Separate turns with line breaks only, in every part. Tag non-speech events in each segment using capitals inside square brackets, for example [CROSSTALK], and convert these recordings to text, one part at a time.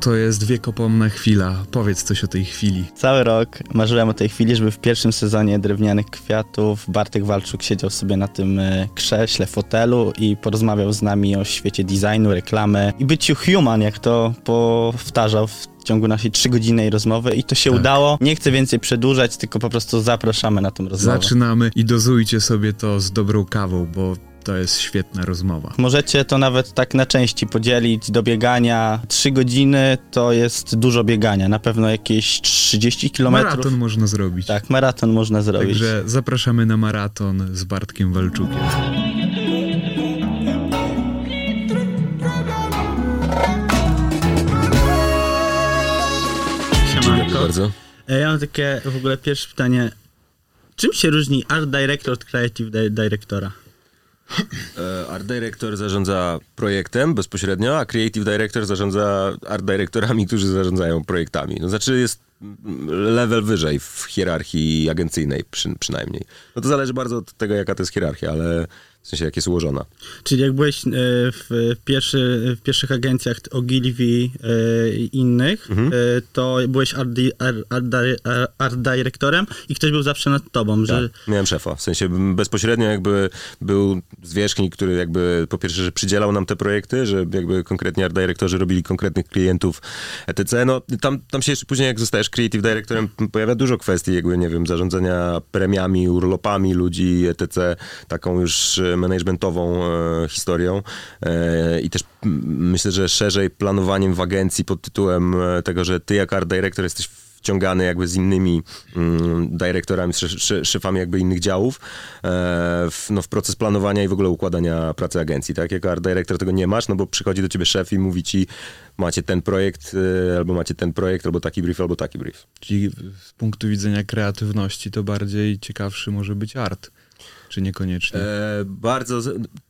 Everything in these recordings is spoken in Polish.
To jest wiekopomna chwila. Powiedz coś o tej chwili.
Cały rok marzyłem o tej chwili, żeby w pierwszym sezonie Drewnianych Kwiatów Bartek Walczuk siedział sobie na tym e, krześle, fotelu i porozmawiał z nami o świecie designu, reklamy i byciu human, jak to powtarzał w ciągu naszej trzygodzinnej rozmowy i to się
Tak.
udało. Nie chcę więcej przedłużać, tylko po prostu zapraszamy na tę rozmowę.
Zaczynamy i dozujcie sobie to z dobrą kawą, bo to jest świetna rozmowa.
Możecie to nawet tak na części podzielić do biegania. Trzy godziny to jest dużo biegania, na pewno jakieś 30 kilometrów.
Maraton można zrobić.
Tak, maraton można zrobić.
Także zapraszamy na maraton z Bartkiem Walczukiem.
Dziękuję bardzo.
E, Ja mam takie w ogóle pierwsze pytanie. Czym się różni art director od creative di- directora?
E, Art Director zarządza projektem bezpośrednio, a Creative Director zarządza art directorami, którzy zarządzają projektami. No znaczy jest level wyżej w hierarchii agencyjnej przy, przynajmniej. No to zależy bardzo od tego, jaka to jest hierarchia, ale w sensie jak jest ułożona.
Czyli jak byłeś e, w, pierwszy, w pierwszych agencjach Ogilvy e, i innych,
Mhm.
e, to byłeś art, art, art, art directorem i ktoś był zawsze nad tobą, że
Tak, miałem szefa. W sensie bezpośrednio jakby był zwierzchnik, który jakby po pierwsze, że przydzielał nam te projekty, że jakby konkretnie art directorzy robili konkretnych klientów etc. No tam, tam się jeszcze później jak zostajesz creative directorem pojawia dużo kwestii jakby, nie wiem, zarządzania premiami, urlopami ludzi etc. Taką już managementową e, historią e, i też myślę, że szerzej planowaniem w agencji pod tytułem e, tego, że ty jako art director jesteś wciągany jakby z innymi mm, dyrektorami, sz, sz, szefami jakby innych działów w, no, w proces planowania i w ogóle układania pracy agencji, tak? Jako art director tego nie masz, no bo przychodzi do ciebie szef i mówi ci macie ten projekt, albo macie ten projekt, albo taki brief, albo taki brief.
Czyli z punktu widzenia kreatywności to bardziej ciekawszy może być art. Czy niekoniecznie?
E, bardzo.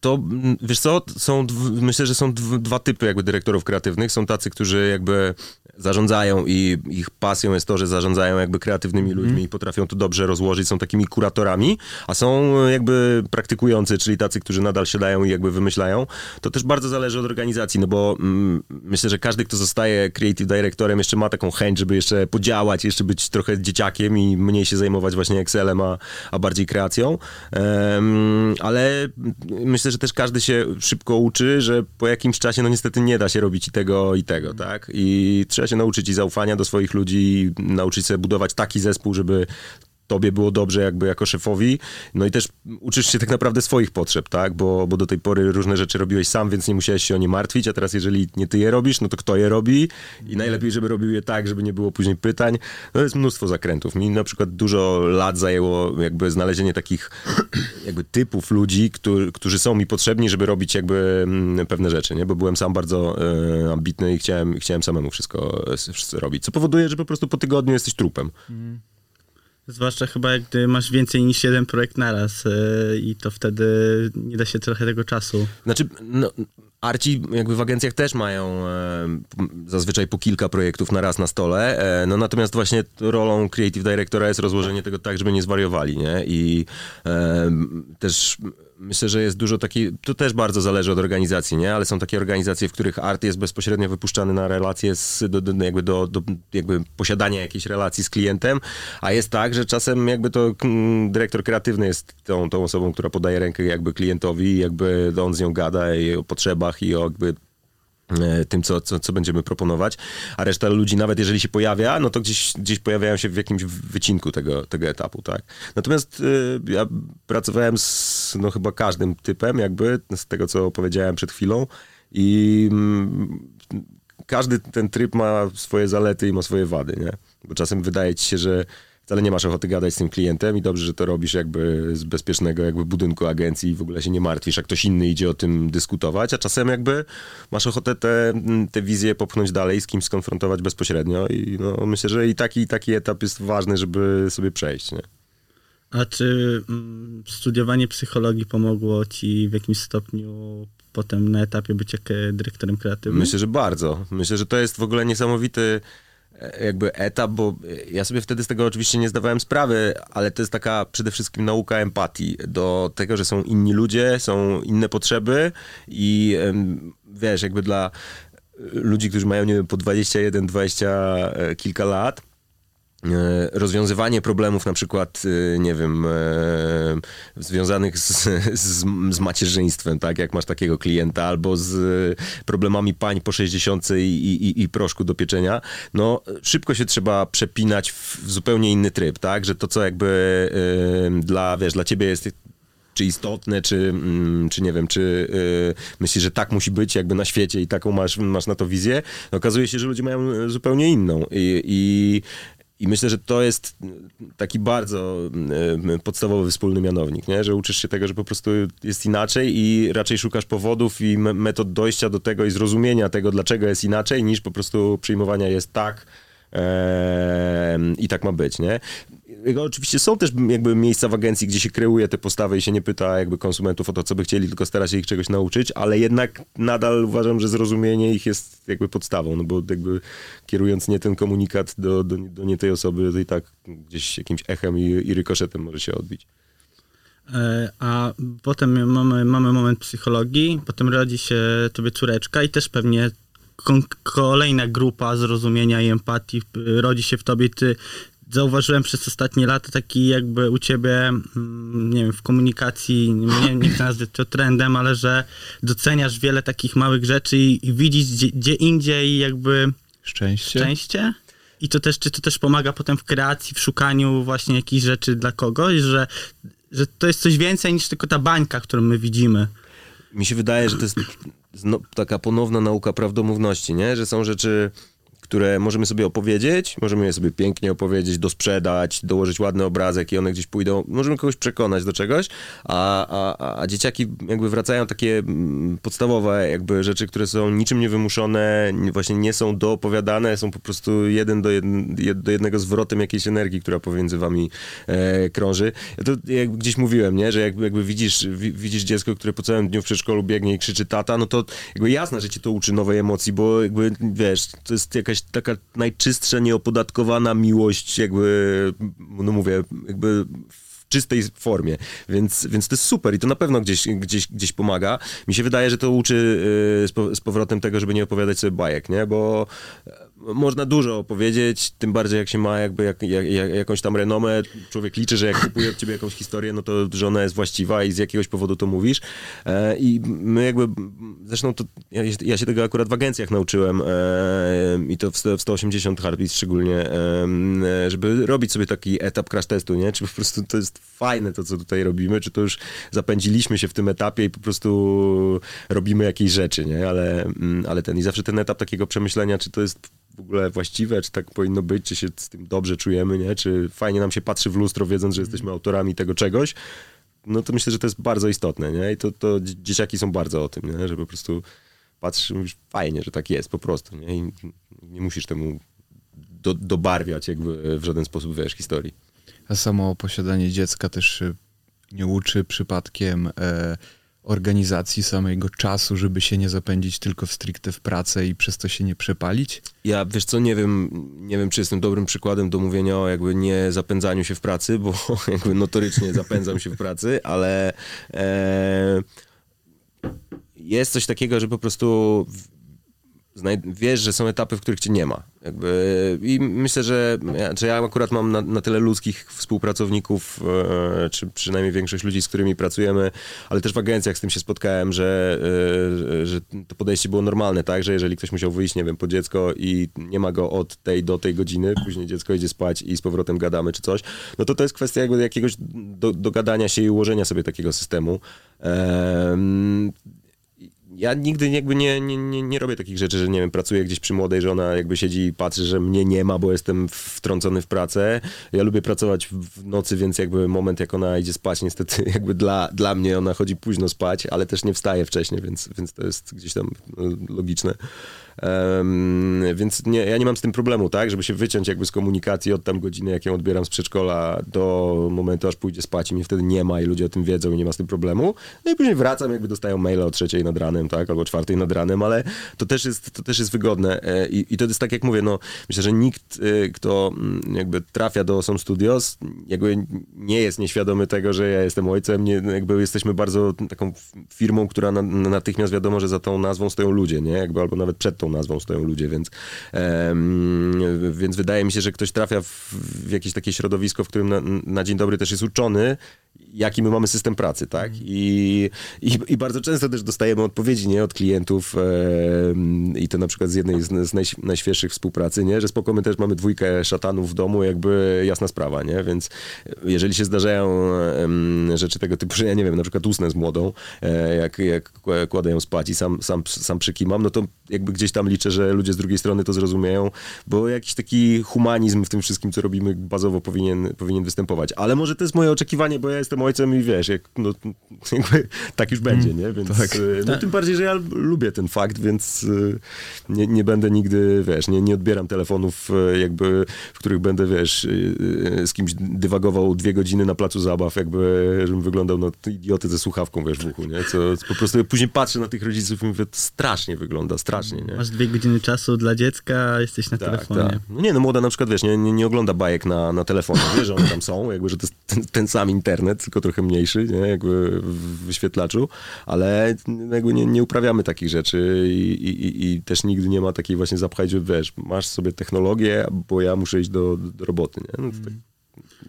To mm, wiesz co, są, myślę, że są dw- dwa typy jakby dyrektorów kreatywnych. Są tacy, którzy jakby zarządzają i ich pasją jest to, że zarządzają jakby kreatywnymi ludźmi i potrafią to dobrze rozłożyć, są takimi kuratorami, a są jakby praktykujący, czyli tacy, którzy nadal siadają i jakby wymyślają. To też bardzo zależy od organizacji, no bo mm, myślę, że każdy, kto zostaje creative directorem jeszcze ma taką chęć, żeby jeszcze podziałać, jeszcze być trochę dzieciakiem i mniej się zajmować właśnie Excelem, a, a bardziej kreacją. Em, ale myślę, że też każdy się szybko uczy, że po jakimś czasie no niestety nie da się robić i tego i tego, tak? I trzeba się nauczyć i zaufania do swoich ludzi, nauczyć sobie budować taki zespół, żeby tobie było dobrze jakby jako szefowi, no i też uczysz się tak naprawdę swoich potrzeb, tak, bo, bo do tej pory różne rzeczy robiłeś sam, więc nie musiałeś się o nie martwić, a teraz jeżeli nie ty je robisz, no to kto je robi? I najlepiej, żeby robił je tak, żeby nie było później pytań, no jest mnóstwo zakrętów. Mi na przykład dużo lat zajęło jakby znalezienie takich [CLEARS THROAT] jakby typów ludzi, którzy, którzy są mi potrzebni, żeby robić jakby mm, pewne rzeczy, nie, bo byłem sam bardzo e, ambitny i chciałem, chciałem samemu wszystko, wszystko robić, co powoduje, że po prostu po tygodniu jesteś trupem.
Zwłaszcza chyba gdy masz więcej niż jeden projekt naraz e, i to wtedy nie da się trochę tego czasu.
Znaczy, no, arci jakby w agencjach też mają e, zazwyczaj po kilka projektów na raz na stole, e, no natomiast właśnie rolą creative directora jest rozłożenie tego tak, żeby nie zwariowali, nie? I też myślę, że jest dużo takiej, to też bardzo zależy od organizacji, nie? Ale są takie organizacje, w których art jest bezpośrednio wypuszczany na relacje z, do, do, jakby do, do jakby posiadania jakiejś relacji z klientem, a jest tak, że czasem jakby to mm, dyrektor kreatywny jest tą, tą osobą, która podaje rękę jakby klientowi jakby on z nią gada i o potrzebach i o jakby tym, co, co, co będziemy proponować, a reszta ludzi, nawet jeżeli się pojawia, no to gdzieś, gdzieś pojawiają się w jakimś wycinku tego, tego etapu, tak. Natomiast y, ja pracowałem z no, chyba każdym typem, jakby, z tego, co powiedziałem przed chwilą i mm, każdy ten tryb ma swoje zalety i ma swoje wady, nie? Bo czasem wydaje ci się, że wcale nie masz ochoty gadać z tym klientem i dobrze, że to robisz jakby z bezpiecznego jakby budynku agencji i w ogóle się nie martwisz, jak ktoś inny idzie o tym dyskutować, a czasem jakby masz ochotę te, te wizje popchnąć dalej, z kimś skonfrontować bezpośrednio i no, myślę, że i taki, taki etap jest ważny, żeby sobie przejść, nie?
A czy mm, studiowanie psychologii pomogło ci w jakimś stopniu potem na etapie bycia dyrektorem kreatywnym?
Myślę, że bardzo. Myślę, że to jest w ogóle niesamowity jakby etap, bo ja sobie wtedy z tego oczywiście nie zdawałem sprawy, ale to jest taka przede wszystkim nauka empatii do tego, że są inni ludzie, są inne potrzeby i wiesz, jakby dla ludzi, którzy mają, nie wiem, po 21, 20 e, kilka lat, e, rozwiązywanie problemów na przykład, e, nie wiem, e, związanych z, z, z macierzyństwem, tak, jak masz takiego klienta, albo z problemami pań po 60 i, i, i proszku do pieczenia, no szybko się trzeba przepinać w, zupełnie inny tryb, tak, że to co jakby e, dla, wiesz, dla ciebie jest czy istotne, czy, mm, czy nie wiem, czy y, myślisz, że tak musi być jakby na świecie i taką masz, masz na to wizję, okazuje się, że ludzie mają zupełnie inną. I, i i myślę, że to jest taki bardzo podstawowy wspólny mianownik, nie? że uczysz się tego, że po prostu jest inaczej i raczej szukasz powodów i me- metod dojścia do tego i zrozumienia tego, dlaczego jest inaczej, niż po prostu przyjmowania jest tak i tak ma być, nie? Jego Oczywiście są też jakby miejsca w agencji, gdzie się kreuje te postawy i się nie pyta jakby konsumentów o to, co by chcieli, tylko stara się ich czegoś nauczyć, ale jednak nadal uważam, że zrozumienie ich jest jakby podstawą, no bo jakby kierując nie ten komunikat do, do, do nie tej osoby, to i tak gdzieś jakimś echem i, i rykoszetem może się odbić.
E, A potem mamy, mamy moment psychologii, potem rodzi się tobie córeczka i też pewnie kolejna grupa zrozumienia i empatii y, rodzi się w tobie. Ty zauważyłem przez ostatnie lata taki jakby u ciebie, mm, nie wiem, w komunikacji, nie, nie chcę nazwać to trendem, ale że doceniasz wiele takich małych rzeczy i, i widzisz gdzie, gdzie indziej jakby
Szczęście?
szczęście. I to też, czy to też pomaga potem w kreacji, w szukaniu właśnie jakichś rzeczy dla kogoś, że, że to jest coś więcej niż tylko ta bańka, którą my widzimy.
Mi się wydaje, że to jest taka ponowna nauka prawdomówności, nie? Że są rzeczy, które możemy sobie opowiedzieć, możemy je sobie pięknie opowiedzieć, dosprzedać, dołożyć ładny obrazek i one gdzieś pójdą. Możemy kogoś przekonać do czegoś, a, a, a dzieciaki jakby wracają takie mm, podstawowe jakby rzeczy, które są niczym niewymuszone, nie- właśnie nie są doopowiadane, są po prostu jeden do, do jednego zwrotem jakiejś energii, która pomiędzy wami e, krąży. Ja to jak gdzieś mówiłem, nie? że jakby, jakby widzisz, wi, widzisz dziecko, które po całym dniu w przedszkolu biegnie i krzyczy tata, no to jakby jasne, że cię to uczy nowej emocji, bo jakby wiesz, to jest jakaś taka najczystsza, nieopodatkowana miłość, jakby, no mówię, jakby w czystej formie, więc, więc to jest super i to na pewno gdzieś, gdzieś, gdzieś pomaga. Mi się wydaje, że to uczy y, z, z powrotem tego, żeby nie opowiadać sobie bajek, nie? Bo można dużo opowiedzieć, tym bardziej jak się ma jakby jak, jak, jak, jakąś tam renomę, człowiek liczy, że jak kupuje od ciebie jakąś historię, no to, że ona jest właściwa i z jakiegoś powodu to mówisz e, i my jakby, zresztą to ja, ja się tego akurat w agencjach nauczyłem e, i to w, w 180 Heartbeat szczególnie, e, żeby robić sobie taki etap crash testu, nie? Czy po prostu to jest fajne to, co tutaj robimy, czy to już zapędziliśmy się w tym etapie i po prostu robimy jakieś rzeczy, nie? Ale, mm, ale ten i zawsze ten etap takiego przemyślenia, czy to jest w ogóle właściwe, czy tak powinno być, czy się z tym dobrze czujemy, nie? Czy fajnie nam się patrzy w lustro, wiedząc, że jesteśmy autorami tego czegoś, no to myślę, że to jest bardzo istotne, nie? I to, to dzie- dzieciaki są bardzo o tym, nie? Że po prostu patrzysz i mówisz, fajnie, że tak jest, po prostu, nie? I nie musisz temu do, dobarwiać jakby w żaden sposób, wiesz, historii.
A samo posiadanie dziecka też nie uczy przypadkiem e, organizacji samego czasu, żeby się nie zapędzić tylko w stricte w pracę i przez to się nie przepalić?
Ja, wiesz co, nie wiem, nie wiem, czy jestem dobrym przykładem do mówienia o jakby nie zapędzaniu się w pracy, bo [LAUGHS] jakby notorycznie zapędzam się w pracy, ale e, jest coś takiego, że po prostu wiesz, że są etapy, w których cię nie ma. Jakby, I myślę, że ja, że ja akurat mam na, na tyle ludzkich współpracowników, e, czy przynajmniej większość ludzi, z którymi pracujemy, ale też w agencjach z tym się spotkałem, że, e, że to podejście było normalne, tak, że jeżeli ktoś musiał wyjść, nie wiem, po dziecko i nie ma go od tej do tej godziny, później dziecko idzie spać i z powrotem gadamy czy coś, no to to jest kwestia jakby jakiegoś do, dogadania się i ułożenia sobie takiego systemu. Em, ja nigdy jakby nie, nie, nie, nie robię takich rzeczy, że nie wiem, pracuję gdzieś przy młodej, że ona jakby siedzi i patrzy, że mnie nie ma, bo jestem wtrącony w pracę. Ja lubię pracować w nocy, więc jakby moment, jak ona idzie spać, niestety [LAUGHS] jakby dla, dla mnie ona chodzi późno spać, ale też nie wstaje wcześniej, więc, więc to jest gdzieś tam no, logiczne. Em, więc nie, ja nie mam z tym problemu, tak, żeby się wyciąć jakby z komunikacji od tam godziny, jak ją odbieram z przedszkola do momentu, aż pójdzie spać i mnie wtedy nie ma i ludzie o tym wiedzą i nie ma z tym problemu. No i później wracam, jakby dostają maila o trzeciej nad ranem, tak, albo czwartej nad ranem, ale to też jest, to też jest wygodne. E, i, i to jest tak, jak mówię, no myślę, że nikt, e, kto mm, jakby trafia do Some Studios, jakby nie jest nieświadomy tego, że ja jestem ojcem, nie, jakby jesteśmy bardzo taką firmą, która na, natychmiast wiadomo, że za tą nazwą stoją ludzie, nie, jakby albo nawet przed tą nazwą stoją ludzie, więc, em, więc wydaje mi się, że ktoś trafia w, w jakieś takie środowisko, w którym na, na dzień dobry też jest uczony, jaki my mamy system pracy, tak? I, i, i bardzo często też dostajemy odpowiedzi, nie, od klientów em, i to na przykład z jednej z, z najś, najświeższych współpracy, nie, że spoko, my też mamy dwójkę szatanów w domu, jakby jasna sprawa, nie, więc jeżeli się zdarzają em, rzeczy tego typu, że ja nie wiem, na przykład usnę z młodą, e, jak, jak kła- kładę ją spać i sam, sam, sam przykimam, no to jakby gdzieś tam liczę, że ludzie z drugiej strony to zrozumieją, bo jakiś taki humanizm w tym wszystkim, co robimy, bazowo powinien, powinien występować. Ale może to jest moje oczekiwanie, bo ja jestem ojcem i wiesz, jak, no, [LAUGHS] jakby tak już będzie, nie? Więc
tak.
e, no, tym bardziej, że ja lubię ten fakt, więc e, nie, nie będę nigdy, wiesz, nie, nie odbieram telefonów e, jakby, w których będę, wiesz, z kimś dywagował dwie godziny na placu zabaw, jakby, żebym wyglądał na idioty ze słuchawką, wiesz, w uchu, nie? Co, co po prostu później patrzę na tych rodziców i mówię, to strasznie wygląda, strasznie, nie?
Masz dwie godziny czasu dla dziecka, jesteś na
Tak,
telefonie.
tak. No nie, no młoda na przykład, wiesz, nie, nie, nie ogląda bajek na, na telefonie, wie, że one tam są, jakby, że to jest ten, ten sam internet, tylko trochę mniejszy, nie, jakby w wyświetlaczu, ale jakby nie, nie uprawiamy takich rzeczy i, i, i- też nigdy nie ma takiej właśnie zapchać, że wiesz, masz sobie technologię, bo ja muszę iść do, do roboty, nie, no tak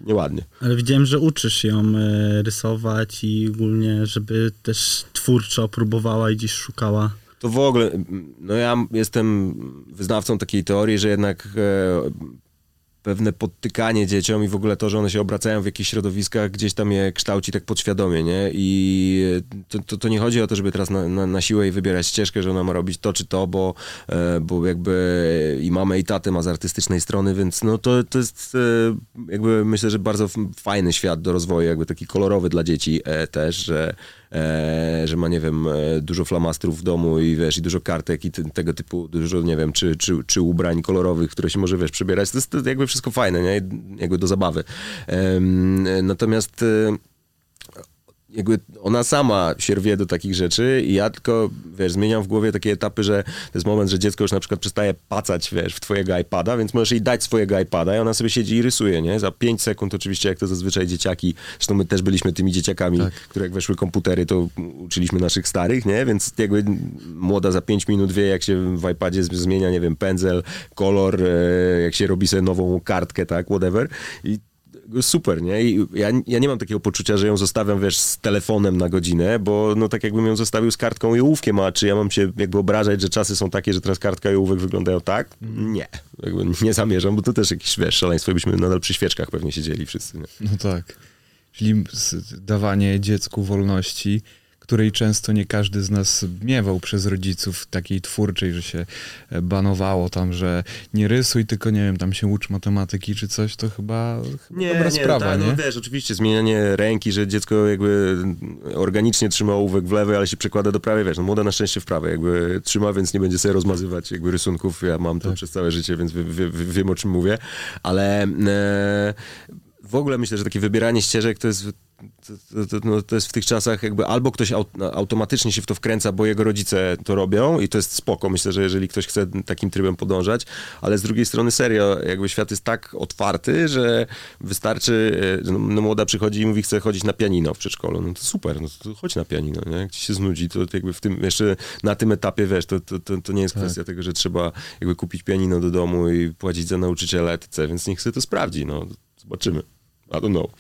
nieładnie.
Ale widziałem, że uczysz ją e, rysować i ogólnie, żeby też twórczo próbowała i gdzieś szukała.
To w ogóle, no ja jestem wyznawcą takiej teorii, że jednak e, pewne podtykanie dzieciom i w ogóle to, że one się obracają w jakichś środowiskach, gdzieś tam je kształci tak podświadomie, nie? I to, to, to nie chodzi o to, żeby teraz na, na, na siłę jej wybierać ścieżkę, że ona ma robić to czy to, bo, e, bo jakby i mamę i tatę ma z artystycznej strony, więc no to, to jest e, jakby myślę, że bardzo fajny świat do rozwoju, jakby taki kolorowy dla dzieci e, też, że e, że ma, nie wiem, e, dużo flamastrów w domu i wiesz, i dużo kartek i tego typu, dużo, nie wiem, czy, czy, czy ubrań kolorowych, które się może, wiesz, przebierać. To jest to jakby wszystko fajne, nie? Jakby do zabawy. Em, natomiast e, jakby ona sama się rwie do takich rzeczy i ja tylko, wiesz, zmieniam w głowie takie etapy, że to jest moment, że dziecko już na przykład przestaje pacać, wiesz, w twojego iPada, więc możesz jej dać swojego iPada i ona sobie siedzi i rysuje, nie? Za 5 sekund oczywiście, jak to zazwyczaj dzieciaki, zresztą my też byliśmy tymi dzieciakami,
Tak.
które jak weszły komputery, to uczyliśmy naszych starych, nie? Więc jakby młoda za 5 minut wie, jak się w iPadzie zmienia, nie wiem, pędzel, kolor, e, jak się robi sobie nową kartkę, tak, whatever. I super, nie? I ja, ja nie mam takiego poczucia, że ją zostawiam, wiesz, z telefonem na godzinę, bo no tak jakbym ją zostawił z kartką i ołówkiem, a czy ja mam się jakby obrażać, że czasy są takie, że teraz kartka i ołówek wyglądają tak? Nie. Jakby nie zamierzam, bo to też jakieś, wiesz, szaleństwo, byśmy nadal przy świeczkach pewnie siedzieli wszyscy, nie?
No tak. Czyli dawanie dziecku wolności, której często nie każdy z nas miewał przez rodziców takiej twórczej, że się e, banowało tam, że nie rysuj, tylko nie wiem, tam się ucz matematyki czy coś, to chyba, chyba dobra sprawa,
tak,
nie?
No wiesz, oczywiście zmienianie ręki, że dziecko jakby organicznie trzyma ołówek w lewej, ale się przekłada do prawej, wiesz, no młoda na szczęście w prawej jakby trzyma, więc nie będzie sobie rozmazywać jakby rysunków, ja mam to
Tak.
przez całe życie, więc wie, wie, wiem o czym mówię, ale e, w ogóle myślę, że takie wybieranie ścieżek to jest to, to, no, to jest w tych czasach jakby albo ktoś aut, automatycznie się w to wkręca, bo jego rodzice to robią i to jest spoko, myślę, że jeżeli ktoś chce takim trybem podążać, ale z drugiej strony serio, jakby świat jest tak otwarty, że wystarczy, e, no, no młoda przychodzi i mówi, chce chodzić na pianino w przedszkolu, no to super, no to chodź na pianino, nie? Jak ci się znudzi, to jakby w tym, jeszcze na tym etapie, wiesz, to, to, to, to nie jest
Tak.
kwestia tego, że trzeba jakby kupić pianino do domu i płacić za nauczyciela, etc., więc niech sobie to sprawdzi, no, zobaczymy. I don't know.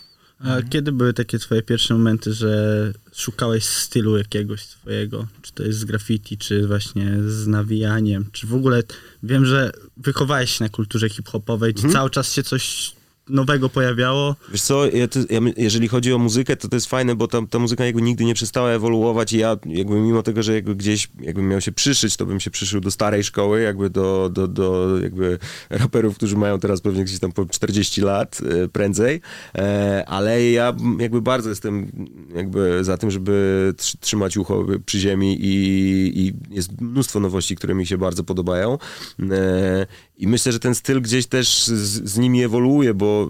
A kiedy były takie twoje pierwsze momenty, że szukałeś stylu jakiegoś swojego? Czy to jest z graffiti, czy właśnie z nawijaniem? Czy w ogóle wiem, że wychowałeś się na kulturze hip-hopowej, czy cały czas się coś nowego pojawiało?
Wiesz co, ja to, ja, jeżeli chodzi o muzykę, to to jest fajne, bo ta, ta muzyka jakby nigdy nie przestała ewoluować i ja jakby mimo tego, że jakby gdzieś jakbym miał się przyszyć, to bym się przyszył do starej szkoły, jakby do, do, do jakby raperów, którzy mają teraz pewnie gdzieś tam po 40 lat e, prędzej, e, ale ja jakby bardzo jestem jakby za tym, żeby tr- trzymać ucho przy ziemi i, i jest mnóstwo nowości, które mi się bardzo podobają e, i myślę, że ten styl gdzieś też z, z nimi ewoluuje, bo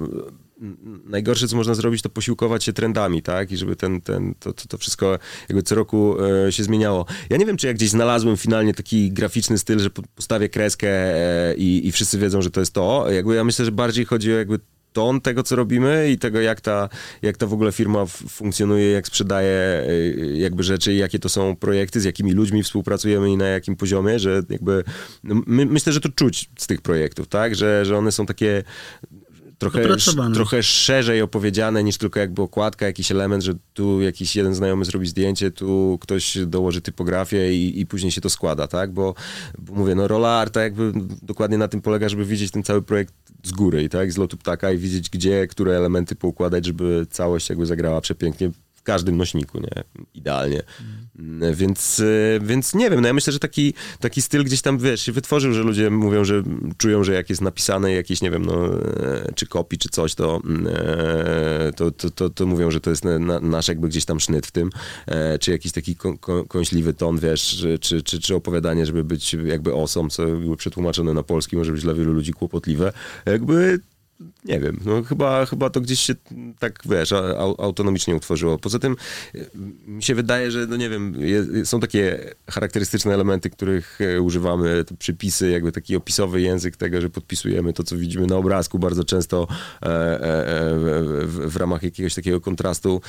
najgorsze, co można zrobić, to posiłkować się trendami, tak? I żeby ten, ten, to, to, to wszystko jakby co roku e, się zmieniało. Ja nie wiem, czy ja gdzieś znalazłem finalnie taki graficzny styl, że po- postawię kreskę e, i, i wszyscy wiedzą, że to jest to. Jakby ja myślę, że bardziej chodzi o jakby ton tego, co robimy i tego, jak ta, jak ta w ogóle firma funkcjonuje, jak sprzedaje y, jakby rzeczy, jakie to są projekty, z jakimi ludźmi współpracujemy i na jakim poziomie, że jakby no, my, myślę, że to czuć z tych projektów, tak, że, że one są takie trochę, trochę szerzej opowiedziane niż tylko jakby okładka, jakiś element, że tu jakiś jeden znajomy zrobi zdjęcie, tu ktoś dołoży typografię i, i później się to składa, tak? Bo, bo mówię, no rola arta jakby dokładnie na tym polega, żeby widzieć ten cały projekt z góry, tak? Z lotu ptaka i widzieć, gdzie, które elementy poukładać, żeby całość jakby zagrała przepięknie w każdym nośniku, nie? Idealnie. Mm. Więc, e, więc nie wiem, no ja myślę, że taki, taki styl gdzieś tam, wiesz, się wytworzył, że ludzie mówią, że czują, że jak jest napisane jakieś, nie wiem, no, e, czy kopi, czy coś, to, mm, e, to, to, to, to mówią, że to jest na, nasz jakby gdzieś tam sznyt w tym, czy jakiś taki ko, ko, kąśliwy ton, wiesz, czy, czy, czy opowiadanie, żeby być jakby osom, co jakby przetłumaczone na polski może być dla wielu ludzi kłopotliwe. Jakby nie wiem, no chyba, chyba to gdzieś się tak, wiesz, autonomicznie utworzyło. Poza tym e, mi się wydaje, że, no nie wiem, są takie charakterystyczne elementy, których e, używamy, przypisy, jakby taki opisowy język tego, że podpisujemy to, co widzimy na obrazku bardzo często e, w, w, ramach jakiegoś takiego kontrastu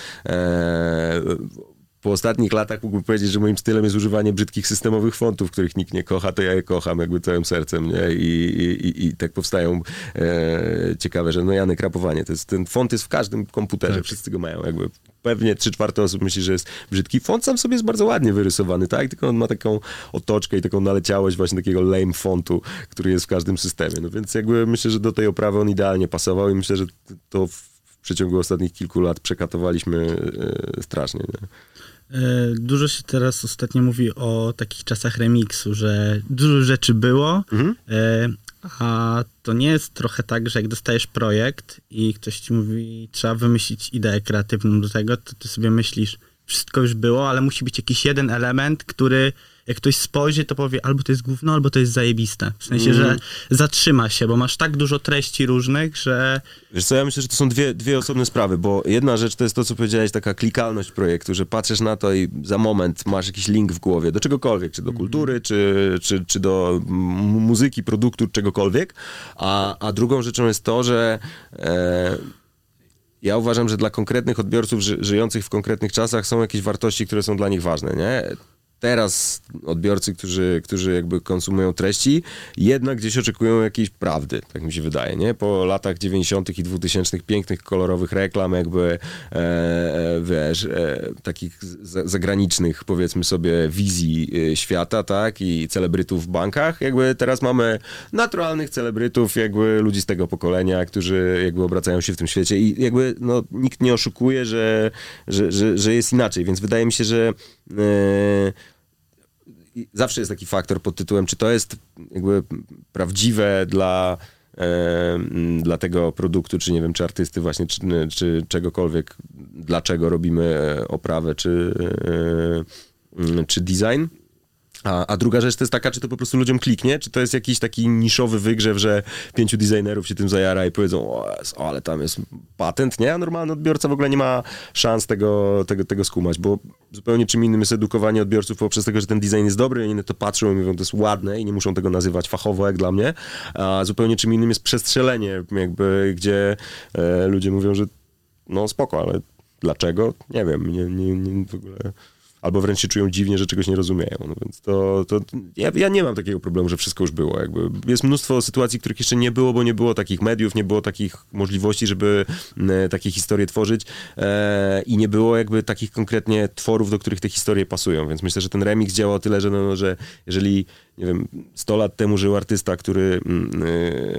po ostatnich latach mógłbym powiedzieć, że moim stylem jest używanie brzydkich systemowych fontów, których nikt nie kocha, to ja je kocham jakby całym sercem, nie? I, i, i tak powstają e, ciekawe, że no Janek, rapowanie, to jest, ten font jest w każdym komputerze, tak. wszyscy go mają jakby. Pewnie trzy czwarte osób myśli, że jest brzydki. Font sam sobie jest bardzo ładnie wyrysowany, tak? Tylko on ma taką otoczkę i taką naleciałość właśnie takiego lame fontu, który jest w każdym systemie. No więc jakby myślę, że do tej oprawy on idealnie pasował i myślę, że to w przeciągu ostatnich kilku lat przekatowaliśmy e, strasznie. Nie?
E, dużo się teraz ostatnio mówi o takich czasach remiksu, że dużo rzeczy było, mhm. E, a to nie jest trochę tak, że jak dostajesz projekt i ktoś ci mówi, trzeba wymyślić ideę kreatywną do tego, to ty sobie myślisz, wszystko już było, ale musi być jakiś jeden element, który jak ktoś spojrzy, to powie albo to jest gówno, albo to jest zajebiste. W sensie, mm. że zatrzyma się, bo masz tak dużo treści różnych, że...
Wiesz co, ja myślę, że to są dwie, dwie osobne sprawy, bo jedna rzecz to jest to, co powiedziałeś, taka klikalność projektu, że patrzysz na to i za moment masz jakiś link w głowie do czegokolwiek, czy do kultury, mm. czy, czy, czy do muzyki, produktu, czegokolwiek, a, a drugą rzeczą jest to, że... E, ja uważam, że dla konkretnych odbiorców ży żyjących w konkretnych czasach są jakieś wartości, które są dla nich ważne, nie? Teraz odbiorcy, którzy, którzy jakby konsumują treści, jednak gdzieś oczekują jakiejś prawdy, tak mi się wydaje, nie? Po latach 90. i 2000 pięknych, kolorowych reklam, jakby e, e, wiesz, e, takich zagranicznych, powiedzmy sobie, wizji e, świata, tak? I celebrytów w bankach, jakby teraz mamy naturalnych celebrytów, jakby ludzi z tego pokolenia, którzy jakby obracają się w tym świecie i jakby no, nikt nie oszukuje, że, że, że, że jest inaczej, więc wydaje mi się, że e, zawsze jest taki faktor pod tytułem, czy to jest jakby prawdziwe dla, e, dla tego produktu, czy nie wiem, czy artysty właśnie, czy, czy czegokolwiek, dlaczego robimy oprawę, czy, e, czy design. A, a, druga rzecz to jest taka, czy to po prostu ludziom kliknie, czy to jest jakiś taki niszowy wygrzew, że pięciu designerów się tym zajara i powiedzą, o, o ale tam jest patent, nie? A normalny odbiorca w ogóle nie ma szans tego, tego, tego skumać, bo zupełnie czym innym jest edukowanie odbiorców poprzez tego, że ten design jest dobry, oni na to patrzą i mówią, to jest ładne i nie muszą tego nazywać fachowo, jak dla mnie, a zupełnie czym innym jest przestrzelenie, jakby, gdzie e, ludzie mówią, że no spoko, ale dlaczego? Nie wiem, nie, nie, nie w ogóle albo wręcz się czują dziwnie, że czegoś nie rozumieją. No więc to, to ja, ja, nie mam takiego problemu, że wszystko już było. Jakby jest mnóstwo sytuacji, których jeszcze nie było, bo nie było takich mediów, nie było takich możliwości, żeby e, takie historie tworzyć e, i nie było jakby takich konkretnie tworów, do których te historie pasują. Więc myślę, że ten remix działa o tyle, że, no, że jeżeli nie wiem, 100 lat temu żył artysta, który,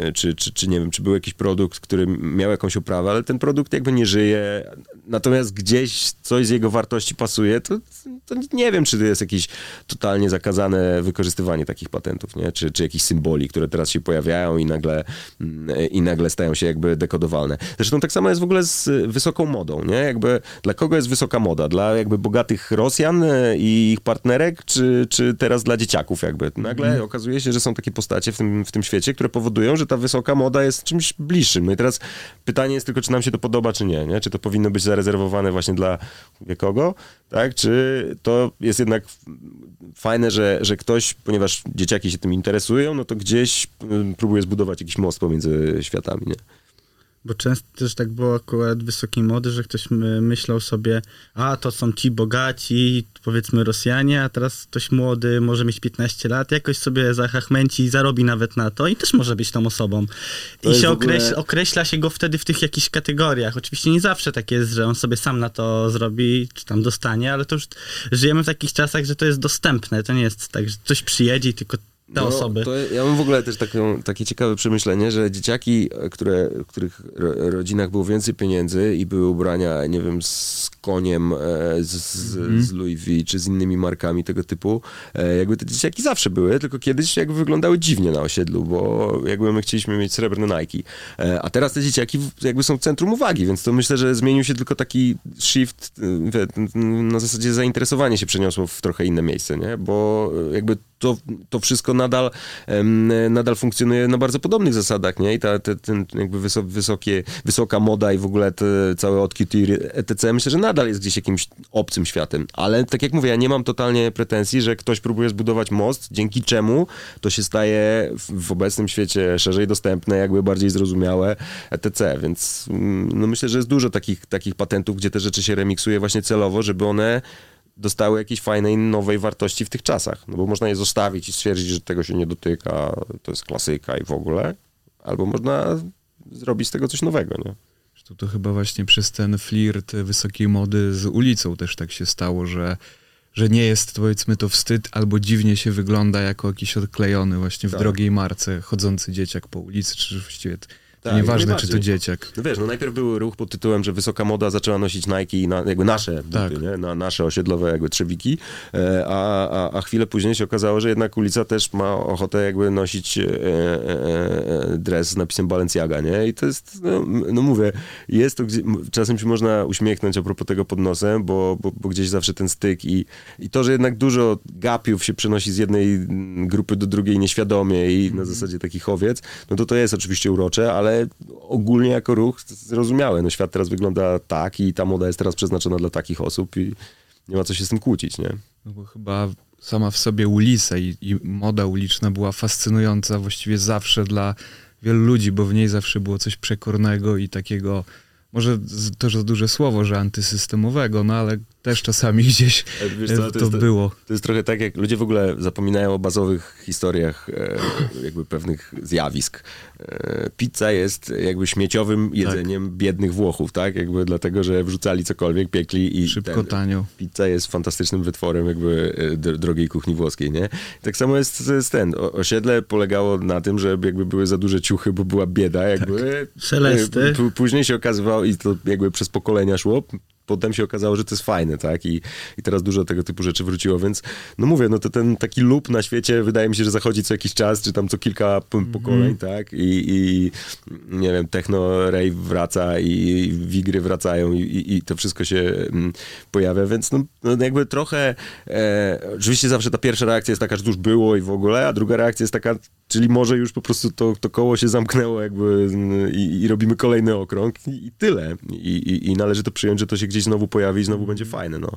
yy, czy, czy, czy nie wiem, czy był jakiś produkt, który miał jakąś oprawę, ale ten produkt jakby nie żyje, natomiast gdzieś coś z jego wartości pasuje, to, to nie wiem, czy to jest jakieś totalnie zakazane wykorzystywanie takich patentów, nie? Czy, czy jakichś symboli, które teraz się pojawiają i nagle, yy, i nagle stają się jakby dekodowalne. Zresztą tak samo jest w ogóle z wysoką modą, nie? Jakby dla kogo jest wysoka moda? Dla jakby bogatych Rosjan y, i ich partnerek, czy, czy teraz dla dzieciaków jakby? Nagle mm. okazuje się, że są takie postacie w tym, w tym świecie, które powodują, że ta wysoka moda jest czymś bliższym. No i teraz pytanie jest tylko, czy nam się to podoba, czy nie, nie? Czy to powinno być zarezerwowane właśnie dla kogo, tak? Czy to jest jednak fajne, że, że ktoś, ponieważ dzieciaki się tym interesują, no to gdzieś próbuje zbudować jakiś most pomiędzy światami, nie?
Bo często też tak było akurat wysokiej mody, że ktoś myślał sobie, a to są ci bogaci, powiedzmy Rosjanie, a teraz ktoś młody może mieć 15 lat, jakoś sobie zahachmęci i zarobi nawet na to i też może być tą osobą. To I się ogóle... określa, określa się go wtedy w tych jakichś kategoriach. Oczywiście nie zawsze tak jest, że on sobie sam na to zrobi, czy tam dostanie, ale to już żyjemy w takich czasach, że to jest dostępne. To nie jest tak, że ktoś przyjedzie i tylko te no, osoby.
ja mam w ogóle też taką, takie ciekawe przemyślenie, że dzieciaki, które, w których rodzinach było więcej pieniędzy i były ubrania, nie wiem, z koniem, e, z, z, mm. z Louis V, czy z innymi markami tego typu, e, jakby te dzieciaki zawsze były, tylko kiedyś jakby wyglądały dziwnie na osiedlu, bo jakby my chcieliśmy mieć srebrne Nike. E, a teraz te dzieciaki jakby są w centrum uwagi, więc to myślę, że zmienił się tylko taki shift, na zasadzie zainteresowanie się przeniosło w trochę inne miejsce, nie? Bo jakby to, to wszystko nadal, nadal funkcjonuje na bardzo podobnych zasadach, nie? I ta, te, ten jakby wysokie, wysoka moda i w ogóle te całe od etc. Myślę, że nadal jest gdzieś jakimś obcym światem. Ale tak jak mówię, ja nie mam totalnie pretensji, że ktoś próbuje zbudować most, dzięki czemu to się staje w, w obecnym świecie szerzej dostępne, jakby bardziej zrozumiałe, etc. Więc mm, no myślę, że jest dużo takich, takich patentów, gdzie te rzeczy się remiksuje właśnie celowo, żeby one dostały jakiejś fajnej, nowej wartości w tych czasach. No bo można je zostawić i stwierdzić, że tego się nie dotyka, to jest klasyka i w ogóle. Albo można zrobić z tego coś nowego, nie?
To, to chyba właśnie przez ten flirt wysokiej mody z ulicą też tak się stało, że, że nie jest powiedzmy to wstyd albo dziwnie się wygląda jako jakiś odklejony właśnie w tak. drogiej marce chodzący dzieciak po ulicy, czy właściwie tak, Nieważne, czy to dzieciak.
No wiesz, no najpierw był ruch pod tytułem, że wysoka moda zaczęła nosić Nike, na, jakby nasze tak. buty, nie? Na, nasze osiedlowe jakby trzewiki, e, a, a, a chwilę później się okazało, że jednak ulica też ma ochotę jakby nosić e, e, e dres z napisem Balenciaga, nie? I to jest, no, no mówię, jest to, czasem się można uśmiechnąć a propos tego pod nosem, bo, bo, bo, gdzieś zawsze ten styk i, i to, że jednak dużo gapiów się przenosi z jednej grupy do drugiej nieświadomie i na zasadzie takich owiec, no to to jest oczywiście urocze, ale ale ogólnie jako ruch zrozumiałe. No świat teraz wygląda tak i ta moda jest teraz przeznaczona dla takich osób i nie ma co się z tym kłócić, nie?
No bo chyba sama w sobie ulica i, i moda uliczna była fascynująca właściwie zawsze dla wielu ludzi, bo w niej zawsze było coś przekornego i takiego może to za duże słowo, że antysystemowego, no ale też czasami [LAUGHS] gdzieś Wiesz co, to, to jest, było.
To jest trochę tak, jak ludzie w ogóle zapominają o bazowych historiach e, jakby pewnych zjawisk. E, pizza jest jakby śmieciowym tak. jedzeniem tak. biednych Włochów, tak? Jakby dlatego, że wrzucali cokolwiek, piekli i...
Szybko, ten, tanio.
Pizza jest fantastycznym wytworem jakby e, drogiej kuchni włoskiej, nie? Tak samo jest, jest ten. O, osiedle polegało na tym, że jakby były za duże ciuchy, bo była bieda, jakby...
Tak. Szelesty.
Później się okazywało i to jakby przez pokolenia szło, potem się okazało, że to jest fajne, tak? I, i teraz dużo tego typu rzeczy wróciło, więc no mówię, no to ten taki lub na świecie wydaje mi się, że zachodzi co jakiś czas, czy tam co kilka pokoleń, mm. tak? I, I, nie wiem, techno rave wraca i wigry wracają i, i, i to wszystko się mm, pojawia, więc no, no jakby trochę e, oczywiście zawsze ta pierwsza reakcja jest taka, że to już było i w ogóle, a druga reakcja jest taka, czyli może już po prostu to, to koło się zamknęło jakby i, i robimy kolejny okrąg i, i tyle. I, I należy to przyjąć, że to się gdzieś znowu pojawi i znowu będzie fajne, no.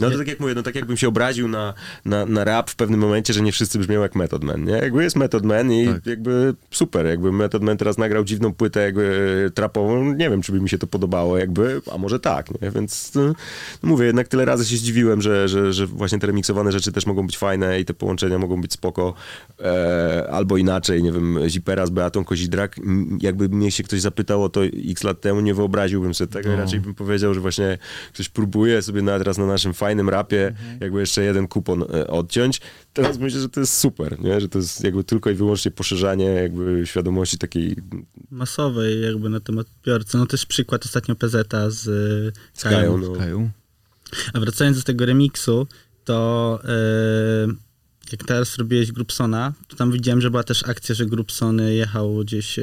No to tak jak mówię, no tak jakbym się obraził na, na, na rap w pewnym momencie, że nie wszyscy brzmią jak Method Man, nie? Jakby jest Method Man i tak. jakby super, jakby Method Man teraz nagrał dziwną płytę jakby trapową, nie wiem, czy by mi się to podobało jakby, a może tak, nie? Więc no, mówię, jednak tyle razy się zdziwiłem, że, że, że właśnie te remiksowane rzeczy też mogą być fajne i te połączenia mogą być spoko, e, albo inaczej, nie wiem, Zipera z Beatą Kozidrak, jakby mnie się ktoś zapytał o to x lat temu, nie wyobraziłbym sobie tego, no. raczej bym powiedział, że właśnie ktoś próbuje sobie na, teraz na naszym fajnym rapie mhm. jakby jeszcze jeden kupon e, odciąć. Teraz myślę, że to jest super, nie? że to jest jakby tylko i wyłącznie poszerzanie jakby świadomości takiej...
Masowej jakby na temat odbiorcy. No też przykład ostatnio PZ z,
z Kają. No.
A wracając do tego remiksu, to... Yy jak teraz robiłeś Grupsona, to tam widziałem, że była też akcja, że Grupson jechał gdzieś e,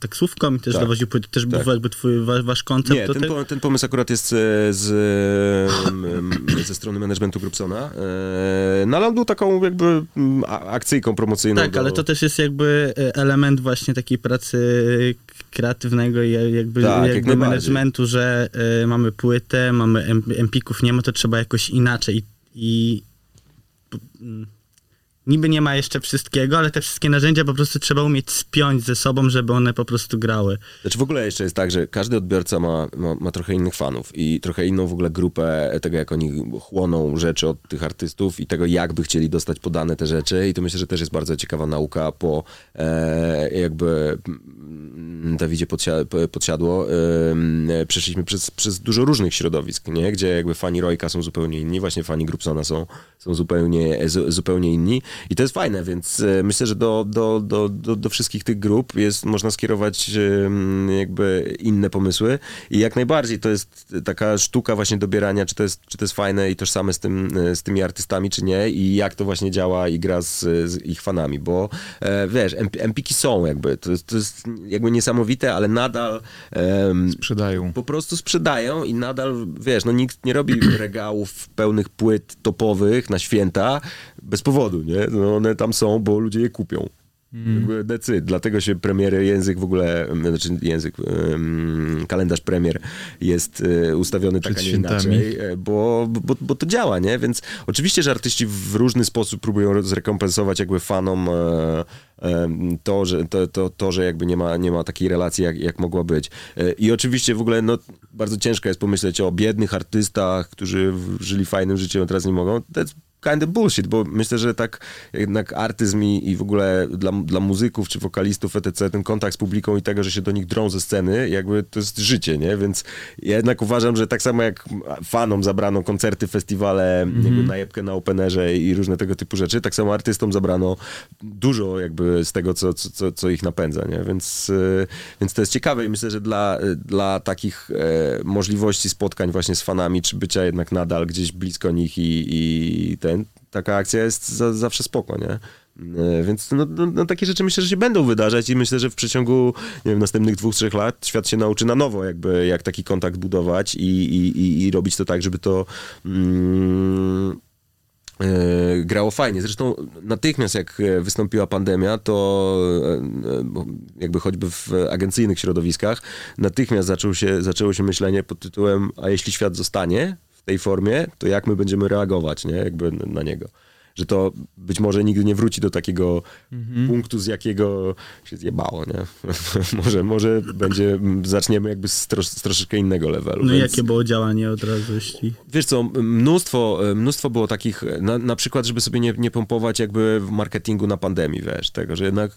taksówką i też tak. dowoził płyty. Też tak. był jakby twój, wa, wasz koncept?
Nie, ten,
te...
po, ten, pomysł akurat jest e, z, ze strony managementu Grupsona. E, no ale on był taką jakby akcyjką promocyjną.
Tak, do... ale to też jest jakby element właśnie takiej pracy kreatywnego i jakby, tak, jakby jak managementu, że y, mamy płytę, mamy empików, nie ma, to trzeba jakoś inaczej. I, Mm,
niby nie ma jeszcze wszystkiego, ale te wszystkie narzędzia po prostu trzeba umieć spiąć ze sobą, żeby one po prostu grały.
Znaczy w ogóle jeszcze jest tak, że każdy odbiorca ma, ma, ma trochę innych fanów i trochę inną w ogóle grupę tego, jak oni chłoną rzeczy od tych artystów i tego, jak by chcieli dostać podane te rzeczy i to myślę, że też jest bardzo ciekawa nauka po e, jakby mm, Dawidzie podsia- podsiadło. E, przeszliśmy przez, przez dużo różnych środowisk, nie? gdzie jakby fani Rojka są zupełnie inni, właśnie fani Grupsona są, są zupełnie, zu, zupełnie inni i to jest fajne, więc e, myślę, że do, do, do, do, do wszystkich tych grup jest, można skierować jakby inne pomysły i jak najbardziej to jest taka sztuka właśnie dobierania, czy to jest, czy to jest fajne i tożsame z, tym, e, z tymi artystami, czy nie i jak to właśnie działa i gra z, z ich fanami, bo e, wiesz, empiki są jakby, to jest, to jest jakby niesamowite, ale nadal
sprzedają.
Po prostu sprzedają i nadal, wiesz, no nikt nie robi [CLEARS THROAT] regałów pełnych płyt topowych na święta bez powodu, nie? No one tam są, bo ludzie je kupią. Mm. Decyd. Dlatego się premiery, język w ogóle, znaczy język, um, kalendarz premier jest e, ustawiony tak, a nie inaczej, e, bo, bo, bo to działa, nie? Więc oczywiście, że artyści w różny sposób próbują zrekompensować jakby fanom e, e, to, że, to, to, to, że jakby nie ma, nie ma takiej relacji, jak, jak mogła być. E, I oczywiście w ogóle, no, bardzo ciężko jest pomyśleć o biednych artystach, którzy żyli fajnym życiem, a teraz nie mogą. To jest kind of bullshit, bo myślę, że tak jednak artyzm i, i w ogóle dla, dla muzyków czy wokalistów etc., ten kontakt z publiką i tego, że się do nich drą ze sceny, jakby to jest życie, nie? Więc ja jednak uważam, że tak samo jak fanom zabrano koncerty, festiwale, mm jakby najebkę na openerze i różne tego typu rzeczy, tak samo artystom zabrano dużo jakby z tego, co, co, co ich napędza, nie? Więc, e, więc to jest ciekawe i myślę, że dla, dla takich e, możliwości spotkań właśnie z fanami, czy bycia jednak nadal gdzieś blisko nich i, i ten, taka akcja jest za, zawsze spoko, nie? E, więc no, no, no, takie rzeczy myślę, że się będą wydarzać i myślę, że w przeciągu nie wiem, następnych dwóch, trzech lat świat się nauczy na nowo, jakby jak taki kontakt budować i, i, i, i robić to tak, żeby to mm, e, grało fajnie. Zresztą natychmiast jak wystąpiła pandemia, to e, jakby choćby w agencyjnych środowiskach, natychmiast zaczął się, zaczęło się myślenie pod tytułem a jeśli świat zostanie tej formie, to jak my będziemy reagować, nie? Jakby na niego że to być może nigdy nie wróci do takiego mhm. punktu, z jakiego się zjebało, nie? [LAUGHS] może, może będzie, zaczniemy jakby z, tros, z troszeczkę innego levelu.
No więc... jakie było działanie od razu, jeśli...
Wiesz co, mnóstwo, mnóstwo było takich, na, na przykład, żeby sobie nie, nie pompować jakby w marketingu na pandemii, wiesz, tego, że jednak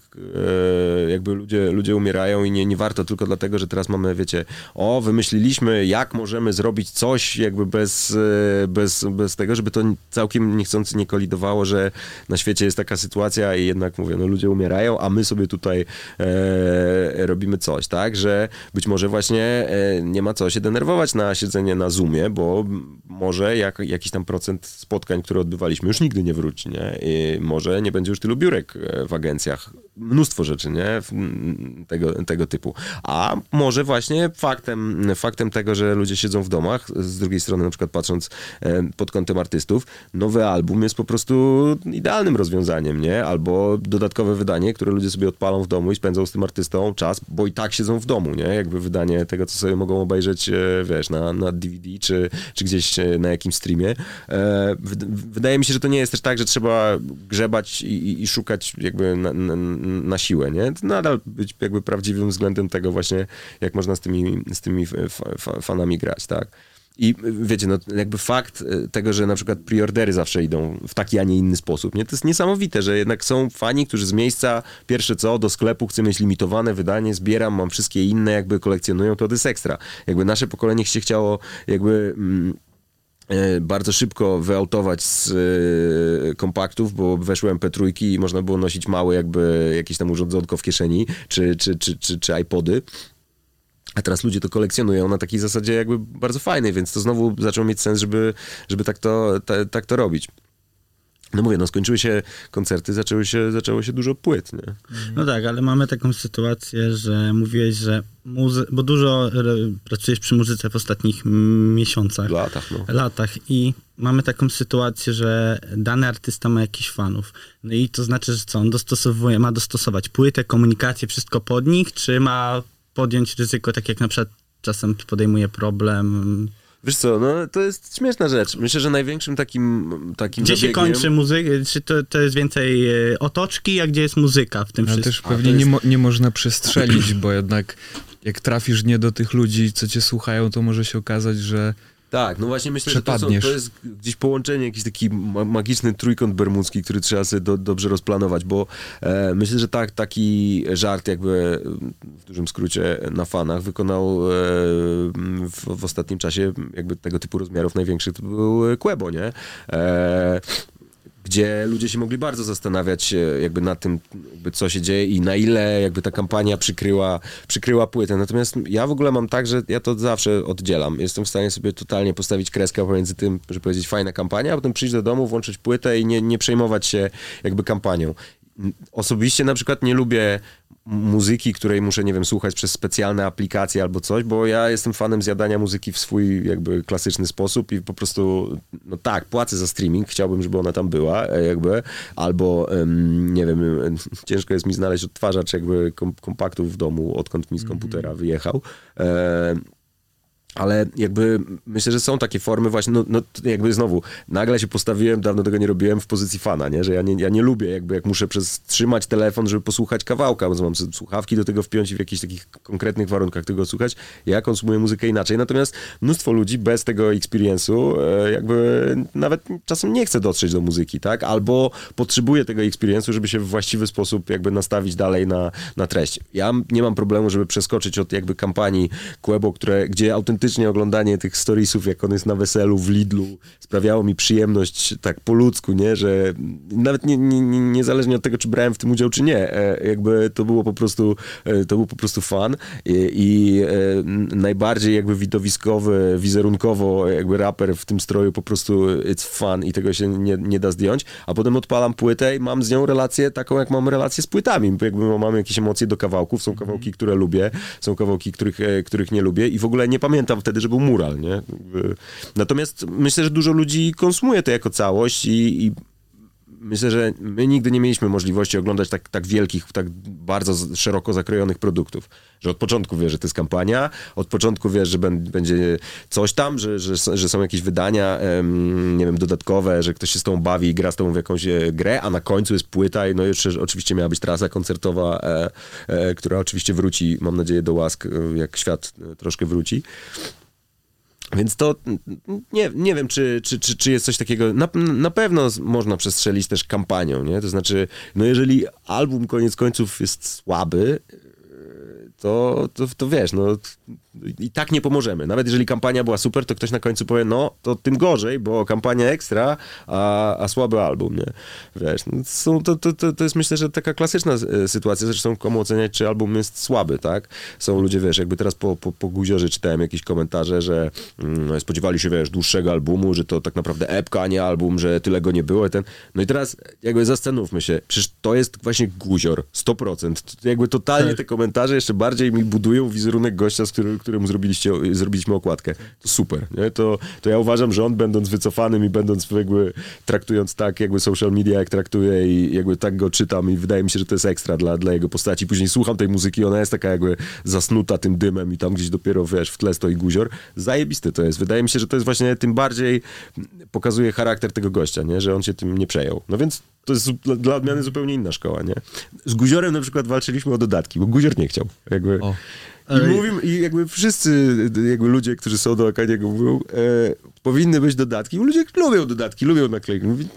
e, jakby ludzie, ludzie umierają i nie, nie warto tylko dlatego, że teraz mamy, wiecie, o, wymyśliliśmy, jak możemy zrobić coś jakby bez, e, bez, bez tego, żeby to całkiem niechcący nie kolidowało że na świecie jest taka sytuacja i jednak mówię, no ludzie umierają, a my sobie tutaj e, robimy coś, tak, że być może właśnie e, nie ma co się denerwować na siedzenie na Zoomie, bo może jak, jakiś tam procent spotkań, które odbywaliśmy już nigdy nie wróci, nie? I może nie będzie już tylu biurek e, w agencjach. Mnóstwo rzeczy, nie? Tego, tego typu. A może właśnie faktem, faktem tego, że ludzie siedzą w domach, z drugiej strony na przykład patrząc e, pod kątem artystów, nowy album jest po prostu idealnym rozwiązaniem, nie? Albo dodatkowe wydanie, które ludzie sobie odpalą w domu i spędzą z tym artystą czas, bo i tak siedzą w domu, nie? Jakby wydanie tego, co sobie mogą obejrzeć, e, wiesz, na, na DVD czy, czy gdzieś e, na jakimś streamie. E, wydaje mi się, że to nie jest też tak, że trzeba grzebać i, i szukać jakby na, na, na, siłę, nie? Nadal być jakby prawdziwym względem tego właśnie, jak można z tymi, z tymi fanami grać, tak? I wiecie, no jakby fakt e, tego, że na przykład preordery zawsze idą w taki, a nie inny sposób, nie? To jest niesamowite, że jednak są fani, którzy z miejsca, pierwsze co, do sklepu chcę mieć limitowane wydanie, zbieram, mam wszystkie inne, jakby kolekcjonują, to, jest ekstra. Jakby nasze pokolenie się chciało jakby... Mm, e, bardzo szybko wyautować z y, kompaktów, bo weszły MP3 i można było nosić małe jakby jakieś tam urządzonko w kieszeni, czy, czy, czy, czy, czy iPody. A teraz ludzie to kolekcjonują na takiej zasadzie jakby bardzo fajnej, więc to znowu zaczęło mieć sens, żeby, żeby tak, to, ta, tak to robić. No mówię, no skończyły się koncerty, zaczęły się, zaczęło się dużo płyt, nie?
No tak, ale mamy taką sytuację, że mówiłeś, że muzy- bo dużo pracujesz przy muzyce w ostatnich miesiącach.
Latach, no.
Latach i mamy taką sytuację, że dany artysta ma jakichś fanów. No i to znaczy, że co, on dostosowuje, ma dostosować płytę, komunikację, wszystko pod nich, czy ma podjąć ryzyko, tak jak na przykład czasem podejmuje problem
Wiesz co, no to jest śmieszna rzecz. Myślę, że największym takim, takim
Gdzie się kończy muzyka? Czy to, to jest więcej e, otoczki, a gdzie jest muzyka w tym
Ale
wszystkim?
też
A,
pewnie
to
nie,
jest-
mo- nie można przestrzelić, bo jednak jak trafisz nie do tych ludzi, co cię słuchają, to może się okazać, że
Tak, no właśnie myślę, że to, są, to jest gdzieś połączenie, jakiś taki ma- magiczny trójkąt bermudzki, który trzeba sobie do, dobrze rozplanować, bo e, myślę, że tak, taki żart jakby w dużym skrócie na fanach wykonał e, w, w ostatnim czasie jakby tego typu rozmiarów największych to był Quebo, nie? E, gdzie ludzie się mogli bardzo zastanawiać e, jakby nad tym, jakby co się dzieje i na ile jakby ta kampania przykryła, przykryła płytę. Natomiast ja w ogóle mam tak, że ja to zawsze oddzielam. Jestem w stanie sobie totalnie postawić kreskę pomiędzy tym, że powiedzieć fajna kampania, a potem przyjść do domu, włączyć płytę i nie, nie przejmować się jakby kampanią. Osobiście na przykład nie lubię muzyki, której muszę, nie wiem, słuchać przez specjalne aplikacje albo coś, bo ja jestem fanem zjadania muzyki w swój jakby klasyczny sposób i po prostu, no tak, płacę za streaming, chciałbym, żeby ona tam była e, jakby, albo nie wiem, em, [LAUGHS] ciężko jest mi znaleźć odtwarzacz jakby kom kompaktów w domu, odkąd mi z komputera wyjechał. Ale jakby myślę, że są takie formy właśnie, no, no jakby znowu, nagle się postawiłem, dawno tego nie robiłem, w pozycji fana, nie? że ja nie, ja nie lubię jakby jak muszę przez trzymać telefon, żeby posłuchać kawałka, bo mam słuchawki do tego wpiąć i w jakichś takich konkretnych warunkach tego słuchać. Ja konsumuję muzykę inaczej, natomiast mnóstwo ludzi bez tego experience'u e, jakby nawet czasem nie chce dotrzeć do muzyki, tak? Albo potrzebuje tego experience'u, żeby się w właściwy sposób jakby nastawić dalej na, na treść. Ja nie mam problemu, żeby przeskoczyć od jakby kampanii Quebo, które, gdzie autentycznie oglądanie tych storiesów, jak on jest na weselu w Lidlu, sprawiało mi przyjemność tak po ludzku, nie? Że nawet nie, nie, nie, niezależnie od tego, czy brałem w tym udział, czy nie, e, jakby to było po prostu, e, to był po prostu fan. I, i e, najbardziej jakby widowiskowy, wizerunkowo jakby raper w tym stroju po prostu it's fun i tego się nie, nie da zdjąć, a potem odpalam płytę i mam z nią relację taką, jak mam relację z płytami, bo jakby mam jakieś emocje do kawałków, są kawałki, które lubię, są kawałki, których, których nie lubię i w ogóle nie pamiętam wtedy, że był mural, nie? Natomiast myślę, że dużo ludzi konsumuje to jako całość i, i myślę, że my nigdy nie mieliśmy możliwości oglądać tak, tak wielkich, tak bardzo szeroko zakrojonych produktów. Że od początku wiesz, że to jest kampania, od początku wiesz, że będzie coś tam, że, że, że są jakieś wydania, nie wiem, dodatkowe, że ktoś się z tą bawi i gra z tą w jakąś e, grę, a na końcu jest płyta i no jeszcze oczywiście miała być trasa koncertowa, e, e, która oczywiście wróci, mam nadzieję, do łask, jak świat troszkę wróci. Więc to nie, nie wiem, czy, czy, czy, czy jest coś takiego. Na, na pewno można przestrzelić też kampanią, nie? To znaczy, no jeżeli album koniec końców jest słaby, to, to, to wiesz, no i tak nie pomożemy. Nawet jeżeli kampania była super, to ktoś na końcu powie, no to tym gorzej, bo kampania ekstra, a, a słaby album, nie? Wiesz, no, są, to, to, to, to jest myślę, że taka klasyczna e, sytuacja, zresztą komu oceniać, czy album jest słaby, tak? Są ludzie, wiesz, jakby teraz po, po, po guziorze czytałem jakieś komentarze, że mm, spodziewali się, wiesz, dłuższego albumu, że to tak naprawdę epka, a nie album, że tyle go nie było i ten... No i teraz jakby zastanówmy się, przecież to jest właśnie guzior, 100%. To jakby totalnie
Tak.
te komentarze jeszcze bardziej mi budują wizerunek gościa, z którym, któremu zrobiliście, zrobiliśmy okładkę. To super, nie? To, to ja uważam, że on będąc wycofanym i będąc jakby traktując tak jakby social media, jak traktuje i jakby tak go czytam i wydaje mi się, że to jest ekstra dla, dla jego postaci. Później słucham tej muzyki, ona jest taka jakby zasnuta tym dymem i tam gdzieś dopiero, wiesz, w tle stoi guzior. Zajebisty to jest. Wydaje mi się, że to jest właśnie tym bardziej pokazuje charakter tego gościa, nie? Że on się tym nie przejął. No więc to jest dla odmiany zupełnie inna szkoła, nie? Z Guziorem na przykład walczyliśmy o dodatki, bo Guzior nie chciał. Jakby.
O.
I mówimy, i jakby wszyscy jakby ludzie, którzy są do Akaniego mówią, e, powinny być dodatki. Bo Ludzie lubią dodatki, lubią naklejki. Mówi,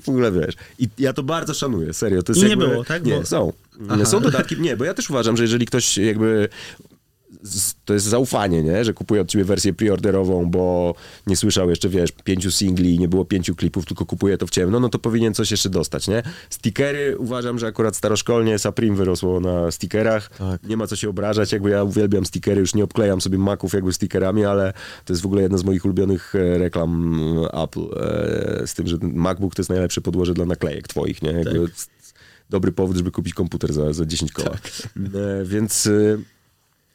w ogóle wiesz. I ja to bardzo szanuję, serio. To jest
I nie
jakby,
było, tak?
Nie, są.
Aha.
Są dodatki, nie, bo ja też uważam, że jeżeli ktoś jakby to jest zaufanie, nie? Że kupuje od ciebie wersję preorderową, bo nie słyszał jeszcze, wiesz, pięciu singli, nie było pięciu klipów, tylko kupuje to w ciemno, no to powinien coś jeszcze dostać, nie? Stickery, uważam, że akurat staroszkolnie Saprim wyrosło na stickerach.
Tak.
Nie ma co się obrażać, jakby ja uwielbiam stickery, już nie obklejam sobie maków jakby stickerami, ale to jest w ogóle jedna z moich ulubionych e, reklam e, Apple, e, z tym, że MacBook to jest najlepsze podłoże dla naklejek twoich, nie? Jakby
Tak.
dobry powód, żeby kupić komputer za, za 10 koła. E, więc...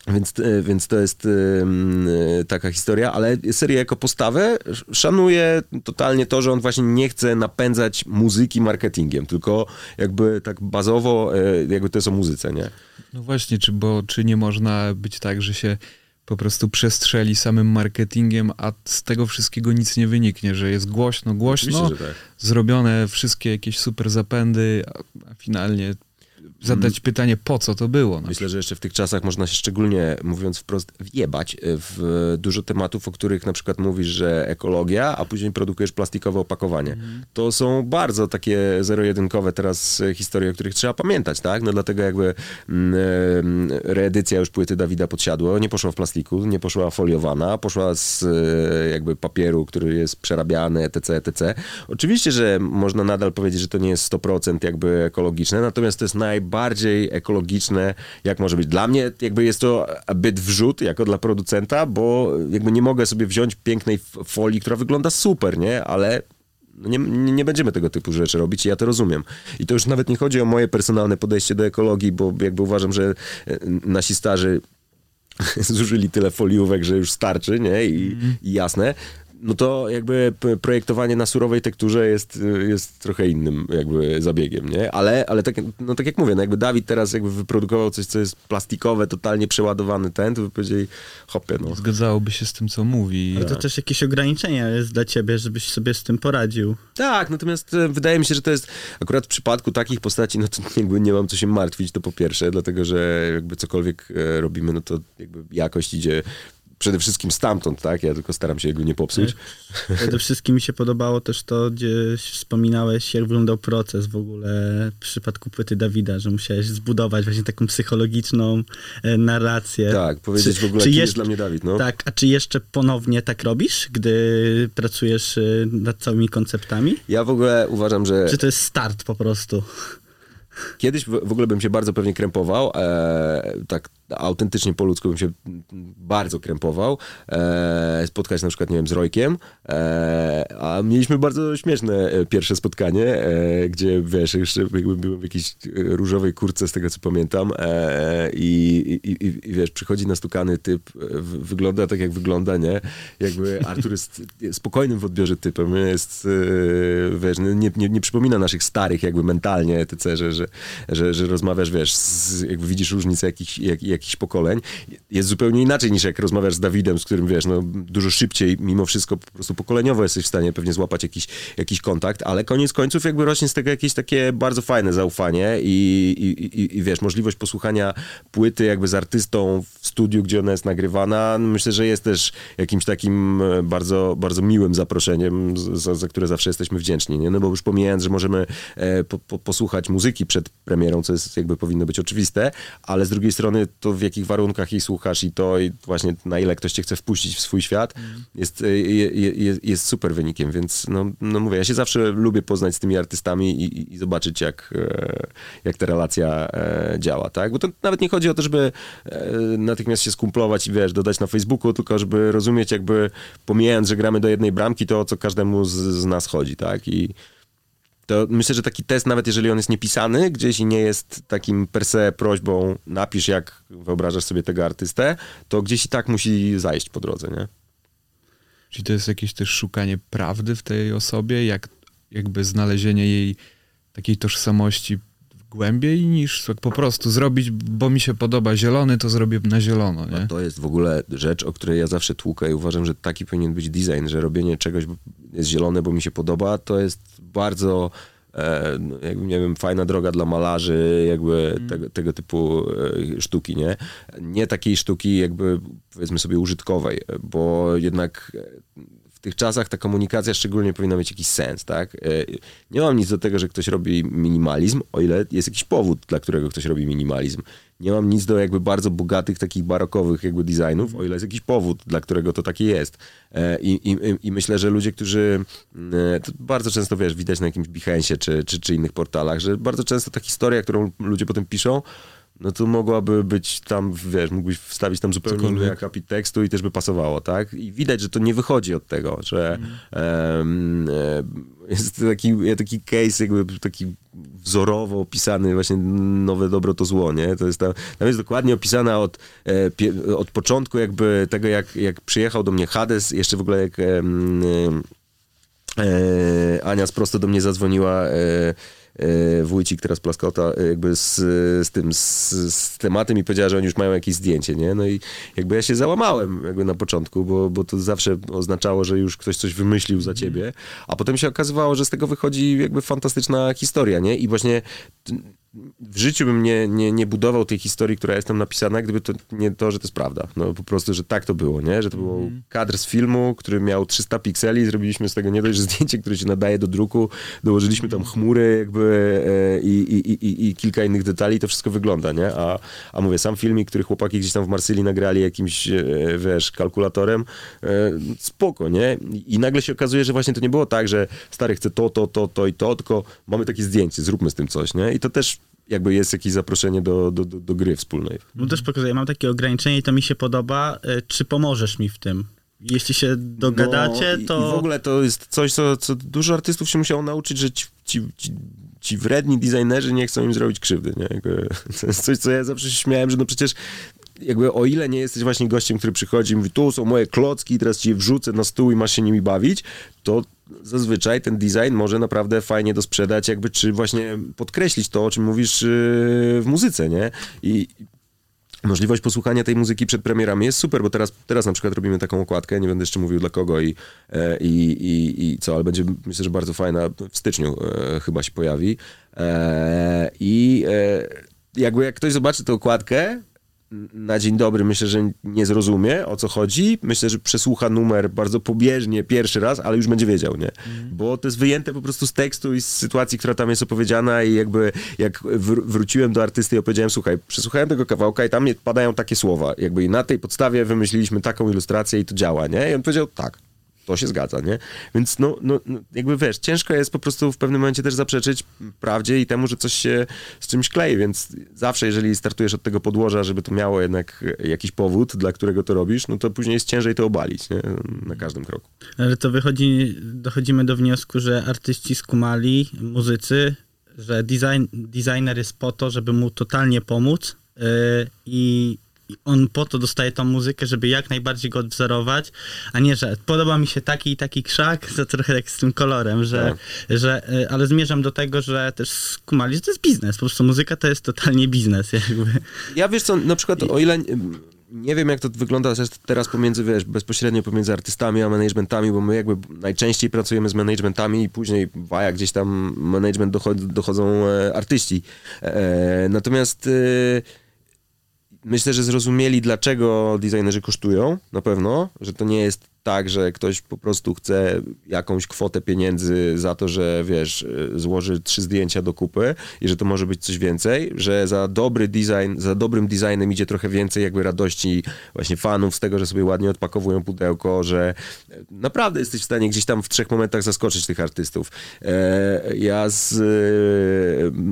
e, więc, e, więc to jest em, e, taka historia, ale serię jako postawę sz- szanuję totalnie to, że on właśnie nie chce napędzać muzyki marketingiem, tylko jakby tak bazowo e, jakby to jest o muzyce, nie?
No właśnie, czy, bo, czy nie można być tak, że się po prostu przestrzeli samym marketingiem, a z tego wszystkiego nic nie wyniknie, że jest głośno, głośno,
Oczywiście, że tak.
zrobione wszystkie jakieś super zapędy, a finalnie zadać pytanie, po co to było. No.
Myślę, że jeszcze w tych czasach można się szczególnie, mówiąc wprost, wjebać w dużo tematów, o których na przykład mówisz, że ekologia, a później produkujesz plastikowe opakowanie. To są bardzo takie zero-jedynkowe teraz e, historie, o których trzeba pamiętać, tak? No dlatego jakby mm, e, reedycja już płyty Dawida Podsiadło nie poszła w plastiku, nie poszła foliowana, poszła z e, jakby papieru, który jest przerabiany, etc., etc. Oczywiście, że można nadal powiedzieć, że to nie jest 100% jakby ekologiczne, natomiast to jest najbardziej ekologiczne, jak może być. Dla mnie jakby jest to byt wrzut, jako dla producenta, bo jakby nie mogę sobie wziąć pięknej folii, która wygląda super, nie? Ale nie, nie będziemy tego typu rzeczy robić i ja to rozumiem. I to już nawet nie chodzi o moje personalne podejście do ekologii, bo jakby uważam, że e, nasi starzy [LAUGHS] zużyli tyle foliówek, że już starczy, nie? I, i jasne. No to jakby projektowanie na surowej tekturze jest, y, jest trochę innym jakby zabiegiem, nie? Ale, ale tak, no tak jak mówię, no jakby Dawid teraz jakby wyprodukował coś, co jest plastikowe, totalnie przeładowany ten, to by powiedzieli, hopie, no.
Zgadzałoby się z tym, co mówi.
Ale to też jakieś ograniczenia jest dla ciebie, żebyś sobie z tym poradził.
Tak, natomiast e, wydaje mi się, że to jest akurat w przypadku takich postaci, no to [LAUGHS] jakby nie mam co się martwić, to po pierwsze, dlatego że jakby cokolwiek e, robimy, no to jakby jakość idzie przede wszystkim stamtąd, tak? Ja tylko staram się go nie popsuć.
Przede wszystkim mi się podobało też to, gdzie wspominałeś, jak wyglądał proces w ogóle w przypadku płyty Dawida, że musiałeś zbudować właśnie taką psychologiczną e, narrację.
Tak, powiedzieć
Czy-
w ogóle,
czy
kim jest dla mnie Dawid, no.
Tak, a czy jeszcze ponownie tak robisz, gdy pracujesz e, nad całymi konceptami?
Ja w ogóle uważam, że
Czy to jest start po prostu?
Kiedyś w w ogóle bym się bardzo pewnie krępował, e, tak autentycznie po ludzku bym się bardzo krępował, e, spotkać na przykład, nie wiem, z Rojkiem, e, a mieliśmy bardzo śmieszne e, pierwsze spotkanie, e, gdzie, wiesz, jeszcze jakby byłem w jakiejś e, różowej kurce, z tego co pamiętam, e, i, i, i, i wiesz, przychodzi nastukany typ, e, w- wygląda tak jak wygląda, nie? Jakby Artur jest spokojnym w odbiorze typem, jest, wiesz, nie, nie, nie przypomina naszych starych jakby mentalnie, etc., że, że, że, że rozmawiasz, wiesz, z, jakby widzisz różnicę jakichś, jak, jakichś pokoleń. Jest zupełnie inaczej niż jak rozmawiasz z Dawidem, z którym, wiesz, no dużo szybciej, mimo wszystko po prostu pokoleniowo jesteś w stanie pewnie złapać jakiś, jakiś kontakt, ale koniec końców jakby rośnie z tego jakieś takie bardzo fajne zaufanie i, i, i, i wiesz, możliwość posłuchania płyty jakby z artystą w studiu, gdzie ona jest nagrywana, myślę, że jest też jakimś takim e, bardzo, bardzo miłym zaproszeniem, za, za które zawsze jesteśmy wdzięczni, nie? No bo już pomijając, że możemy e, po, po, posłuchać muzyki przed premierą, co jest jakby powinno być oczywiste, ale z drugiej strony to w jakich warunkach jej słuchasz i to i właśnie na ile ktoś cię chce wpuścić w swój świat jest, e, je, je, je- jest super wynikiem, więc no, no mówię, ja się zawsze lubię poznać z tymi artystami i, i, i zobaczyć jak, e, jak ta relacja e, działa, tak? Bo to nawet nie chodzi o to, żeby e, natychmiast się skumplować i wiesz, dodać na Facebooku, tylko żeby rozumieć jakby pomijając, że gramy do jednej bramki, to o co każdemu z, z nas chodzi, tak? I to myślę, że taki test, nawet jeżeli on jest niepisany gdzieś i nie jest takim per se prośbą, napisz jak wyobrażasz sobie tego artystę, to gdzieś i tak musi zajść po drodze, nie?
Czyli to jest jakieś też szukanie prawdy w tej osobie, jak jakby znalezienie jej takiej tożsamości głębiej niż tak po prostu zrobić, bo mi się podoba zielony, to zrobię na zielono, nie?
A to jest w ogóle rzecz, o której ja zawsze tłukę i uważam, że taki powinien być design, że robienie czegoś jest zielone, bo mi się podoba, to jest bardzo e, no, jakby, nie wiem, fajna droga dla malarzy, jakby tego, tego typu e, sztuki, nie? Nie takiej sztuki jakby, powiedzmy sobie, użytkowej, bo jednak e, tych czasach ta komunikacja szczególnie powinna mieć jakiś sens, tak? E, Nie mam nic do tego, że ktoś robi minimalizm, o ile jest jakiś powód, dla którego ktoś robi minimalizm. Nie mam nic do jakby bardzo bogatych, takich barokowych jakby designów, o ile jest jakiś powód, dla którego to takie jest. E, I, i, i myślę, że ludzie, którzy e, to bardzo często, wiesz, widać na jakimś Behance'ie czy, czy, czy innych portalach, że bardzo często ta historia, którą ludzie potem piszą, no to mogłaby być tam, wiesz, mógłbyś wstawić tam zupełnie inny akapit tekstu i też by pasowało, tak? I widać, że to nie wychodzi od tego, że em, e, jest taki, taki case jakby taki wzorowo opisany właśnie nowe dobro to zło, nie? To jest tam, tam jest dokładnie opisana od, e, od początku jakby tego, jak, jak przyjechał do mnie Hades, jeszcze w ogóle jak e, Ania prosto do mnie zadzwoniła Wójcik, teraz Plaskota, e, jakby z, z tym, z, z tematem i powiedziała, że oni już mają jakieś zdjęcie, nie? No i jakby ja się załamałem jakby na początku, bo, bo to zawsze oznaczało, że już ktoś coś wymyślił za ciebie, a potem się okazywało, że z tego wychodzi jakby fantastyczna historia, nie? I właśnie w życiu bym nie, nie, nie budował tej historii, która jest tam napisana, gdyby to nie to, że to jest prawda. No po prostu, że tak to było, nie? Że to był
Mhm.
kadr z filmu, który miał 300 pikseli, zrobiliśmy z tego nie dość, że zdjęcie, które się nadaje do druku, dołożyliśmy tam chmury jakby e, i, i, i, i kilka innych detali, to wszystko wygląda, nie? A, a mówię, sam filmik, który chłopaki gdzieś tam w Marsylii nagrali jakimś, e, wiesz, kalkulatorem, e, spoko, nie? I nagle się okazuje, że właśnie to nie było tak, że stary chce to, to, to, to i to, tylko mamy takie zdjęcie, zróbmy z tym coś, nie? I to też jakby jest jakieś zaproszenie do, do, do, do gry wspólnej.
No też pokazuję, mam takie ograniczenie i to mi się podoba. E, Czy pomożesz mi w tym? Jeśli się dogadacie,
No,
to...
I w ogóle to jest coś, co, co dużo artystów się musiało nauczyć, że ci, ci, ci, ci wredni designerzy nie chcą im zrobić krzywdy, nie? Jakby, [LAUGHS] to jest coś, co ja zawsze się śmiałem, że no przecież jakby o ile nie jesteś właśnie gościem, który przychodzi i mówi, tu są moje klocki, teraz ci je wrzucę na stół i masz się nimi bawić, to zazwyczaj ten design może naprawdę fajnie dosprzedać, jakby czy właśnie podkreślić to, o czym mówisz yy, w muzyce, nie? I Możliwość posłuchania tej muzyki przed premierami jest super, bo teraz, teraz na przykład robimy taką okładkę, nie będę jeszcze mówił dla kogo i, e, i, i, i co, ale będzie myślę, że bardzo fajna, w styczniu e, chyba się pojawi. E, I e, jakby jak ktoś zobaczy tę okładkę, na dzień dobry myślę, że nie zrozumie o co chodzi. Myślę, że przesłucha numer bardzo pobieżnie pierwszy raz, ale już będzie wiedział, nie? Bo to jest wyjęte po prostu z tekstu i z sytuacji, która tam jest opowiedziana i jakby jak wr- wróciłem do artysty i opowiedziałem, słuchaj, przesłuchałem tego kawałka i tam padają takie słowa. Jakby i na tej podstawie wymyśliliśmy taką ilustrację i to działa, nie? I on powiedział, tak. To się zgadza, nie? Więc no, no, no, jakby wiesz, ciężko jest po prostu w pewnym momencie też zaprzeczyć prawdzie i temu, że coś się z czymś klei, więc zawsze jeżeli startujesz od tego podłoża, żeby to miało jednak jakiś powód, dla którego to robisz, no to później jest ciężej to obalić, nie? Na każdym kroku.
Ale to wychodzi, dochodzimy do wniosku, że artyści skumali, muzycy, że design, designer jest po to, żeby mu totalnie pomóc i i on po to dostaje tą muzykę, żeby jak najbardziej go odwzorować, a nie, że podoba mi się taki i taki krzak, [LAUGHS] to trochę jak z tym kolorem, że, że yy, ale zmierzam do tego, że też skumali, że to jest biznes, po prostu muzyka to jest totalnie biznes [LAUGHS] jakby.
Ja wiesz co, na przykład o ile nie wiem jak to wygląda teraz pomiędzy, wiesz, bezpośrednio pomiędzy artystami a managementami, bo my jakby najczęściej pracujemy z managementami i później waja gdzieś tam management dochod, dochodzą e, artyści. E, natomiast e, myślę, że zrozumieli dlaczego designerzy kosztują, na pewno, że to nie jest tak, że ktoś po prostu chce jakąś kwotę pieniędzy za to, że wiesz, złoży trzy zdjęcia do kupy i że to może być coś więcej, że za dobry design, za dobrym designem idzie trochę więcej jakby radości właśnie fanów z tego, że sobie ładnie odpakowują pudełko, że naprawdę jesteś w stanie gdzieś tam w trzech momentach zaskoczyć tych artystów. E, ja z, e,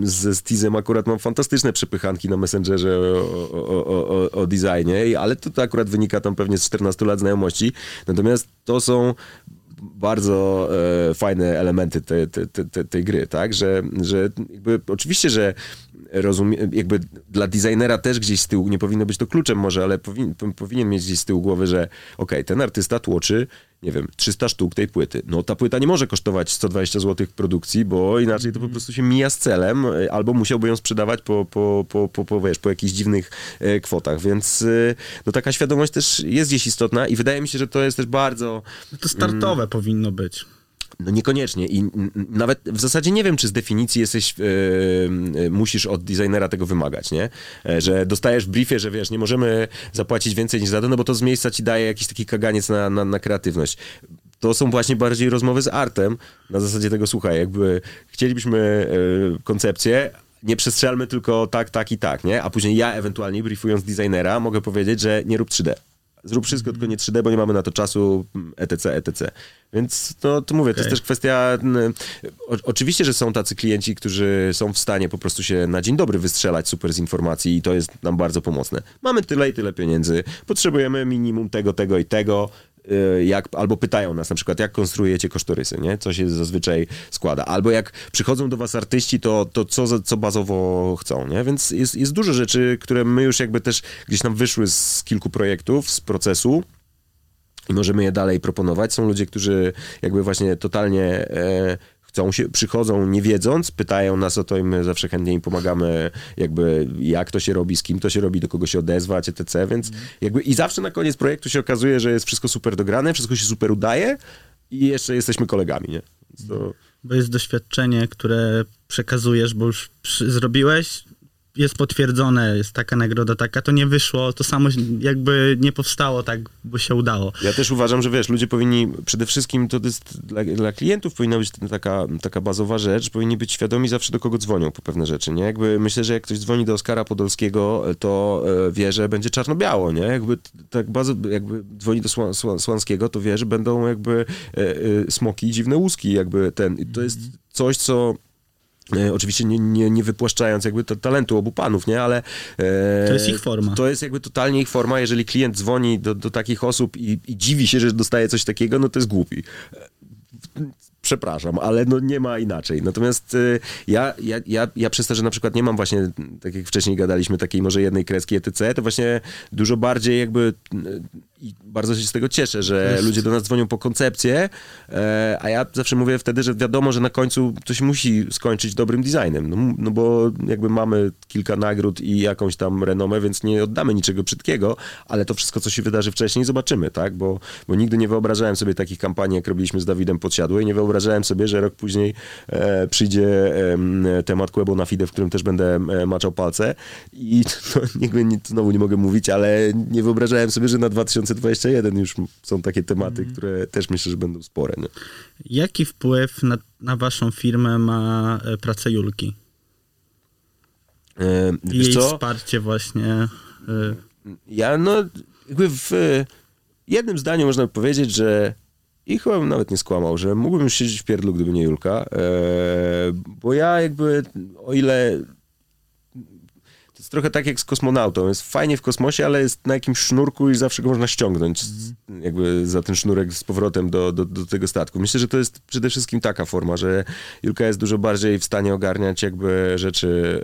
z, z Tizem akurat mam fantastyczne przepychanki na Messengerze o, o, o, o, designie, ale to, to akurat wynika tam pewnie z 14 lat znajomości. Natomiast to są bardzo e, fajne elementy te, te, te, te, tej gry, tak? Że, że jakby, oczywiście, że rozumie, jakby dla designera też gdzieś z tyłu, nie powinno być to kluczem może, ale powin, powinien mieć gdzieś z tyłu głowy, że okej, ten artysta tłoczy, nie wiem, 300 sztuk tej płyty. No ta płyta nie może kosztować 120 zł produkcji, bo inaczej to po prostu się mija z celem, e, albo musiałby ją sprzedawać po, po, po, po, po, wiesz, po jakichś dziwnych e, kwotach, więc e, no taka świadomość też jest gdzieś istotna i wydaje mi się, że to jest też bardzo
No to startowe powinno być.
No niekoniecznie i nawet w zasadzie nie wiem, czy z definicji jesteś, e, musisz od designera tego wymagać, nie? E, że dostajesz w briefie, że wiesz, nie możemy zapłacić więcej niż za to, no bo to z miejsca ci daje jakiś taki kaganiec na, na, na kreatywność. To są właśnie bardziej rozmowy z artem, na zasadzie tego, słuchaj, jakby chcielibyśmy e, koncepcję, nie przestrzelmy tylko tak, tak i tak, nie? A później ja ewentualnie briefując designera mogę powiedzieć, że nie rób 3D. Zrób wszystko, tylko nie 3D, bo nie mamy na to czasu, etc., etc. Więc to, to mówię, to jest też kwestia... O, oczywiście, że są tacy klienci, którzy są w stanie po prostu się na dzień dobry wystrzelać super z informacji i to jest nam bardzo pomocne. Mamy tyle i tyle pieniędzy, potrzebujemy minimum tego, tego i tego, jak, albo pytają nas na przykład, jak konstruujecie kosztorysy, nie? Co się zazwyczaj składa. Albo jak przychodzą do was artyści, to, to co, co bazowo chcą, nie? Więc jest, jest dużo rzeczy, które my już jakby też gdzieś nam wyszły z kilku projektów, z procesu, i możemy je dalej proponować. Są ludzie, którzy jakby właśnie totalnie e, chcą się, przychodzą nie wiedząc, pytają nas o to i my zawsze chętnie im pomagamy, jakby jak to się robi, z kim to się robi, do kogo się odezwać, etc., więc jakby i zawsze na koniec projektu się okazuje, że jest wszystko super dograne, wszystko się super udaje i jeszcze jesteśmy kolegami, nie? To...
Bo jest doświadczenie, które przekazujesz, bo już przy, zrobiłeś, jest potwierdzone, jest taka nagroda, taka, to nie wyszło, to samo jakby nie powstało tak, bo się udało.
Ja też uważam, że wiesz, ludzie powinni, przede wszystkim to jest dla, dla klientów powinna być taka, taka bazowa rzecz, powinni być świadomi zawsze do kogo dzwonią po pewne rzeczy, nie? Jakby myślę, że jak ktoś dzwoni do Oskara Podolskiego, to e, wie, że będzie czarno-biało, nie? Jakby tak bardzo, jakby dzwoni do Sła, Sła, Słanskiego, to wie, że będą jakby e, e, smoki i dziwne łuski, jakby ten, I to jest coś, co oczywiście nie, nie, nie wypłaszczając jakby to, talentu obu panów, nie, ale...
E, to jest ich forma.
To jest jakby totalnie ich forma. Jeżeli klient dzwoni do, do takich osób i, i dziwi się, że dostaje coś takiego, no to jest głupi przepraszam, ale no nie ma inaczej. Natomiast y, ja, ja, ja, ja przez to, że na przykład nie mam właśnie, tak jak wcześniej gadaliśmy, takiej może jednej kreski ETC, to właśnie dużo bardziej jakby i bardzo się z tego cieszę, że Jest. ludzie do nas dzwonią po koncepcję, e, a ja zawsze mówię wtedy, że wiadomo, że na końcu się musi skończyć dobrym designem, no, no bo jakby mamy kilka nagród i jakąś tam renomę, więc nie oddamy niczego brzydkiego, ale to wszystko, co się wydarzy wcześniej, zobaczymy, tak, bo, bo nigdy nie wyobrażałem sobie takich kampanii, jak robiliśmy z Dawidem Podsiadły i nie wyobrażałem sobie, że rok później e, przyjdzie e, temat Kłebo na FIDE, w którym też będę e, maczał palce i [LAUGHS] to, nie, znowu nie mogę mówić, ale nie wyobrażałem sobie, że na 2000 2021 już są takie tematy, mm. które też myślę, że będą spore. Nie?
Jaki wpływ na, na waszą firmę ma e, praca Julki? E, Jej co? wsparcie właśnie. E...
Ja no, jakby w jednym zdaniu można powiedzieć, że i chyba bym nawet nie skłamał, że mógłbym już siedzieć w pierdlu, gdyby nie Julka, e, bo ja jakby, o ile trochę tak jak z kosmonautą. Jest fajnie w kosmosie, ale jest na jakimś sznurku i zawsze go można ściągnąć mm. jakby za ten sznurek z powrotem do, do, do, tego statku. Myślę, że to jest przede wszystkim taka forma, że Julka jest dużo bardziej w stanie ogarniać jakby rzeczy,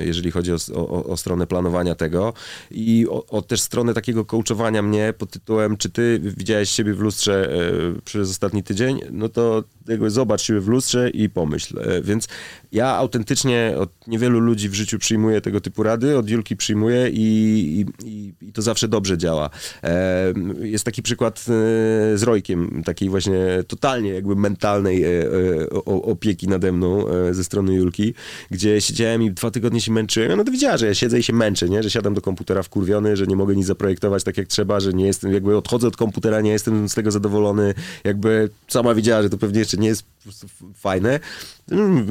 jeżeli chodzi o, o, o stronę planowania tego i o, o, też stronę takiego coachowania mnie pod tytułem, czy ty widziałeś siebie w lustrze e, przez ostatni tydzień, no to jakby zobacz siebie w lustrze i pomyśl. E, więc ja autentycznie od niewielu ludzi w życiu przyjmuję tego typu rady, od Julki przyjmuję i, i, i to zawsze dobrze działa. E, jest taki przykład e, z Rojkiem, takiej właśnie totalnie jakby mentalnej opieki nade mną ze strony Julki, gdzie siedziałem i dwa tygodnie się męczyłem. No to widziała, że ja siedzę i się męczę, nie? że siadam do komputera wkurwiony, że nie mogę nic zaprojektować tak jak trzeba, że nie jestem, jakby odchodzę od komputera, nie jestem z tego zadowolony. Jakby sama wiedziała, że to pewnie jeszcze nie jest fajne.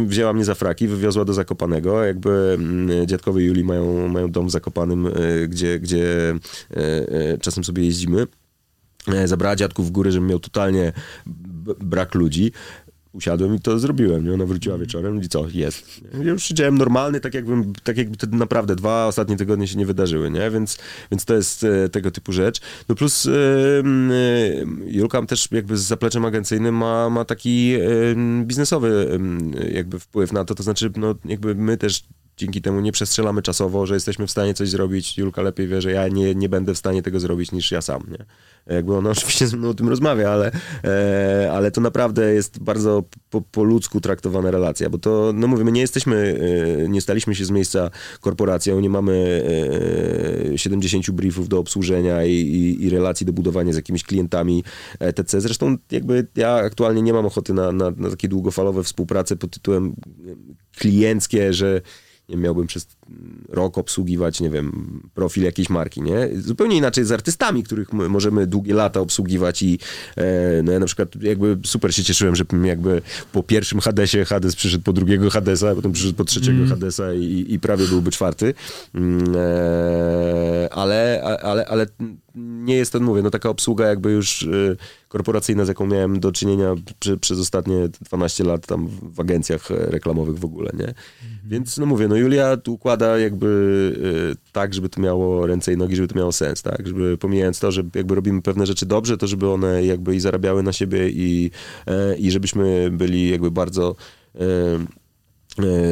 Wzięła mnie za fraki, wywiozła do Zakopanego. Jakby mm, dziadkowie Julii mają, mają dom w Zakopanym, e, gdzie, gdzie e, e, czasem sobie jeździmy zabrała dziadków w góry, żebym miał totalnie brak ludzi usiadłem i to zrobiłem, nie? Ona wróciła mhm. wieczorem i co, jest. Ja już siedziałem normalny, tak jakbym, tak jakby to naprawdę dwa ostatnie tygodnie się nie wydarzyły, nie? Więc, więc to jest e, tego typu rzecz. No plus e, e, Julka też jakby z zapleczem agencyjnym ma, ma taki e, biznesowy jakby wpływ na to, to znaczy no jakby my też dzięki temu nie przestrzelamy czasowo, że jesteśmy w stanie coś zrobić. Julka lepiej wie, że ja nie, nie będę w stanie tego zrobić niż ja sam, nie? Jakby ona [LAUGHS] oczywiście ze mną o tym rozmawia, ale, e, ale to naprawdę jest bardzo po, po, ludzku traktowana relacja, bo to, no mówimy, nie jesteśmy, e, nie staliśmy się z miejsca korporacją, nie mamy e, 70 briefów do obsłużenia i, i, i, relacji do budowania z jakimiś klientami etc. Zresztą jakby ja aktualnie nie mam ochoty na, na, na takie długofalowe współprace pod tytułem klienckie, że miałbym przez rok obsługiwać, nie wiem, profil jakiejś marki, nie? Zupełnie inaczej z artystami, których możemy długie lata obsługiwać i e, no ja na przykład jakby super się cieszyłem, że jakby po pierwszym Hadesie Hades przyszedł po drugiego Hadesa, potem przyszedł po trzeciego mm. Hadesa i, i prawie byłby czwarty, mm, e, ale, ale, ale nie jest to, mówię, no taka obsługa jakby już y, korporacyjna, z jaką miałem do czynienia przy, przez ostatnie 12 lat tam w agencjach reklamowych w ogóle, nie? Więc no mówię, no Julia układa jakby y, tak, żeby to miało ręce i nogi, żeby to miało sens, tak? Żeby pomijając to, że jakby robimy pewne rzeczy dobrze, to żeby one jakby i zarabiały na siebie i, y, i żebyśmy byli jakby bardzo y,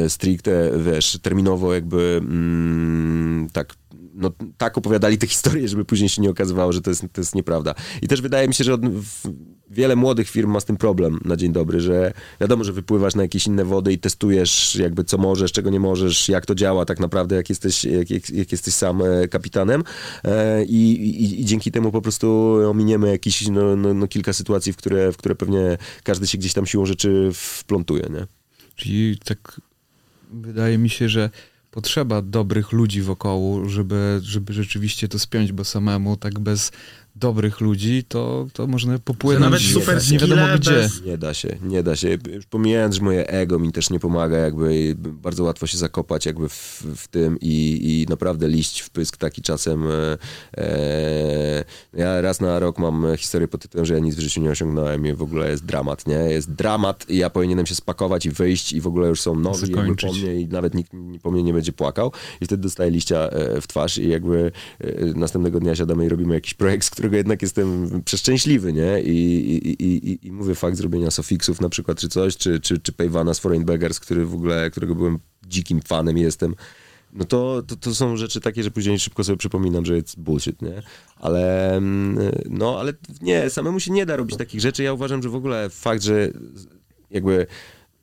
stricte, wiesz, terminowo jakby mm, tak no, tak opowiadali te historie, żeby później się nie okazywało, że to jest, to jest nieprawda. I też wydaje mi się, że od, w, wiele młodych firm ma z tym problem na dzień dobry, że wiadomo, że wypływasz na jakieś inne wody i testujesz jakby co możesz, czego nie możesz, jak to działa tak naprawdę, jak jesteś, jak, jak, jak jesteś sam e, kapitanem e, i, i, i, dzięki temu po prostu ominiemy jakieś no, no, no, kilka sytuacji, w które, w które pewnie każdy się gdzieś tam siłą rzeczy wplątuje, nie?
Czyli tak wydaje mi się, że potrzeba dobrych ludzi wokoło, żeby, żeby rzeczywiście to spiąć, bo samemu tak bez dobrych ludzi, to, to można popłynąć
nawet super
nie wiadomo gdzie. Bez...
Nie da się, nie da się. Już pomijając, że moje ego mi też nie pomaga, jakby bardzo łatwo się zakopać jakby w, w tym i, i naprawdę liść w pysk taki czasem. E, e, ja raz na rok mam historię pod tytułem, że ja nic w życiu nie osiągnąłem i w ogóle jest dramat, nie? Jest dramat i ja powinienem się spakować i wyjść i w ogóle już są nowi jakby po mnie i nawet nikt po mnie nie będzie płakał i wtedy dostaję liścia e, w twarz i jakby e, następnego dnia siadamy i robimy jakiś projekt, z którego którego jednak jestem przeszczęśliwy, nie? I, i, i, i mówię fakt zrobienia Sofixów na przykład, czy coś, czy, czy, czy Payvana z Foreign Beggars, który w ogóle, którego byłem dzikim fanem jestem, no to, to, to, są rzeczy takie, że później szybko sobie przypominam, że jest bullshit, nie? Ale, mm, no, ale nie, samemu się nie da robić takich rzeczy. Ja uważam, że w ogóle fakt, że jakby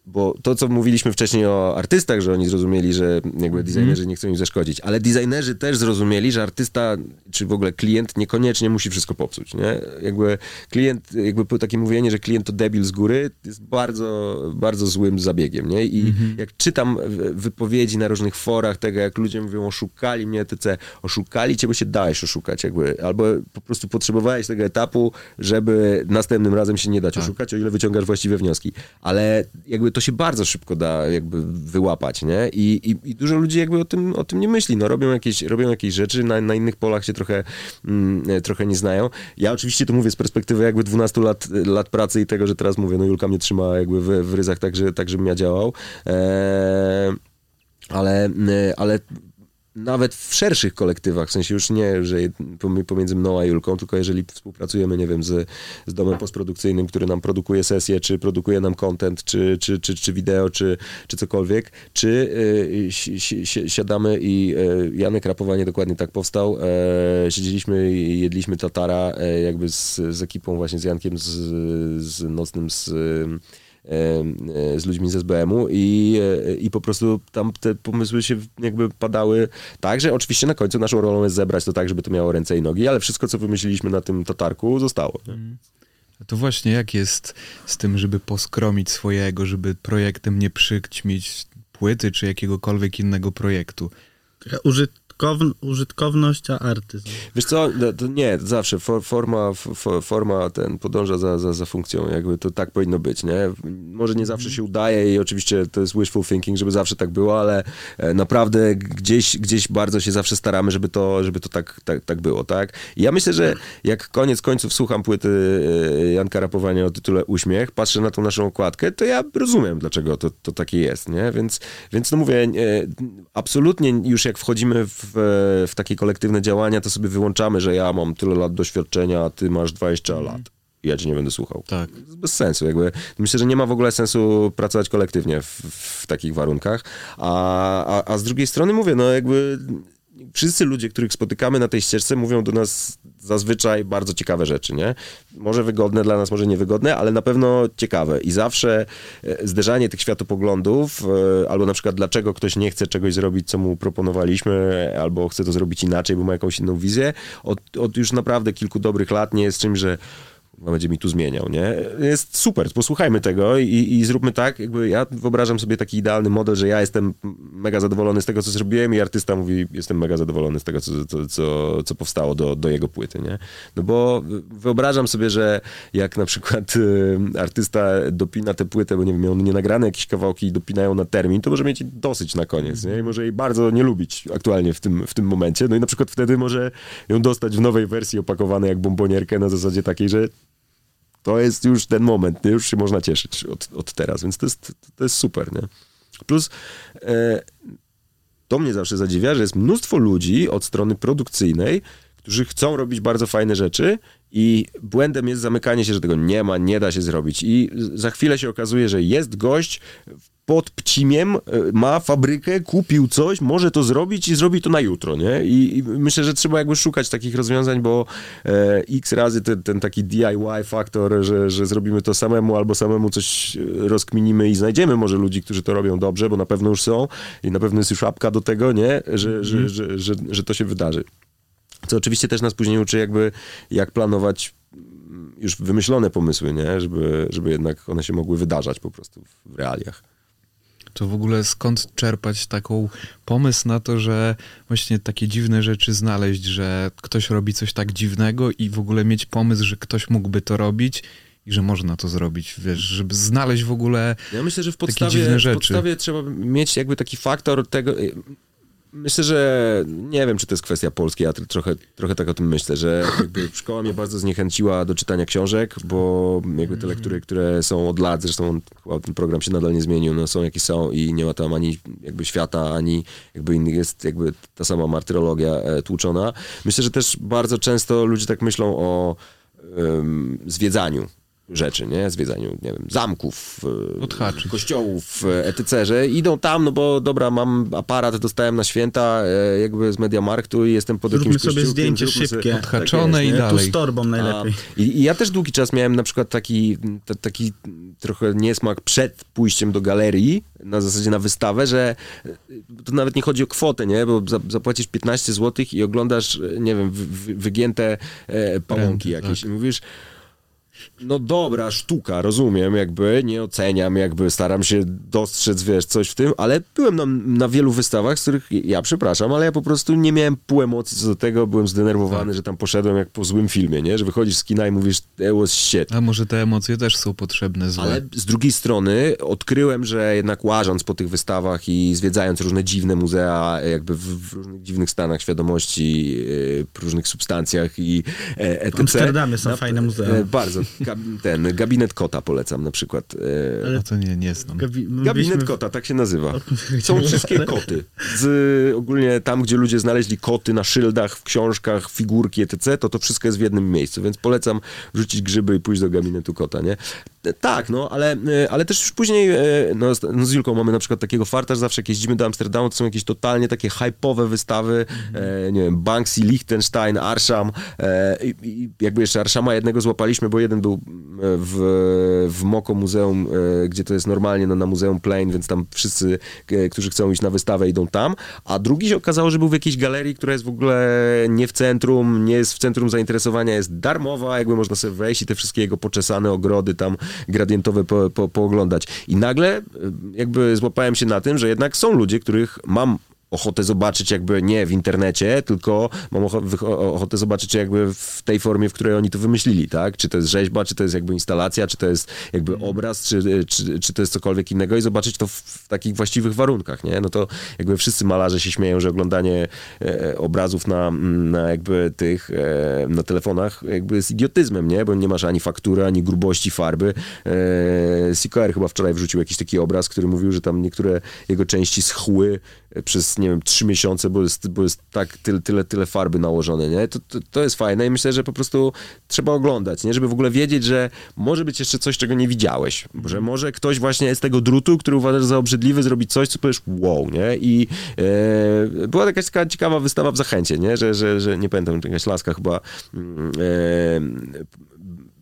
bo to, co mówiliśmy wcześniej o artystach, że oni zrozumieli, że jakby mhm. designerzy nie chcą im zaszkodzić, ale designerzy też zrozumieli, że artysta, czy w ogóle klient niekoniecznie musi wszystko popsuć, nie? Jakby klient, jakby takie mówienie, że klient to debil z góry, jest bardzo, bardzo złym zabiegiem, nie? I mhm. jak czytam wypowiedzi na różnych forach tego, jak ludzie mówią, oszukali mnie, etc., oszukali cię, bo się dałeś oszukać, jakby, albo po prostu potrzebowałeś tego etapu, żeby następnym razem się nie dać tak. oszukać, o ile wyciągasz właściwe wnioski. Ale jakby to się bardzo szybko da jakby wyłapać, nie? I, i, i dużo ludzi jakby o tym, o tym nie myśli, no robią jakieś, robią jakieś rzeczy, na, na innych polach się trochę, mm, e, trochę nie znają. Ja oczywiście to mówię z perspektywy jakby 12 lat, lat pracy i tego, że teraz mówię, no Julka mnie trzyma jakby w, w ryzach tak, że, tak, żebym ja działał. Eee, ale, ale nawet w szerszych kolektywach, w sensie już nie, że pomiędzy mną a Julką, tylko jeżeli współpracujemy, nie wiem, z, z domem postprodukcyjnym, który nam produkuje sesję, czy produkuje nam content, czy, czy, czy, czy wideo, czy, czy cokolwiek, czy y, si, si, siadamy i y, Janek Rapowanie dokładnie tak powstał, e, siedzieliśmy i jedliśmy tatara e, jakby z, z ekipą właśnie, z Jankiem, z, z Nocnym, z E, z ludźmi z SBM-u i, e, i po prostu tam te pomysły się jakby padały tak, że oczywiście na końcu naszą rolą jest zebrać to tak, żeby to miało ręce i nogi, ale wszystko, co wymyśliliśmy na tym tatarku, zostało. Nie?
A to właśnie jak jest z tym, żeby poskromić swojego, żeby projektem nie przyćmić płyty czy jakiegokolwiek innego projektu?
Użyt użytkowność, a artyzm.
Wiesz co, no, nie, zawsze for, forma, for, forma ten podąża za, za, za funkcją, jakby to tak powinno być, nie? Może nie zawsze się udaje i oczywiście to jest wishful thinking, żeby zawsze tak było, ale e, naprawdę gdzieś, gdzieś bardzo się zawsze staramy, żeby to, żeby to tak, tak, tak było, tak? I ja myślę, że jak koniec końców słucham płyty e, Janka Rapowania o tytule Uśmiech, patrzę na tą naszą okładkę, to ja rozumiem, dlaczego to, to takie jest, nie? Więc, więc no mówię, absolutnie już jak wchodzimy w w, w takie kolektywne działania, to sobie wyłączamy, że ja mam tyle lat doświadczenia, a ty masz 20 mm. lat. I ja cię nie będę słuchał.
Tak.
Bez sensu. Jakby. Myślę, że nie ma w ogóle sensu pracować kolektywnie w, w takich warunkach. A, a, a z drugiej strony mówię, no jakby wszyscy ludzie, których spotykamy na tej ścieżce, mówią do nas zazwyczaj bardzo ciekawe rzeczy, nie? Może wygodne dla nas, może niewygodne, ale na pewno ciekawe. I zawsze e, zderzanie tych światopoglądów, e, albo na przykład dlaczego ktoś nie chce czegoś zrobić, co mu proponowaliśmy, albo chce to zrobić inaczej, bo ma jakąś inną wizję, od, od już naprawdę kilku dobrych lat nie jest czymś, że będzie mi tu zmieniał, nie? Jest super, posłuchajmy tego i, i zróbmy tak, jakby ja wyobrażam sobie taki idealny model, że ja jestem mega zadowolony z tego, co zrobiłem i artysta mówi, jestem mega zadowolony z tego, co, co, co, co powstało do, do jego płyty, nie? No bo wyobrażam sobie, że jak na przykład y, artysta dopina tę płytę, bo nie wiem, miał nienagrane jakieś kawałki i dopinają na termin, to może mieć dosyć na koniec, nie? I może jej bardzo nie lubić aktualnie w tym, w tym momencie, no i na przykład wtedy może ją dostać w nowej wersji opakowanej jak bombonierkę na zasadzie takiej, że to jest już ten moment, nie? już się można cieszyć od, od teraz, więc to jest, to jest super, nie? Plus e, to mnie zawsze zadziwia, że jest mnóstwo ludzi od strony produkcyjnej, którzy chcą robić bardzo fajne rzeczy i błędem jest zamykanie się, że tego nie ma, nie da się zrobić. I za chwilę się okazuje, że jest gość pod Pcimiem e, ma fabrykę, kupił coś, może to zrobić i zrobi to na jutro, nie? I, i myślę, że trzeba jakby szukać takich rozwiązań, bo e, x razy ten, ten taki DIY faktor, że, że zrobimy to samemu albo samemu coś e, rozkminimy i znajdziemy może ludzi, którzy to robią dobrze, bo na pewno już są i na pewno jest już apka do tego, nie? Że, że, że, że, że to się wydarzy. Co oczywiście też nas później uczy jakby, jak planować mm, już wymyślone pomysły, nie? Żeby, żeby jednak one się mogły wydarzać po prostu w realiach.
To w ogóle skąd czerpać taką pomysł na to, że właśnie takie dziwne rzeczy znaleźć, że ktoś robi coś tak dziwnego i w ogóle mieć pomysł, że ktoś mógłby to robić i że można to zrobić, wiesz, żeby znaleźć w ogóle
Ja myślę, że w podstawie, w podstawie trzeba mieć jakby taki faktor tego. Myślę, że nie wiem, czy to jest kwestia polskiej, ja tr- trochę, trochę tak o tym myślę, że jakby szkoła mnie bardzo zniechęciła do czytania książek, bo jakby te lektury, które są od lat, zresztą chyba ten program się nadal nie zmienił, no są jakie są i nie ma tam ani jakby świata, ani jakby innych, jest jakby ta sama martyrologia e, tłuczona. Myślę, że też bardzo często ludzie tak myślą o em, zwiedzaniu rzeczy, nie? Zwiedzaniu, nie wiem, zamków, e,
Odhaczyć.
kościołów, e, etc., że idą tam, no bo dobra, mam aparat, dostałem na święta e, jakby z Mediamarktu i jestem pod
Zróbmy
jakimś
sobie zdjęcie szybkie.
tak
Odhaczone
jest,
i dalej.
Tu z torbą najlepiej.
A, i, I ja też długi czas miałem na przykład taki, t- taki trochę niesmak przed pójściem do galerii, na zasadzie na wystawę, że to nawet nie chodzi o kwotę, nie? Bo za, zapłacisz 15 zł i oglądasz, nie wiem, wy, wy, wygięte e, pałąki
Pręty,
jakieś
tak.
i mówisz, no dobra, sztuka, rozumiem, jakby, nie oceniam, jakby staram się dostrzec, wiesz, coś w tym, ale byłem na, na wielu wystawach, z których ja przepraszam, ale ja po prostu nie miałem pół emocji co do tego, byłem zdenerwowany, że tam poszedłem jak po złym filmie, nie, że wychodzisz z kina i mówisz, that was shit.
A może te emocje też są potrzebne, złe.
Ale z drugiej strony odkryłem, że jednak łażąc po tych wystawach i zwiedzając różne dziwne muzea, jakby w, w różnych dziwnych stanach świadomości, yy, różnych substancjach i e, etc.
W Amsterdamie są fajne muzea.
E, bardzo. Ten, gabinet kota polecam na przykład. E,
No to nie, nie znam.
Gabi-
Gabinet
w-
kota, tak się nazywa. [LAUGHS] Są wszystkie koty. Z, ogólnie tam, gdzie ludzie znaleźli koty na szyldach, w książkach, figurki, etc., to to wszystko jest w jednym miejscu, więc polecam rzucić grzyby i pójść do gabinetu kota, nie? Tak, no, ale, e, ale też już później, e, no, z- no z Julką mamy na przykład takiego farta, że zawsze jak jeździmy do Amsterdamu, to są jakieś totalnie takie hype'owe wystawy, e, nie wiem, Banksy, Liechtenstein, Arsham e, i, i jakby jeszcze Arshama jednego złapaliśmy, bo jeden był w, w Moko Muzeum, e, gdzie to jest normalnie no, na Muzeum Plain, więc tam wszyscy, którzy chcą iść na wystawę, idą tam, a drugi się okazało, że był w jakiejś galerii, która jest w ogóle nie w centrum, nie jest w centrum zainteresowania, jest darmowa, jakby można sobie wejść i te wszystkie jego poczesane ogrody tam gradientowe po, po, pooglądać. I nagle e, jakby złapałem się na tym, że jednak są ludzie, których mam ochotę zobaczyć jakby nie w internecie, tylko mam ochotę zobaczyć jakby w tej formie, w której oni to wymyślili, tak? Czy to jest rzeźba, czy to jest jakby instalacja, czy to jest jakby obraz, czy, czy, czy to jest cokolwiek innego i zobaczyć to w, w takich właściwych warunkach, nie? No to jakby wszyscy malarze się śmieją, że oglądanie e, obrazów na, na jakby tych, e, na telefonach jakby jest idiotyzmem, nie? Bo nie masz ani faktury, ani grubości farby. E, CKR chyba wczoraj wrzucił jakiś taki obraz, który mówił, że tam niektóre jego części schły przez, nie wiem, trzy miesiące, bo jest, bo jest tak tyle, tyle, tyle farby nałożone, nie? To, to, to jest fajne i myślę, że po prostu trzeba oglądać, nie? Żeby w ogóle wiedzieć, że może być jeszcze coś, czego nie widziałeś. Że może ktoś właśnie z tego drutu, który uważasz za obrzydliwy, zrobić coś, co powiesz wow, nie? I e, była jakaś taka ciekawa wystawa w Zachęcie, nie? Że, że, że nie pamiętam, jakaś laska chyba mm, e,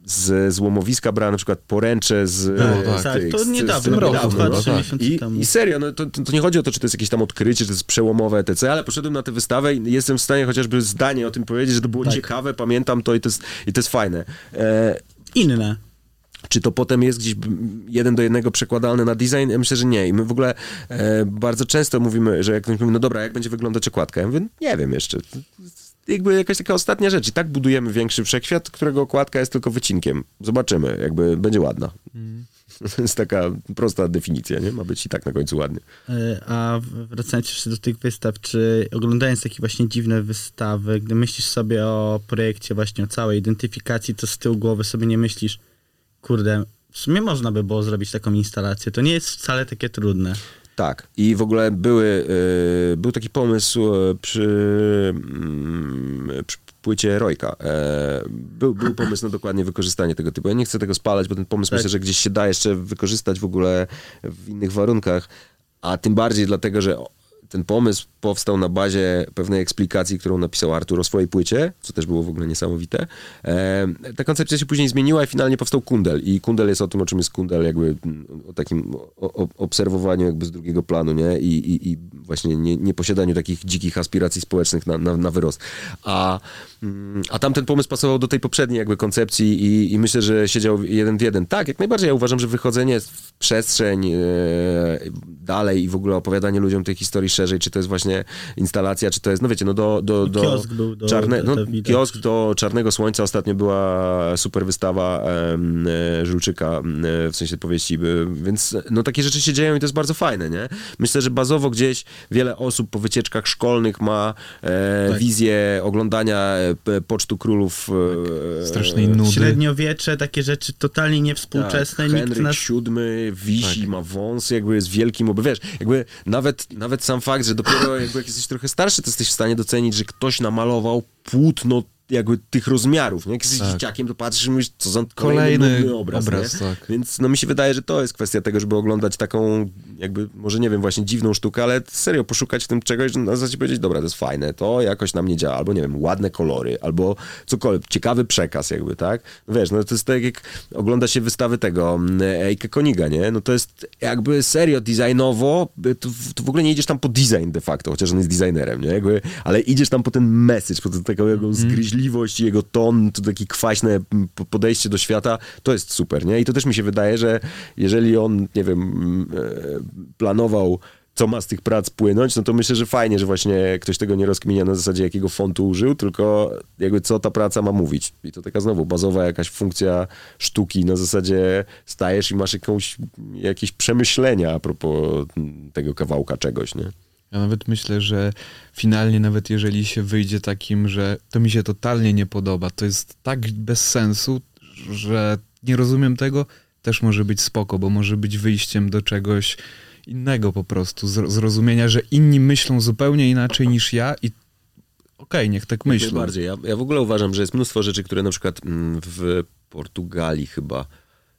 z złomowiska brała na przykład poręcze z...
Było,
z
tak,
tych-
to niedawno,
roku
niedawno,
było,
no.
2-3
tak.
miesiące
I,
temu.
I serio, no to, to nie chodzi o to, czy to jest jakieś tam odkrycie, czy to jest przełomowe, etc., ale poszedłem na tę wystawę i jestem w stanie chociażby zdanie o tym powiedzieć, że to było
Tak.
ciekawe, pamiętam to i to jest, i to jest fajne. E,
Inne.
czy to potem jest gdzieś jeden do jednego przekładalne na design? Ja myślę, że nie. I my w ogóle e, bardzo często mówimy, że jak ktoś mówi, no dobra, jak będzie wyglądać okładka? Ja mówię, nie wiem jeszcze. Jakby jakaś taka ostatnia rzecz. I tak budujemy większy wszechświat, którego okładka jest tylko wycinkiem. Zobaczymy, jakby będzie ładna. To [LAUGHS] jest taka prosta definicja, nie? Ma być i tak na końcu ładnie.
E, A wracając jeszcze do tych wystaw, czy oglądając takie właśnie dziwne wystawy, gdy myślisz sobie o projekcie właśnie o całej identyfikacji, to z tyłu głowy sobie nie myślisz, kurde, w sumie można by było zrobić taką instalację. To nie jest wcale takie trudne.
Tak. I w ogóle były, e, był taki pomysł e, przy, mm, przy, płycie Rojka. E, był, był pomysł na dokładnie wykorzystanie tego typu. Ja nie chcę tego spalać, bo ten pomysł
Tak.
myślę, że gdzieś się da jeszcze wykorzystać w ogóle w innych warunkach, a tym bardziej dlatego, że ten pomysł powstał na bazie pewnej eksplikacji, którą napisał Artur o swojej płycie, co też było w ogóle niesamowite. E, ta koncepcja się później zmieniła i finalnie powstał Kundel. I Kundel jest o tym, o czym jest Kundel, jakby o takim o, o, obserwowaniu jakby z drugiego planu, nie? I, i, i właśnie nie, nie posiadaniu takich dzikich aspiracji społecznych na, na, na wyrost. A, a tamten pomysł pasował do tej poprzedniej jakby koncepcji i, i myślę, że siedział jeden w jeden. Tak, jak najbardziej. Ja uważam, że wychodzenie w przestrzeń e, dalej i w ogóle opowiadanie ludziom tej historii szerzej, czy to jest właśnie instalacja, czy to jest, no wiecie, no do... do, do
Kiosk był do-
czarne, no, kiosk do Czarnego Słońca ostatnio była super wystawa em, e, Żulczyka, em, e, w sensie powieści, więc no takie rzeczy się dzieją i to jest bardzo fajne, nie? Myślę, że bazowo gdzieś wiele osób po wycieczkach szkolnych ma
Tak.
wizję oglądania Pocztu Królów. e,
Strasznej nudy.
Średniowiecze, takie rzeczy totalnie niewspółczesne.
tak, Henryk
nas...
VII wisi,
Tak.
ma wąs, jakby jest wielkim, bo wiesz, jakby nawet, nawet sam fakt, że dopiero jakby jak jesteś trochę starszy, to jesteś w stanie docenić, że ktoś namalował płótno jakby tych rozmiarów, nie? Jak jesteś
Tak.
dzieciakiem, to patrzysz i mówisz, co za
Kolejny
kolejny obraz,
obraz,
nie?
tak.
Więc no mi się wydaje, że to jest kwestia tego, żeby oglądać taką jakby, może nie wiem, właśnie dziwną sztukę, ale serio poszukać w tym czegoś, że na zasadzie powiedzieć, dobra, to jest fajne, to jakoś na mnie działa, albo nie wiem, ładne kolory, albo cokolwiek, ciekawy przekaz jakby, tak? No wiesz, no to jest tak jak ogląda się wystawy tego mm, Eike Koniga, nie? No to jest jakby serio designowo, to, to w ogóle nie idziesz tam po design de facto, chociaż on jest designerem, nie? Jakby, ale idziesz tam po ten message, po tę taką jego zgryźliwość i jego ton, to takie kwaśne po- podejście do świata, to jest super, nie? I to też mi się wydaje, że jeżeli on, nie wiem, e, planował co ma z tych prac płynąć, no to myślę, że fajnie, że właśnie ktoś tego nie rozkminia na zasadzie jakiego fontu użył, tylko jakby co ta praca ma mówić. I to taka znowu bazowa jakaś funkcja sztuki, na zasadzie stajesz i masz jakąś, jakieś przemyślenia a propos tego kawałka czegoś, nie?
Ja nawet myślę, że finalnie, nawet jeżeli się wyjdzie takim, że to mi się totalnie nie podoba, to jest tak bez sensu, że nie rozumiem tego, też może być spoko, bo może być wyjściem do czegoś innego po prostu, zro- zrozumienia, że inni myślą zupełnie inaczej niż ja i okej, niech tak myślą.
Bardziej. Ja, ja w ogóle uważam, że jest mnóstwo rzeczy, które na przykład mm, w Portugalii chyba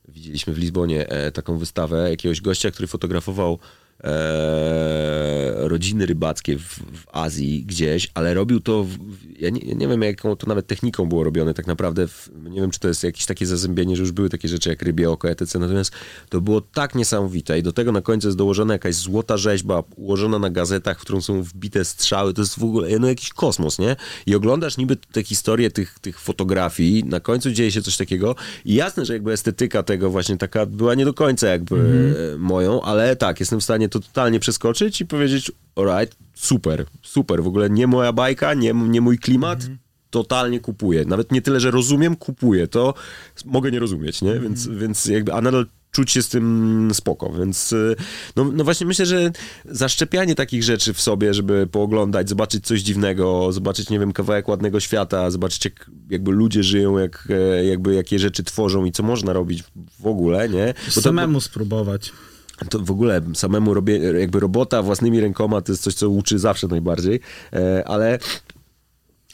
widzieliśmy w Lizbonie e, taką wystawę jakiegoś gościa, który fotografował e, rodziny rybackie w, w Azji gdzieś, ale robił to, w, ja, nie, ja nie wiem jaką to nawet techniką było robione tak naprawdę, w, nie wiem czy to jest jakieś takie zazębienie, że już były takie rzeczy jak rybie oko, etc. Natomiast to było tak niesamowite i do tego na końcu jest dołożona jakaś złota rzeźba ułożona na gazetach, w którą są wbite strzały, to jest w ogóle no, jakiś kosmos, nie? I oglądasz niby te historie tych, tych fotografii, na końcu dzieje się coś takiego i jasne, że jakby estetyka tego właśnie taka była nie do końca jakby e, moją, ale tak, jestem w stanie to totalnie przeskoczyć i powiedzieć, alright, super, super, w ogóle nie moja bajka, nie, nie mój klimat, totalnie kupuję. Nawet nie tyle, że rozumiem, kupuję. To mogę nie rozumieć, nie? Więc, więc jakby, a nadal czuć się z tym spoko, więc y, no, no właśnie myślę, że zaszczepianie takich rzeczy w sobie, żeby pooglądać, zobaczyć coś dziwnego, zobaczyć, nie wiem, kawałek ładnego świata, zobaczyć jak jakby ludzie żyją, jak, e, jakby jakie rzeczy tworzą i co można robić w ogóle, nie? Bo to-
Samemu spróbować.
To w ogóle samemu robię, jakby robota własnymi rękoma to jest coś, co uczy zawsze najbardziej, e, ale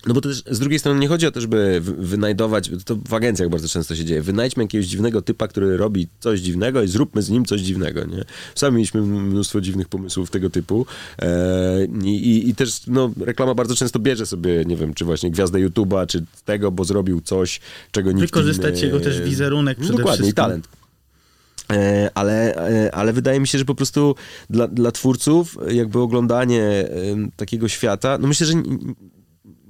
no bo to też z drugiej strony nie chodzi o to, żeby wy- wynajdować, to w agencjach bardzo często się dzieje, wynajdźmy jakiegoś dziwnego typa, który robi coś dziwnego i zróbmy z nim coś dziwnego, nie? Sami mieliśmy mnóstwo dziwnych pomysłów tego typu e, i, i, i też no, reklama bardzo często bierze sobie, nie wiem, czy właśnie gwiazdę YouTube'a, czy tego, bo zrobił coś, czego nikt
Wykorzystać
inny...
jego też wizerunek
No
przede
Dokładnie, i
wszystkim.
talent. E, Ale, e, ale wydaje mi się, że po prostu dla, dla twórców jakby oglądanie takiego świata, no myślę, że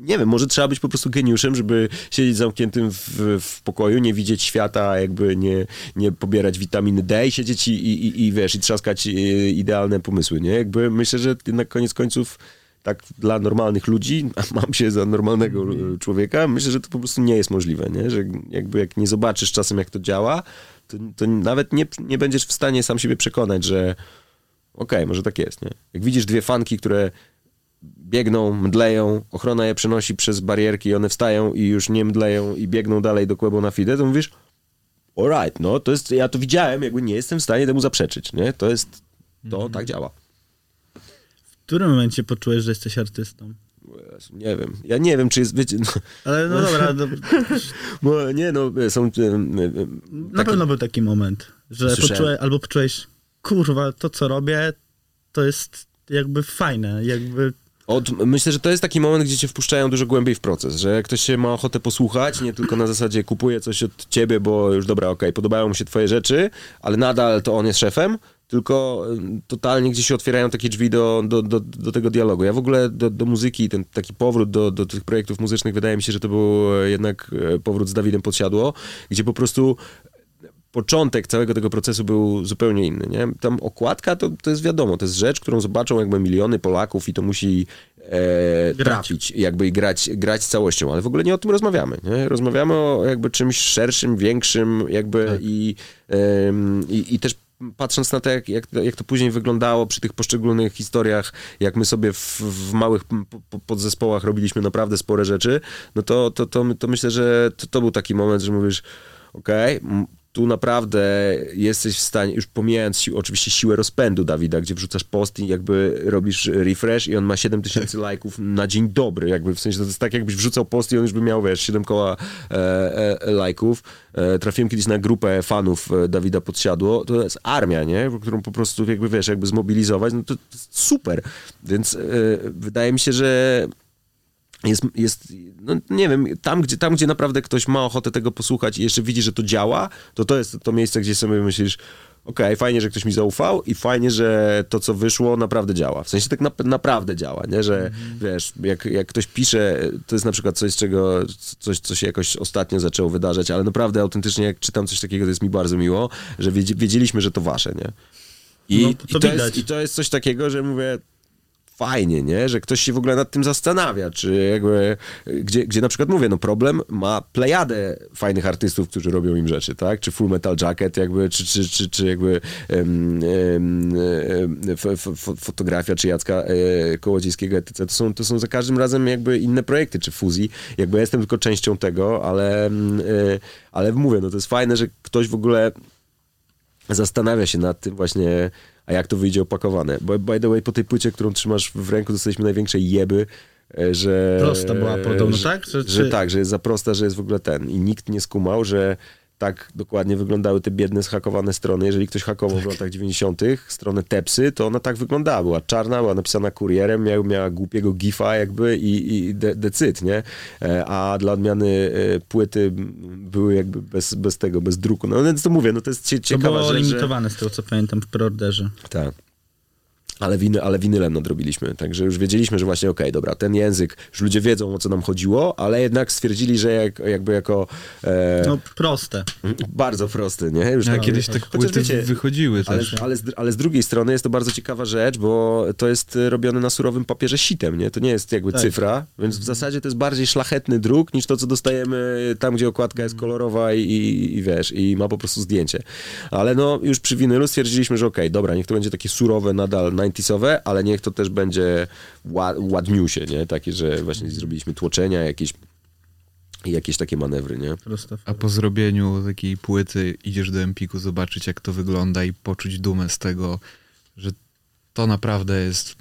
nie wiem, może trzeba być po prostu geniuszem, żeby siedzieć zamkniętym w, w pokoju, nie widzieć świata, jakby nie, nie pobierać witaminy D i siedzieć i, i, i, i wiesz, i trzaskać e, idealne pomysły, nie? Jakby myślę, że na koniec końców tak dla normalnych ludzi, a mam się za normalnego człowieka, myślę, że to po prostu nie jest możliwe, nie? Że jakby jak nie zobaczysz czasem, jak to działa, to, to nawet nie, nie będziesz w stanie sam siebie przekonać, że okej, może tak jest, nie? Jak widzisz dwie fanki, które biegną, mdleją, ochrona je przenosi przez barierki i one wstają i już nie mdleją i biegną dalej do kłębu na fidę, to mówisz alright, no to jest, ja to widziałem, jakby nie jestem w stanie temu zaprzeczyć, nie? To jest, to tak działa.
W którym momencie poczułeś, że jesteś artystą?
Nie wiem. Ja nie wiem, czy jest, wiecie, no,
Ale no [LAUGHS] dobra, no,
bo nie, no, są... e, e,
na
taki-
pewno był taki moment, że poczułeś, albo poczułeś, kurwa, to co robię, to jest jakby fajne, jakby
Od, myślę, że to jest taki moment, gdzie cię wpuszczają dużo głębiej w proces, że jak ktoś się ma ochotę posłuchać, nie tylko na zasadzie kupuje coś od ciebie, bo już dobra, okej, podobają mu się twoje rzeczy, ale nadal to on jest szefem, tylko y, totalnie gdzieś się otwierają takie drzwi do, do, do, do tego dialogu. Ja w ogóle do, do muzyki, ten taki powrót do, do tych projektów muzycznych, wydaje mi się, że to był e, jednak e, powrót z Dawidem Podsiadło, gdzie po prostu początek całego tego procesu był zupełnie inny, nie? Tam okładka to, to jest wiadomo, to jest rzecz, którą zobaczą jakby miliony Polaków i to musi e, trafić, jakby i grać, grać całością, ale w ogóle nie o tym rozmawiamy, nie? Rozmawiamy o jakby czymś szerszym, większym jakby i, em, i, i też patrząc na to, jak, jak, jak to później wyglądało przy tych poszczególnych historiach, jak my sobie w, w małych p- p- podzespołach robiliśmy naprawdę spore rzeczy, no to, to, to, to myślę, że to, to był taki moment, że mówisz, okej, m, tu naprawdę jesteś w stanie, już pomijając si- oczywiście siłę rozpędu Dawida, gdzie wrzucasz post i jakby robisz refresh i on ma 7 tysięcy [LAUGHS] lajków na dzień dobry, jakby w sensie to jest tak jakbyś wrzucał post i on już by miał, wiesz, 7 koła e, e, e, lajków. E, trafiłem kiedyś na grupę fanów e, Dawida Podsiadło, to jest armia, nie, którą po prostu jakby, wiesz, jakby zmobilizować, no to, to super, więc e, wydaje mi się, że jest, jest no nie wiem, tam gdzie, tam gdzie naprawdę ktoś ma ochotę tego posłuchać i jeszcze widzi, że to działa, to to jest to miejsce, gdzie sobie myślisz, okej, fajnie, że ktoś mi zaufał i fajnie, że to, co wyszło, naprawdę działa. W sensie tak na, naprawdę działa, nie? Że wiesz, jak, jak ktoś pisze, to jest na przykład coś, czego, coś, co się jakoś ostatnio zaczęło wydarzać, ale naprawdę autentycznie, jak czytam coś takiego, to jest mi bardzo miło, że wiedzie, wiedzieliśmy, że to wasze, nie? I,
No,
i,
to
to
widać.
jest, I to jest coś takiego, że mówię, fajnie, nie? Że ktoś się w ogóle nad tym zastanawia, czy jakby, gdzie, gdzie na przykład mówię, no problem ma plejadę fajnych artystów, którzy robią im rzeczy, tak? Czy Full Metal Jacket, jakby, czy, czy, czy, czy jakby fotografia, czy Jacka e, Kołodziejskiego, etc. To są, to są za każdym razem jakby inne projekty, czy fuzji. Jakby ja jestem tylko częścią tego, ale, e, ale mówię, no to jest fajne, że ktoś w ogóle zastanawia się nad tym właśnie, a jak to wyjdzie opakowane. Bo by the way, po tej płycie, którą trzymasz w ręku, dostaliśmy największe jeby, e, że...
Prosta była podobno,
że,
tak? Że-
Że,
czy-
tak, że jest za prosta, że jest w ogóle ten. I nikt nie skumał, że tak dokładnie wyglądały te biedne, zhakowane strony. Jeżeli ktoś hakował
Tak.
w latach 90. stronę Tepsy, to ona tak wyglądała. Była czarna, była napisana kurierem, miała, miała głupiego gifa jakby i, i de, decyd, nie? E, A dla odmiany e, płyty były jakby bez, bez tego, bez druku. No więc to mówię, no to jest cie,
to
ciekawa
było
rzecz, że...
limitowane z tego, co pamiętam w preorderze.
Tak. Ale, winy, ale winylem nadrobiliśmy, także już wiedzieliśmy, że właśnie okej, dobra, ten język, już ludzie wiedzą o co nam chodziło, ale jednak stwierdzili, że jak, jakby jako e,
No proste.
bardzo prosty, nie? Już tak-
kiedyś tak płyty
wiecie,
wychodziły
ale,
też.
ale, z, ale z drugiej strony jest to bardzo ciekawa rzecz, bo to jest e, robione na surowym papierze sitem, nie? To nie jest jakby
Tak.
cyfra, więc w zasadzie to jest bardziej szlachetny druk niż to, co dostajemy tam, gdzie okładka jest kolorowa i, i, i wiesz, i ma po prostu zdjęcie. Ale no, już przy winylu stwierdziliśmy, że okej, dobra, niech to będzie takie surowe, nadal 90sowe, ale niech to też będzie ła, ładniusie, nie? Takie, że właśnie zrobiliśmy tłoczenia, jakieś i jakieś takie manewry, nie?
A po zrobieniu takiej płyty idziesz do Empiku zobaczyć, jak to wygląda i poczuć dumę z tego, że to naprawdę jest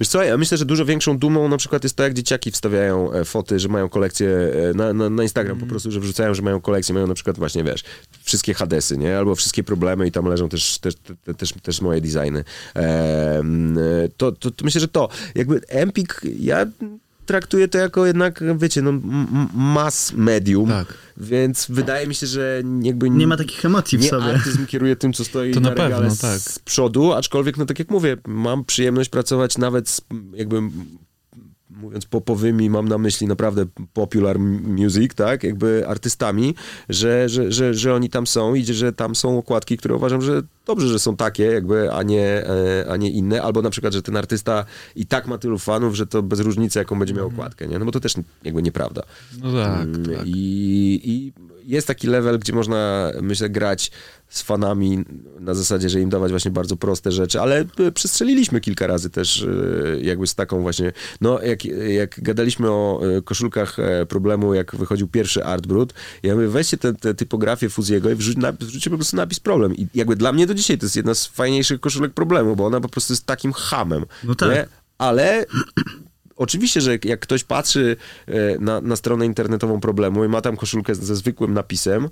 Wiesz co, ja myślę, że dużo większą dumą na przykład jest to, jak dzieciaki wstawiają e, foty, że mają kolekcję e, na, na, na Instagram po prostu, że wrzucają, że mają kolekcję, mają na przykład właśnie, wiesz, wszystkie Hadesy, nie? Albo wszystkie problemy i tam leżą też, też, te- też, też moje designy. E, to, to, to myślę, że to. Jakby Empik, ja traktuję to jako jednak, wiecie, no, mass medium,
Tak.
więc wydaje mi się, że jakby...
Nie ma takich emocji w
nie
sobie.
artyzm kieruje tym, co stoi
To
na,
na pewno,
regale z,
tak.
z przodu, aczkolwiek, no tak jak mówię, mam przyjemność pracować nawet z jakby mówiąc popowymi, mam na myśli naprawdę popular music, tak, jakby artystami, że, że, że, że oni tam są i że tam są okładki, które uważam, że dobrze, że są takie, jakby, a nie, e, a nie inne, albo na przykład, że ten artysta i tak ma tylu fanów, że to bez różnicy, jaką będzie miał okładkę, nie, no bo to też jakby nieprawda.
No tak,
Mm,
tak.
I, I jest taki level, gdzie można, myślę, grać z fanami na zasadzie, że im dawać właśnie bardzo proste rzeczy, ale y, przestrzeliliśmy kilka razy też y, jakby z taką właśnie, no jak, jak gadaliśmy o y, koszulkach e, problemu, jak wychodził pierwszy Art Brut, ja mówię, weźcie tę tę typografię Fuziego i wrzuć, wrzućcie po prostu napis problem. I jakby dla mnie do dzisiaj to jest jedna z fajniejszych koszulek problemu, bo ona po prostu jest takim hamem.
No tak.
Nie? Ale oczywiście, że jak ktoś patrzy e, na, na stronę internetową problemu i ma tam koszulkę ze zwykłym napisem,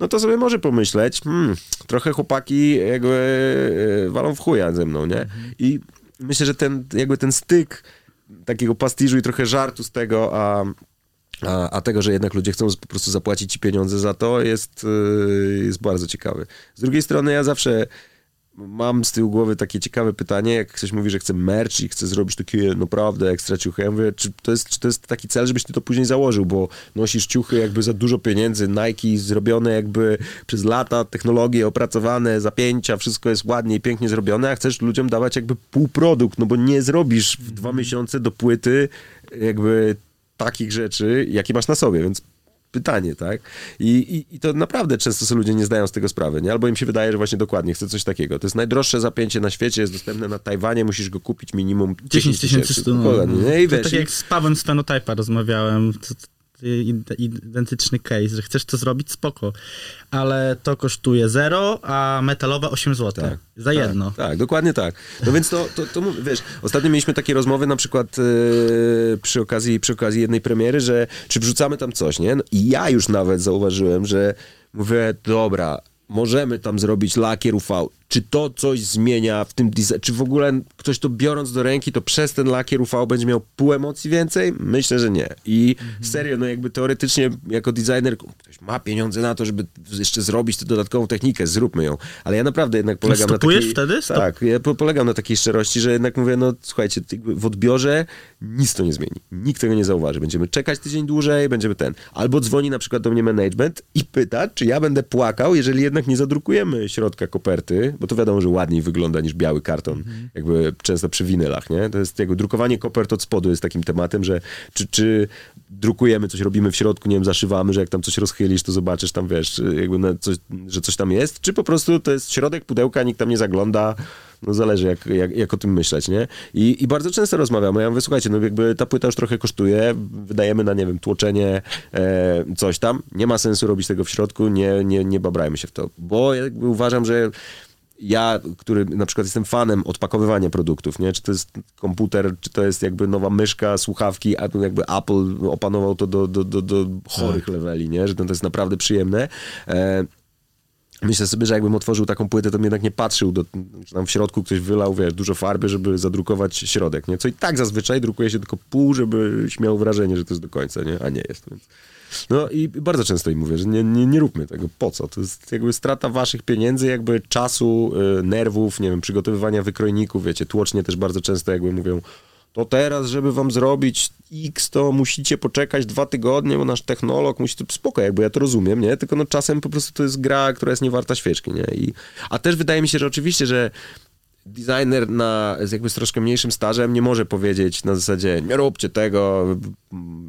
no to sobie może pomyśleć, hmm, trochę chłopaki jakby e, walą w chuja ze mną, nie? I myślę, że ten, jakby ten styk takiego pastiżu i trochę żartu z tego, a, a, a tego, że jednak ludzie chcą po prostu zapłacić ci pieniądze za to, jest, y, jest bardzo ciekawy. Z drugiej strony ja zawsze mam z tyłu głowy takie ciekawe pytanie, jak ktoś mówi, że chce merch i chce zrobić takie naprawdę ekstra ciuchy, ja mówię, czy to, jest, czy to jest taki cel, żebyś ty to później założył, bo nosisz ciuchy jakby za dużo pieniędzy, Nike zrobione jakby przez lata, technologie opracowane, zapięcia, wszystko jest ładnie i pięknie zrobione, a chcesz ludziom dawać jakby półprodukt, no bo nie zrobisz w dwa miesiące do płyty jakby takich rzeczy, jakie masz na sobie, więc pytanie, tak? I, i, I to naprawdę często sobie ludzie nie zdają z tego sprawy, nie? Albo im się wydaje, że właśnie dokładnie chcę coś takiego. To jest najdroższe zapięcie na świecie, jest dostępne na Tajwanie, musisz go kupić minimum
10 tysięcy
nie? I
To
wiesz,
tak jak z Pawłem z Phenotype'a rozmawiałem, to, identyczny case, że chcesz to zrobić, spoko, ale to kosztuje zero, a metalowe 8 zł.
Tak,
za jedno.
Tak, tak, dokładnie tak. No więc to, to, to wiesz, ostatnio mieliśmy takie rozmowy na przykład yy, przy, okazji, przy okazji jednej premiery, że czy wrzucamy tam coś, nie? No, I ja już nawet zauważyłem, że mówię, dobra, możemy tam zrobić lakier UV. Czy to coś zmienia w tym design? Czy w ogóle ktoś to biorąc do ręki, to przez ten lakier UV będzie miał pół emocji więcej? Myślę, że nie. I serio, no jakby teoretycznie jako designer ktoś ma pieniądze na to, żeby jeszcze zrobić tę dodatkową technikę, zróbmy ją. Ale ja naprawdę jednak polegam na takiej...
wtedy? Stop-
Tak, ja po, polegam na takiej szczerości, że jednak mówię, no słuchajcie, w odbiorze nic to nie zmieni. Nikt tego nie zauważy. Będziemy czekać tydzień dłużej, będziemy ten. Albo dzwoni na przykład do mnie management i pyta, czy ja będę płakał, jeżeli jednak nie zadrukujemy środka koperty, bo to wiadomo, że ładniej wygląda niż biały karton, jakby często przy winylach, nie? To jest jakby drukowanie kopert od spodu jest takim tematem, że czy, czy drukujemy coś, robimy w środku, nie wiem, zaszywamy, że jak tam coś rozchylisz, to zobaczysz tam, wiesz, jakby coś, że coś tam jest, czy po prostu to jest środek pudełka, nikt tam nie zagląda, no zależy jak, jak, jak o tym myśleć, nie? I, I bardzo często rozmawiamy, ja mówię, słuchajcie, no jakby ta płyta już trochę kosztuje, wydajemy na, nie wiem, tłoczenie, e, coś tam, nie ma sensu robić tego w środku, nie, nie, nie babrajmy się w to, bo jakby uważam, że ja, który na przykład jestem fanem odpakowywania produktów, nie? Czy to jest komputer, czy to jest jakby nowa myszka, słuchawki, a jakby Apple opanował to do, do, do, do chorych leveli, nie? Że to, jest naprawdę przyjemne. E, Myślę sobie, że jakbym otworzył taką płytę, to bym jednak nie patrzył, do, czy tam w środku ktoś wylał, wiesz, dużo farby, żeby zadrukować środek, nie? Co i tak zazwyczaj drukuje się tylko pół, żeby miał wrażenie, że to jest do końca, nie? A nie jest, więc... No i bardzo często im mówię, że nie, nie, nie róbmy tego. Po co? To jest jakby strata waszych pieniędzy, jakby czasu, y, nerwów, nie wiem, przygotowywania wykrojników, wiecie, tłocznie też bardzo często jakby mówią, to teraz, żeby wam zrobić X, to musicie poczekać dwa tygodnie, bo nasz technolog musi spoko, jakby ja to rozumiem, nie? Tylko no czasem po prostu to jest gra, która jest niewarta świeczki, nie? I, a też wydaje mi się, że oczywiście, że designer na, z jakby z troszkę mniejszym stażem nie może powiedzieć na zasadzie nie róbcie tego,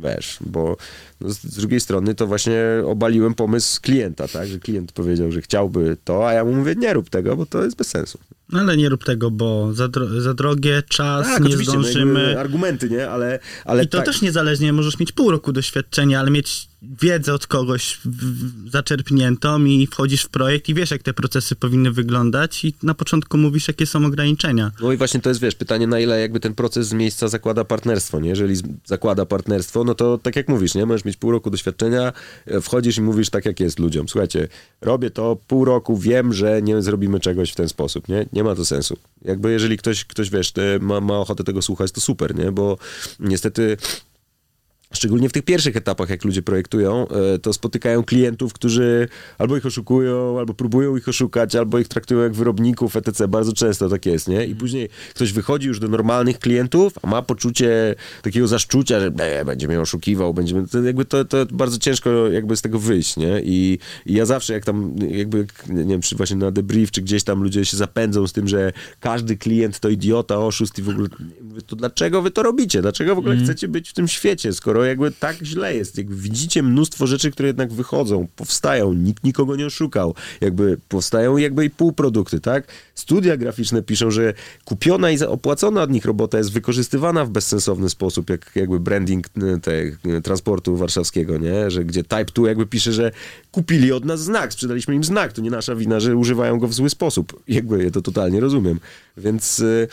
wiesz, bo no z, z drugiej strony to właśnie obaliłem pomysł klienta, tak, że klient powiedział, że chciałby to, a ja mu mówię nie rób tego, bo to jest bez sensu.
No ale nie rób tego, bo za, dro- za drogie, czas, nie
no
zdążymy.
argumenty, nie, ale, ale
I to
tak,
też niezależnie, możesz mieć pół roku doświadczenia, ale mieć wiedzę od kogoś zaczerpniętą i wchodzisz w projekt i wiesz, jak te procesy powinny wyglądać i na początku mówisz, jakie są ograniczenia.
No i właśnie to jest, wiesz, pytanie, na ile jakby ten proces z miejsca zakłada partnerstwo, nie? Jeżeli zakłada partnerstwo, no to tak jak mówisz, nie? Możesz mieć pół roku doświadczenia, e, wchodzisz i mówisz tak, jak jest ludziom. Słuchajcie, robię to pół roku, wiem, że nie zrobimy czegoś w ten sposób, nie? Nie ma to sensu. Jakby jeżeli ktoś, ktoś wiesz, ma, ma ochotę tego słuchać, to super, nie? Bo niestety szczególnie w tych pierwszych etapach, jak ludzie projektują, e, to spotykają klientów, którzy albo ich oszukują, albo próbują ich oszukać, albo ich traktują jak wyrobników, etc. Bardzo często tak jest, nie? I później ktoś wychodzi już do normalnych klientów, a ma poczucie takiego zaszczucia, że e, będzie mnie oszukiwał, będzie mnie, to jakby to, to bardzo ciężko jakby z tego wyjść, nie? I, I ja zawsze jak tam jakby, nie wiem, czy właśnie na debrief, czy gdzieś tam ludzie się zapędzą z tym, że każdy klient to idiota, oszust i w ogóle, to dlaczego wy to robicie? Dlaczego w ogóle chcecie być w tym świecie, skoro jakby tak źle jest? Jakby widzicie mnóstwo rzeczy, które jednak wychodzą, powstają, nikt nikogo nie oszukał, jakby powstają jakby i półprodukty, tak? Studia graficzne piszą, że kupiona i opłacona od nich robota jest wykorzystywana w bezsensowny sposób, jak jakby branding e, te, e, transportu warszawskiego, nie? Że gdzie Type 2 jakby pisze, że kupili od nas znak, sprzedaliśmy im znak, to nie nasza wina, że używają go w zły sposób. Jakby ja to totalnie rozumiem. Więc... e,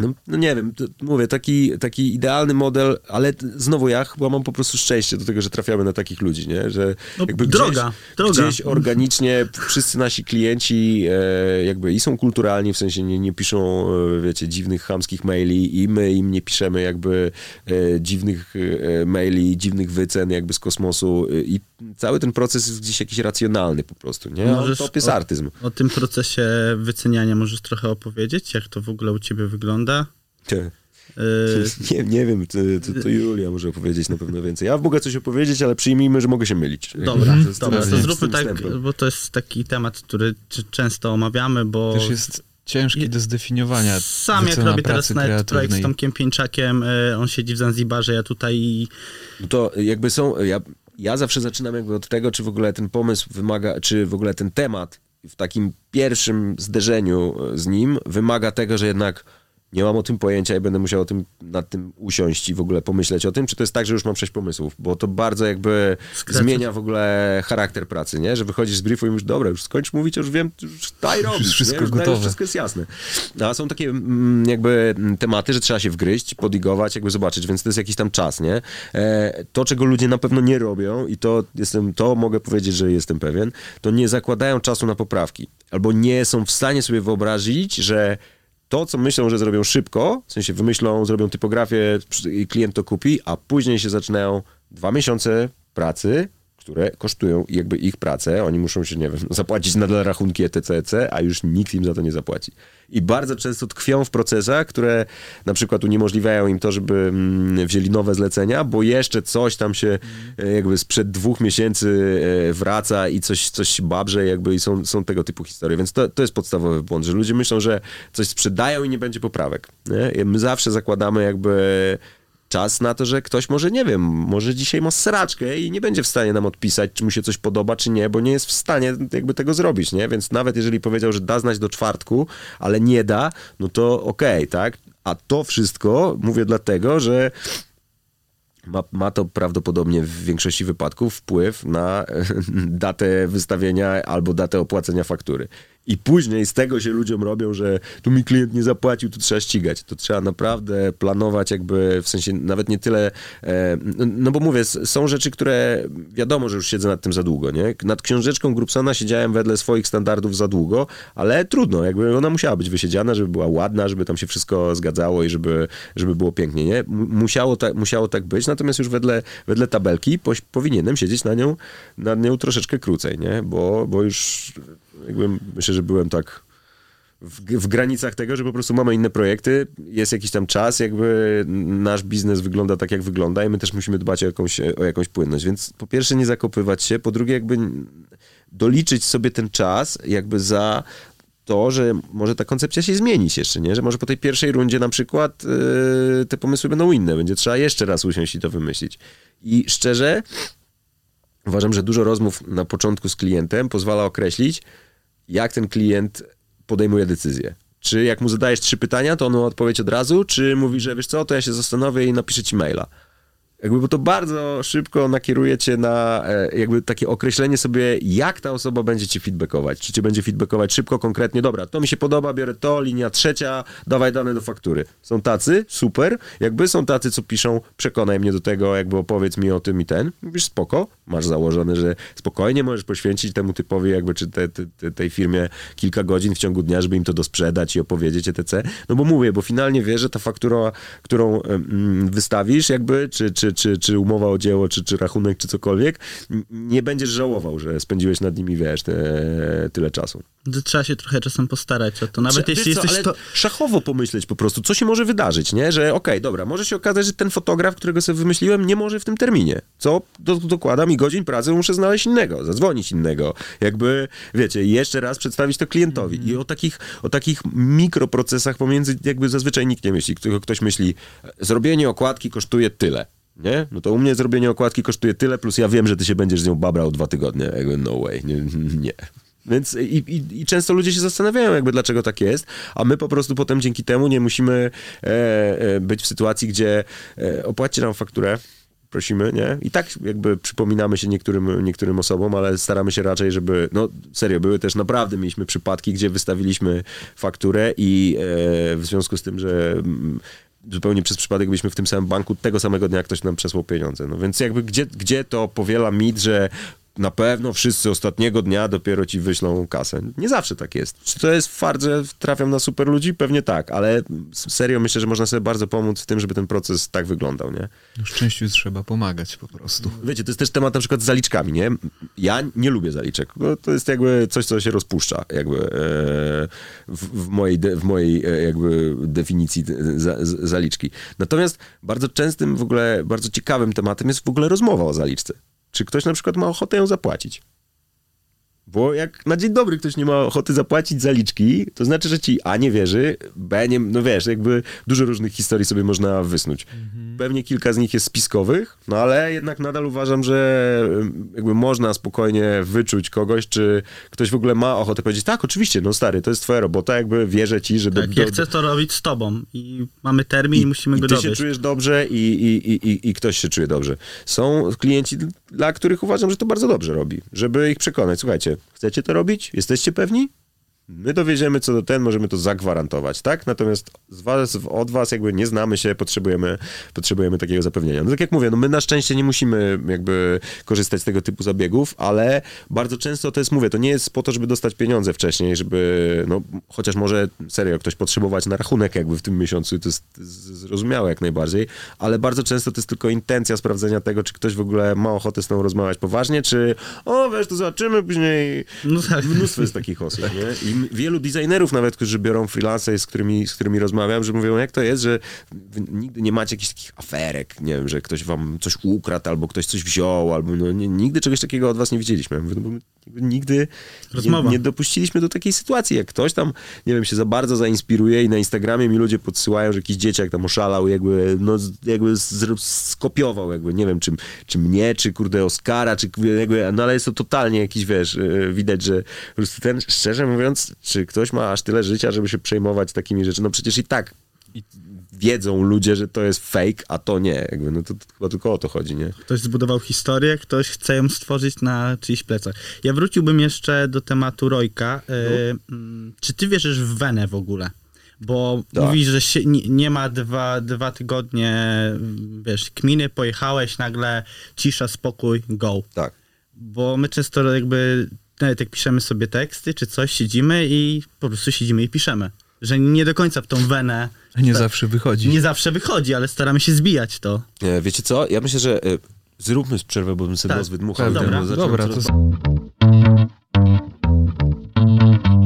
no, no nie wiem, to, mówię, taki, taki idealny model, ale znowu ja chyba mam po prostu szczęście do tego, że trafiamy na takich ludzi, nie? Że
No,
jakby
droga,
gdzieś,
droga.
gdzieś organicznie wszyscy nasi klienci e, jakby i są kulturalni, w sensie nie, nie piszą, e, wiecie, dziwnych, chamskich maili i my im nie piszemy jakby e, dziwnych e, maili, dziwnych wycen jakby z kosmosu e, i cały ten proces jest gdzieś jakiś racjonalny po prostu, nie?
Możesz
to jest
o-
artyzm.
O tym procesie wyceniania możesz trochę opowiedzieć? Jak to w ogóle u ciebie wygląda? Yy, [LAUGHS]
Nie, nie wiem, to, to, to Julia może opowiedzieć na pewno więcej. Ja mogę coś opowiedzieć, ale przyjmijmy, że mogę się mylić.
Dobra,
To jest-
dobra,
to
zróbmy tak,
wstępem.
bo to jest taki temat, który często omawiamy, bo
Też jest ciężki do zdefiniowania.
sam jak robię teraz nawet projekt z. Tomkiem Pieńczakiem, y, on siedzi w Zanzibarze, ja tutaj
No to jakby są, ja, ja zawsze zaczynam jakby od tego, czy w ogóle ten pomysł wymaga, czy w ogóle ten temat w takim pierwszym zderzeniu z nim wymaga tego, że jednak nie mam o tym pojęcia i będę musiał o tym, nad tym usiąść i w ogóle pomyśleć o tym, czy to jest tak, że już mam sześć pomysłów, bo to bardzo jakby zmienia w ogóle charakter pracy, nie? Że wychodzisz z briefu i mówisz, dobra, już skończ mówić, już wiem, już daj robić,
jest wszystko?
Już daj,
gotowe.
Już wszystko jest jasne. A są takie mm, jakby tematy, że trzeba się wgryźć, podigować, jakby zobaczyć, więc to jest jakiś tam czas, nie? E, to, czego ludzie na pewno nie robią i to jestem, to mogę powiedzieć, że jestem pewien, to nie zakładają czasu na poprawki. Albo nie są w stanie sobie wyobrazić, że to, co myślą, że zrobią szybko, w sensie wymyślą, zrobią typografię i klient to kupi, a później się zaczynają dwa miesiące pracy, które kosztują jakby ich pracę. Oni muszą się, nie wiem, [LAUGHS] zapłacić nadal rachunki etc., etc., a już nikt im za to nie zapłaci. I bardzo często tkwią w procesach, które na przykład uniemożliwiają im to, żeby mm, wzięli nowe zlecenia, bo jeszcze coś tam się e, jakby sprzed dwóch miesięcy e, wraca i coś, coś babrze jakby i są, są tego typu historie. Więc to, to jest podstawowy błąd, że ludzie myślą, że coś sprzedają i nie będzie poprawek. Nie? My zawsze zakładamy jakby czas na to, że ktoś może, nie wiem, może dzisiaj ma sraczkę i nie będzie w stanie nam odpisać, czy mu się coś podoba, czy nie, bo nie jest w stanie jakby tego zrobić, nie? Więc nawet jeżeli powiedział, że da znać do czwartku, ale nie da, no to okej, tak? A to wszystko mówię dlatego, że ma, ma to prawdopodobnie w większości wypadków wpływ na [LAUGHS] datę wystawienia albo datę opłacenia faktury. I później z tego się ludziom robią, że tu mi klient nie zapłacił, tu trzeba ścigać. To trzeba naprawdę planować jakby, w sensie nawet nie tyle, e, no, no bo mówię, są rzeczy, które wiadomo, że już siedzę nad tym za długo, nie? Nad książeczką Grubsona siedziałem wedle swoich standardów za długo, ale trudno, jakby ona musiała być wysiedziana, żeby była ładna, żeby tam się wszystko zgadzało i żeby, żeby było pięknie, nie? Musiało, ta, musiało tak być, natomiast już wedle, wedle tabelki powinienem siedzieć na nią, nad nią troszeczkę krócej, nie? Bo, bo już jakby myślę, że byłem tak w, w granicach tego, że po prostu mamy inne projekty, jest jakiś tam czas, jakby nasz biznes wygląda tak, jak wygląda i my też musimy dbać o jakąś, o jakąś płynność, więc po pierwsze nie zakopywać się, po drugie jakby doliczyć sobie ten czas jakby za to, że może ta koncepcja się zmienić jeszcze, nie? Że może po tej pierwszej rundzie na przykład yy, te pomysły będą inne, będzie trzeba jeszcze raz usiąść i to wymyślić. I szczerze, uważam, że dużo rozmów na początku z klientem pozwala określić, jak ten klient podejmuje decyzję. Czy jak mu zadajesz trzy pytania, to on ma odpowiedź od razu, czy mówi, że wiesz co, to ja się zastanowię i napiszę ci maila. Jakby, bo to bardzo szybko nakieruje cię na e, jakby takie określenie sobie, jak ta osoba będzie ci feedbackować. Czy cię będzie feedbackować szybko, konkretnie, dobra, to mi się podoba, biorę to, linia trzecia, dawaj dane do faktury. Są tacy, super, jakby są tacy, co piszą, przekonaj mnie do tego, jakby opowiedz mi o tym i ten. Mówisz, spoko, masz założone, że spokojnie możesz poświęcić temu typowi, jakby, czy te, te, te, tej firmie kilka godzin w ciągu dnia, żeby im to dosprzedać i opowiedzieć etc. No bo mówię, bo finalnie wiesz, że ta faktura, którą wystawisz, jakby, czy, czy, czy, czy umowa o dzieło, czy, czy rachunek, czy cokolwiek, nie będziesz żałował, że spędziłeś nad nimi, wiesz, te, tyle czasu.
Trzeba się trochę czasem postarać o to. Nawet
Trze-
jeśli
co,
jesteś
ale
to...
szachowo pomyśleć po prostu, co się może wydarzyć, nie? Że okej, dobra, może się okazać, że ten fotograf, którego sobie wymyśliłem, nie może w tym terminie. Co do, dokłada mi godzin pracy, muszę znaleźć innego, zadzwonić innego. Jakby, wiecie, jeszcze raz przedstawić to klientowi. I o takich, o takich mikroprocesach pomiędzy, jakby zazwyczaj nikt nie myśli. Ktoś myśli, zrobienie okładki kosztuje tyle. Nie? No to u mnie zrobienie okładki kosztuje tyle, plus ja wiem, że ty się będziesz z nią babrał dwa tygodnie. Jakby no way, nie. nie. Więc i, i, i często ludzie się zastanawiają, jakby dlaczego tak jest, a my po prostu potem dzięki temu nie musimy e, e, być w sytuacji, gdzie e, nam fakturę, prosimy, nie? I tak jakby przypominamy się niektórym, niektórym osobom, ale staramy się raczej, żeby, no serio, były też naprawdę, mieliśmy przypadki, gdzie wystawiliśmy fakturę i e, w związku z tym, że mm, zupełnie przez przypadek byliśmy w tym samym banku, tego samego dnia ktoś nam przesłał pieniądze. No więc jakby gdzie, gdzie to powiela mit, że na pewno wszyscy ostatniego dnia dopiero ci wyślą kasę. Nie zawsze tak jest. Czy to jest fakt, że trafiam na super ludzi? Pewnie tak, ale serio myślę, że można sobie bardzo pomóc w tym, żeby ten proces tak wyglądał, nie?
No, szczęściu trzeba pomagać po prostu.
Wiecie, to jest też temat na przykład z zaliczkami, nie? Ja nie lubię zaliczek, bo to jest jakby coś, co się rozpuszcza jakby e, w, w, mojej, de, w mojej e, jakby definicji za, zaliczki. Natomiast bardzo częstym w ogóle, bardzo ciekawym tematem jest w ogóle rozmowa o zaliczce. Czy ktoś na przykład ma ochotę ją zapłacić? Bo jak na dzień dobry ktoś nie ma ochoty zapłacić zaliczki, to znaczy, że ci A nie wierzy, B nie, no wiesz, jakby dużo różnych historii sobie można wysnuć. Mhm. Pewnie kilka z nich jest spiskowych, no ale jednak nadal uważam, że jakby można spokojnie wyczuć kogoś, czy ktoś w ogóle ma ochotę powiedzieć, tak, oczywiście, no stary, to jest twoja robota, jakby wierzę ci, że...
Tak, do, do... ja chcę to robić z tobą i mamy termin i, i musimy
i
go
ty
dowieść.
się czujesz dobrze i, i, i, i ktoś się czuje dobrze. Są klienci, dla których uważam, że to bardzo dobrze robi, żeby ich przekonać, słuchajcie, Chcecie to robić? Jesteście pewni? My dowieziemy co do ten, możemy to zagwarantować, tak? Natomiast z was, od was jakby nie znamy się, potrzebujemy, potrzebujemy takiego zapewnienia. No tak jak mówię, no my na szczęście nie musimy jakby korzystać z tego typu zabiegów, ale bardzo często to jest, mówię, to nie jest po to, żeby dostać pieniądze wcześniej, żeby, no chociaż może serio ktoś potrzebować na rachunek jakby w tym miesiącu, to jest zrozumiałe jak najbardziej, ale bardzo często to jest tylko intencja sprawdzenia tego, czy ktoś w ogóle ma ochotę z tą rozmawiać poważnie, czy o, wiesz, to zobaczymy później. No tak. Mnóstwo jest takich osób, nie? I wielu designerów nawet, którzy biorą freelance, z którymi, z którymi rozmawiam, że mówią, jak to jest, że nigdy nie macie jakichś takich aferek, nie wiem, że ktoś wam coś ukradł, albo ktoś coś wziął, albo no, nie, nigdy czegoś takiego od was nie widzieliśmy. Mówię, no, nigdy nie, nie, dopuściliśmy do takiej sytuacji, jak ktoś tam, nie wiem, się za bardzo zainspiruje i na Instagramie mi ludzie podsyłają, że jakiś dzieciak tam oszalał, jakby, no, jakby skopiował, jakby, nie wiem, czy, czy mnie, czy kurde Oscara, czy jakby, no ale jest to totalnie jakiś, wiesz, e, widać, że po prostu ten, szczerze mówiąc, czy ktoś ma aż tyle życia, żeby się przejmować takimi rzeczami? No przecież i tak wiedzą ludzie, że to jest fake, a to nie. Jakby, no to, to chyba tylko o to chodzi, nie?
Ktoś zbudował historię, ktoś chce ją stworzyć na czyichś plecach. Ja wróciłbym jeszcze do tematu Rojka. No. Y, czy ty wierzysz w Wenę w ogóle? Bo tak. mówisz, że się, nie, ma dwa, dwa tygodnie, wiesz, kminy, pojechałeś, nagle cisza, spokój, go.
Tak.
Bo my często jakby nawet jak piszemy sobie teksty czy coś, siedzimy i po prostu siedzimy i piszemy. Że nie do końca w tą wenę.
Nie ta, zawsze wychodzi.
Nie zawsze wychodzi, ale staramy się zbijać to.
Nie, wiecie co? Ja myślę, że y, zróbmy przerwę, bo bym sobie tak. nos wydmuchał.
Dobra,
dobra to...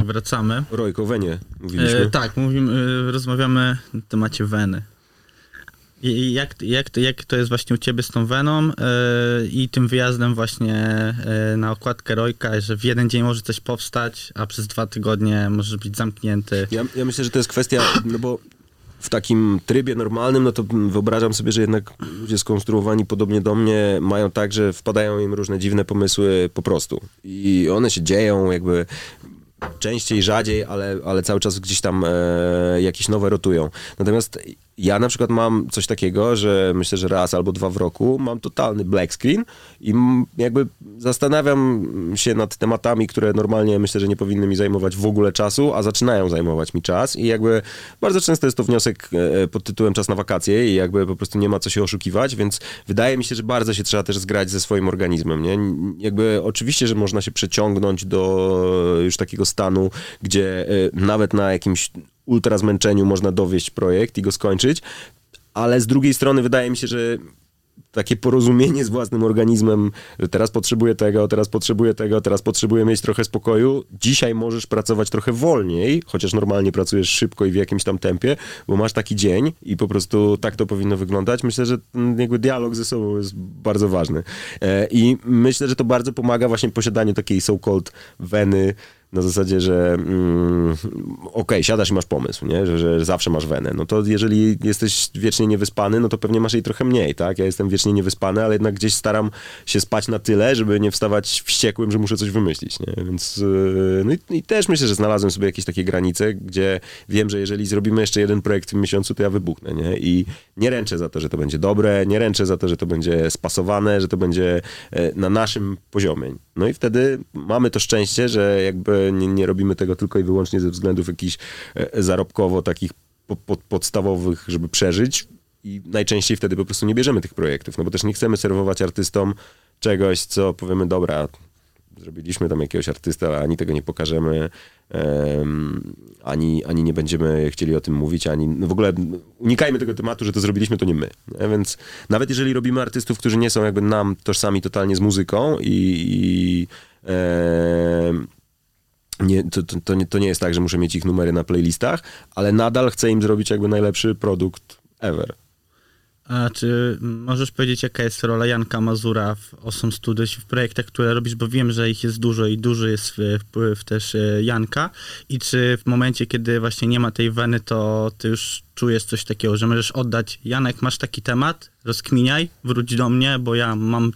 Wracamy.
Rojko, Wenie mówiliśmy. E,
tak, mówimy, e, rozmawiamy na temacie Weny. Jak, jak, jak to jest właśnie u ciebie z tą Venom yy, i tym wyjazdem właśnie yy, na okładkę Rojka, że w jeden dzień może coś powstać, a przez dwa tygodnie może być zamknięty?
Ja, ja myślę, że to jest kwestia, no bo w takim trybie normalnym, no to wyobrażam sobie, że jednak ludzie skonstruowani podobnie do mnie mają tak, że wpadają im różne dziwne pomysły po prostu. I one się dzieją, jakby częściej, rzadziej, ale, ale cały czas gdzieś tam e, jakieś nowe rotują. Natomiast ja na przykład mam coś takiego, że myślę, że raz albo dwa w roku mam totalny black screen i jakby zastanawiam się nad tematami, które normalnie myślę, że nie powinny mi zajmować w ogóle czasu, a zaczynają zajmować mi czas i jakby bardzo często jest to wniosek e, pod tytułem czas na wakacje i jakby po prostu nie ma co się oszukiwać, więc wydaje mi się, że bardzo się trzeba też zgrać ze swoim organizmem, nie? Jakby oczywiście, że można się przeciągnąć do już takiego stanu, gdzie e, nawet na jakimś ultra zmęczeniu można dowieść projekt i go skończyć, ale z drugiej strony wydaje mi się, że takie porozumienie z własnym organizmem, że teraz potrzebuję tego, teraz potrzebuję tego, teraz potrzebuję mieć trochę spokoju. Dzisiaj możesz pracować trochę wolniej, chociaż normalnie pracujesz szybko i w jakimś tam tempie, bo masz taki dzień i po prostu tak to powinno wyglądać. Myślę, że jakby dialog ze sobą jest bardzo ważny. E, I myślę, że to bardzo pomaga właśnie posiadaniu takiej so-called weny na zasadzie, że mm, okej, okay, siadasz i masz pomysł, nie? Że, że zawsze masz wenę. No to jeżeli jesteś wiecznie niewyspany, no to pewnie masz jej trochę mniej, tak? Ja jestem wiecznie niewyspany, ale jednak gdzieś staram się spać na tyle, żeby nie wstawać wściekłym, że muszę coś wymyślić, nie? Więc yy, no i, i, też myślę, że znalazłem sobie jakieś takie granice, gdzie wiem, że jeżeli zrobimy jeszcze jeden projekt w tym miesiącu, to ja wybuchnę, nie? I nie ręczę za to, że to będzie dobre, nie ręczę za to, że to będzie spasowane, że to będzie e, na naszym poziomie. No i wtedy mamy to szczęście, że jakby nie, nie robimy tego tylko i wyłącznie ze względów jakichś e, zarobkowo takich po, po, podstawowych, żeby przeżyć. I najczęściej wtedy po prostu nie bierzemy tych projektów, no bo też nie chcemy serwować artystom czegoś, co powiemy, dobra, zrobiliśmy tam jakiegoś artysta, ale ani tego nie pokażemy, um, ani, ani nie będziemy chcieli o tym mówić, ani no w ogóle unikajmy tego tematu, że to zrobiliśmy, to nie my. Nie? Więc nawet jeżeli robimy artystów, którzy nie są jakby nam tożsami totalnie z muzyką i, i um, nie, to, to, to, nie, to nie jest tak, że muszę mieć ich numery na playlistach, ale nadal chcę im zrobić jakby najlepszy produkt ever.
A czy możesz powiedzieć, jaka jest rola Janka Mazura w Awesome Studios w projektach, które robisz, bo wiem, że ich jest dużo i duży jest wpływ też e, Janka. I czy w momencie, kiedy właśnie nie ma tej weny, to ty już czujesz coś takiego, że możesz oddać, Janek, masz taki temat, rozkminiaj, wróć do mnie, bo ja mam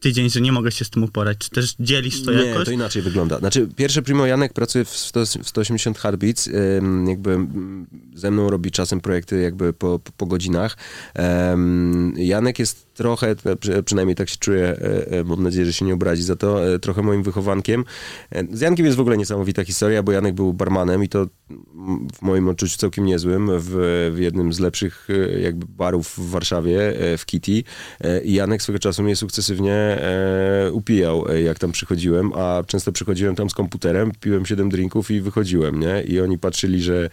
tydzień, że nie mogę się z tym uporać. Czy też dzielisz to
nie,
jakoś?
Nie, to inaczej wygląda. Znaczy, pierwsze Primo Janek pracuje w, 100, w 180 Heartbeats, jakby ze mną robi czasem projekty jakby po, po, po godzinach. Janek jest trochę, przynajmniej tak się czuję, e, e, mam nadzieję, że się nie obrazi za to, e, trochę moim wychowankiem. Z Jankiem jest w ogóle niesamowita historia, bo Janek był barmanem i to w moim odczuciu całkiem niezłym, w, w jednym z lepszych jakby barów w Warszawie, w Kitty. I Janek swego czasu mnie sukcesywnie upijał, jak tam przychodziłem, a często przychodziłem tam z komputerem, piłem 7 drinków i wychodziłem, nie? I oni patrzyli, że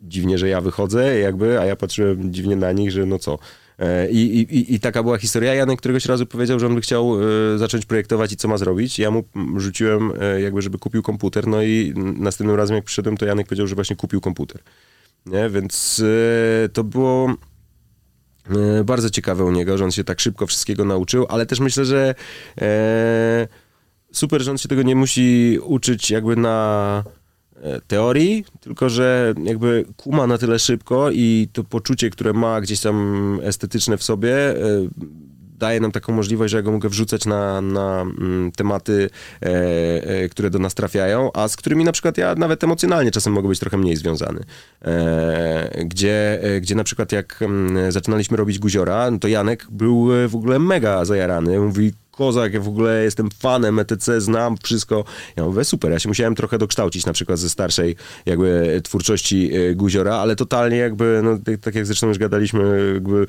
dziwnie, że ja wychodzę, jakby, a ja patrzyłem dziwnie na nich, że no co. E, I, i, I taka była historia. Janek któregoś razu powiedział, że on by chciał e, zacząć projektować i co ma zrobić. Ja mu rzuciłem e, jakby, żeby kupił komputer, no i następnym razem jak przyszedłem, to Janek powiedział, że właśnie kupił komputer. Nie? Więc to było bardzo ciekawe u niego, że on się tak szybko wszystkiego nauczył, ale też myślę, że super, że on się tego nie musi uczyć jakby na teorii, tylko że jakby kuma na tyle szybko i to poczucie, które ma gdzieś tam estetyczne w sobie, e, daje nam taką możliwość, że ja go mogę wrzucać na, na mm, tematy, e, e, które do nas trafiają, a z którymi na przykład ja nawet emocjonalnie czasem mogę być trochę mniej związany. E, gdzie, e, gdzie na przykład jak mm, zaczynaliśmy robić Guziora, no to Janek był w ogóle mega zajarany. Mówi, kozak, ja w ogóle jestem fanem ETC, znam wszystko. Ja mówię, super, ja się musiałem trochę dokształcić na przykład ze starszej jakby twórczości e, Guziora, ale totalnie jakby, no tak, jak zresztą już gadaliśmy, jakby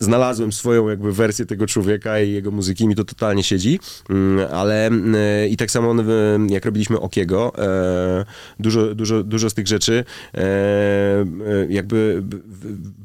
znalazłem swoją jakby wersję tego człowieka i jego muzyki, mi to totalnie siedzi, mm, ale e, i tak samo jak robiliśmy Okiego, e, dużo, dużo, dużo z tych rzeczy jakby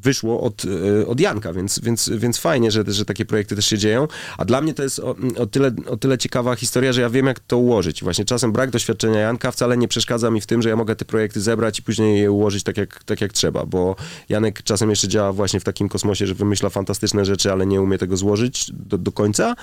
wyszło od, od Janka, więc, więc, więc fajnie, że, że takie projekty też się dzieją, a dla mnie to jest jest o, o, tyle, o tyle ciekawa historia, że ja wiem, jak to ułożyć. Właśnie czasem brak doświadczenia Janka wcale nie przeszkadza mi w tym, że ja mogę te projekty zebrać i później je ułożyć tak jak, tak jak trzeba, bo Janek czasem jeszcze działa właśnie w takim kosmosie, że wymyśla fantastyczne rzeczy, ale nie umie tego złożyć do, do końca,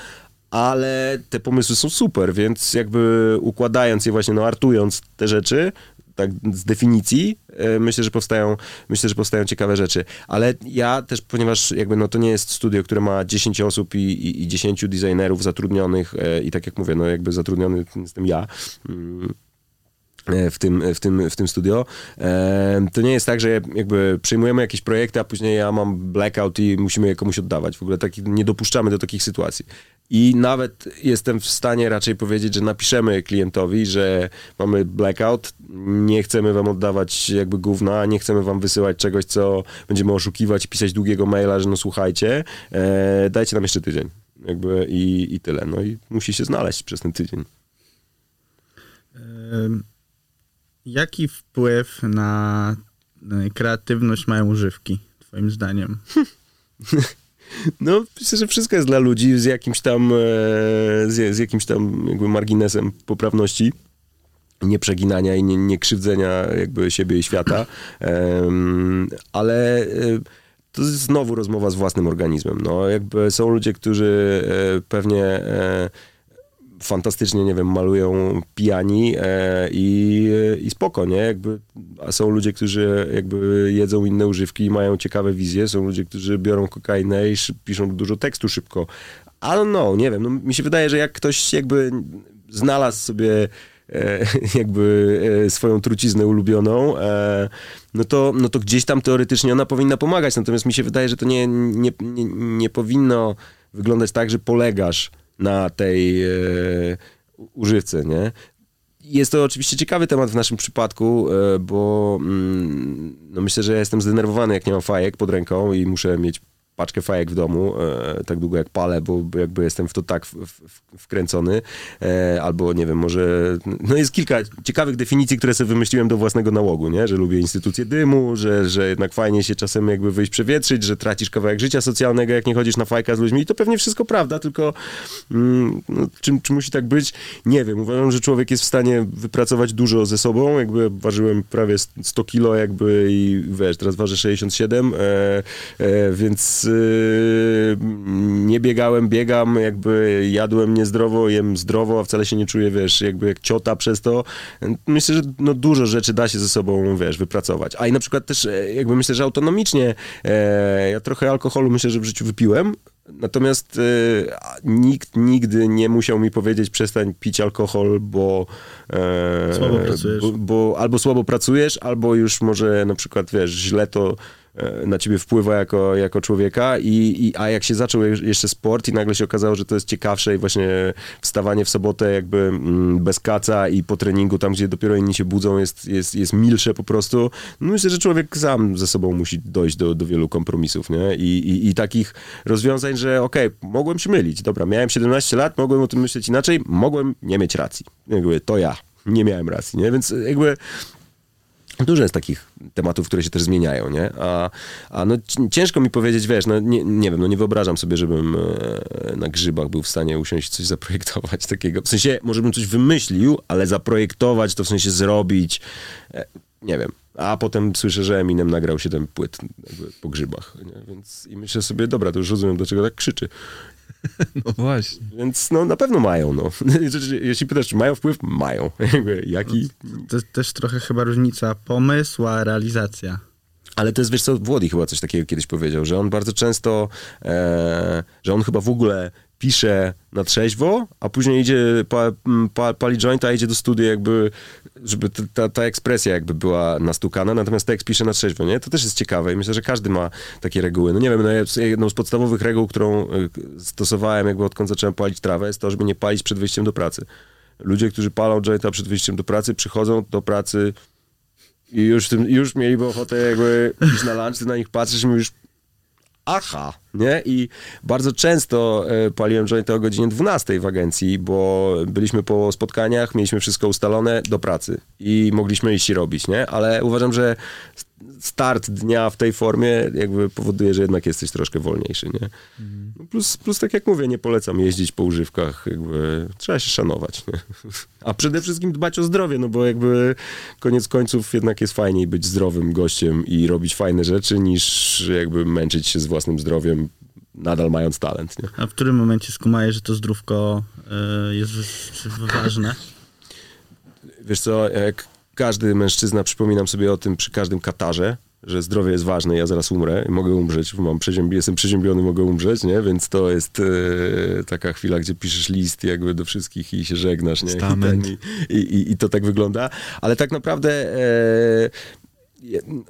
ale te pomysły są super, więc jakby układając je właśnie, no artując te rzeczy, tak z definicji, e, myślę, że powstają, myślę, że powstają ciekawe rzeczy. Ale ja też, ponieważ jakby no to nie jest studio, które ma 10 osób i, i, i 10 designerów zatrudnionych e, i tak jak mówię, no jakby zatrudniony jestem ja. Mm, e, w tym, w, tym, w tym studio. To nie jest tak, że jakby przyjmujemy jakieś projekty, a później ja mam blackout i musimy je komuś oddawać. W ogóle tak, nie dopuszczamy do takich sytuacji. I nawet jestem w stanie raczej powiedzieć, że napiszemy klientowi, że mamy blackout, nie chcemy wam oddawać jakby gówna, nie chcemy wam wysyłać czegoś, co będziemy oszukiwać pisać długiego maila, że no słuchajcie, e, dajcie nam jeszcze tydzień. Jakby i, i tyle. No i musi się znaleźć przez ten tydzień.
Jaki wpływ na kreatywność mają używki, twoim zdaniem? [LAUGHS]
No, myślę, że wszystko jest dla ludzi z jakimś tam, e, z, z jakimś tam jakby marginesem poprawności nieprzeginania i nie, nie krzywdzenia jakby siebie i świata, ale e, to jest znowu rozmowa z własnym organizmem. No, jakby są ludzie, którzy e, pewnie fantastycznie, nie wiem, malują pijani e, i, i spoko, nie? Jakby, a są ludzie, którzy jakby jedzą inne używki i mają ciekawe wizje, są ludzie, którzy biorą kokainę i piszą dużo tekstu szybko. Ale no, nie wiem, no, mi się wydaje, że jak ktoś jakby znalazł sobie e, [LAUGHS] jakby e, swoją truciznę ulubioną, e, no, to, no to gdzieś tam teoretycznie ona powinna pomagać. Natomiast mi się wydaje, że to nie, nie, nie, nie powinno wyglądać tak, że polegasz na tej e, używce, nie? Jest to oczywiście ciekawy temat w naszym przypadku, e, bo mm, no myślę, że ja jestem zdenerwowany, jak nie mam fajek pod ręką i muszę mieć paczkę fajek w domu, e, tak długo jak palę, bo jakby jestem w to tak w, w, wkręcony, e, albo nie wiem, może, no jest kilka ciekawych definicji, które sobie wymyśliłem do własnego nałogu, nie, że lubię instytucje dymu, że, że jednak fajnie się czasem jakby wyjść przewietrzyć, że tracisz kawałek życia socjalnego, jak nie chodzisz na fajka z ludźmi. I to pewnie wszystko prawda, tylko mm, no, czy, czy musi tak być? Nie wiem, uważam, że człowiek jest w stanie wypracować dużo ze sobą, jakby ważyłem prawie 100 kilo jakby i wiesz, teraz ważę 67, e, e, więc e, nie biegałem, biegam, jakby jadłem niezdrowo, jem zdrowo, a wcale się nie czuję, wiesz, jakby jak ciota przez to. Myślę, że no, dużo rzeczy da się ze sobą, wiesz, wypracować. A i na przykład też e, jakby myślę, że autonomicznie e, ja trochę alkoholu myślę, że w życiu wypiłem, Natomiast a nikt nigdy nie musiał mi powiedzieć przestań pić alkohol, bo, e,
Słabo.
Bo, bo albo słabo pracujesz, albo już może na przykład wiesz, źle to na ciebie wpływa jako, jako człowieka i, i a jak się zaczął je- jeszcze sport i nagle się okazało, że to jest ciekawsze i właśnie wstawanie w sobotę jakby mm, bez kaca i po treningu tam, gdzie dopiero inni się budzą jest, jest, jest milsze po prostu, no myślę, że człowiek sam ze sobą musi dojść do, do wielu kompromisów, nie? I, i, i takich rozwiązań, że okej, mogłem się mylić, dobra, miałem 17 lat, mogłem o tym myśleć inaczej, mogłem nie mieć racji. Jakby to ja, nie miałem racji, nie? Więc jakby Dużo jest takich tematów, które się też zmieniają, nie? A, a no ci- ciężko mi powiedzieć, wiesz, no nie, nie wiem, no nie wyobrażam sobie, żebym e, na grzybach był w stanie usiąść coś zaprojektować [LAUGHS] takiego. W sensie, może bym coś wymyślił, ale zaprojektować to w sensie zrobić, e, nie wiem. A potem słyszę, że Eminem nagrał 7 płyt jakby po grzybach, nie? Więc i myślę sobie, dobra, to już rozumiem, dlaczego tak krzyczy. [LAUGHS]
No właśnie.
Więc no na pewno mają, no. [LAUGHS] Jeśli pytasz, czy mają wpływ? Mają. [LAUGHS] Jaki?
To jest też trochę chyba różnica pomysł, a realizacja.
Ale to jest, wiesz co, Włody chyba coś takiego kiedyś powiedział, że on bardzo często, e, że on chyba w ogóle pisze na trzeźwo, a później idzie, pa, pa, pali jointa, idzie do studia jakby, żeby ta, ta ekspresja jakby była nastukana, natomiast tekst pisze na trzeźwo, nie? To też jest ciekawe i myślę, że każdy ma takie reguły. No nie wiem, no jedną z podstawowych reguł, którą e, stosowałem jakby odkąd zacząłem palić trawę, jest to, żeby nie palić przed wyjściem do pracy. Ludzie, którzy palą jointa przed wyjściem do pracy, przychodzą do pracy i już, tym, już mieliby ochotę jakby iść na lunch, ty na nich patrzysz i mówisz aha, nie? I bardzo często e, paliłem jointy o godzinie 12 w agencji, bo byliśmy po spotkaniach, mieliśmy wszystko ustalone do pracy i mogliśmy iść i robić, nie? Ale uważam, że start dnia w tej formie jakby powoduje, że jednak jesteś troszkę wolniejszy, nie? No Plus, plus tak jak mówię, nie polecam jeździć po używkach, jakby trzeba się szanować, nie? A przede wszystkim dbać o zdrowie, no bo jakby koniec końców jednak jest fajniej być zdrowym gościem i robić fajne rzeczy, niż jakby męczyć się z własnym zdrowiem, nadal mając talent, nie?
A w którym momencie skumajesz, że to zdrówko y, jest ważne?
Wiesz co, jak każdy mężczyzna, przypominam sobie o tym przy każdym katarze, że zdrowie jest ważne, ja zaraz umrę, mogę umrzeć, mam przeziębi, jestem przeziębiony, mogę umrzeć, nie? Więc to jest e, taka chwila, gdzie piszesz list jakby do wszystkich i się żegnasz, nie? I, ten, i, i, I to tak wygląda. Ale tak naprawdę... E,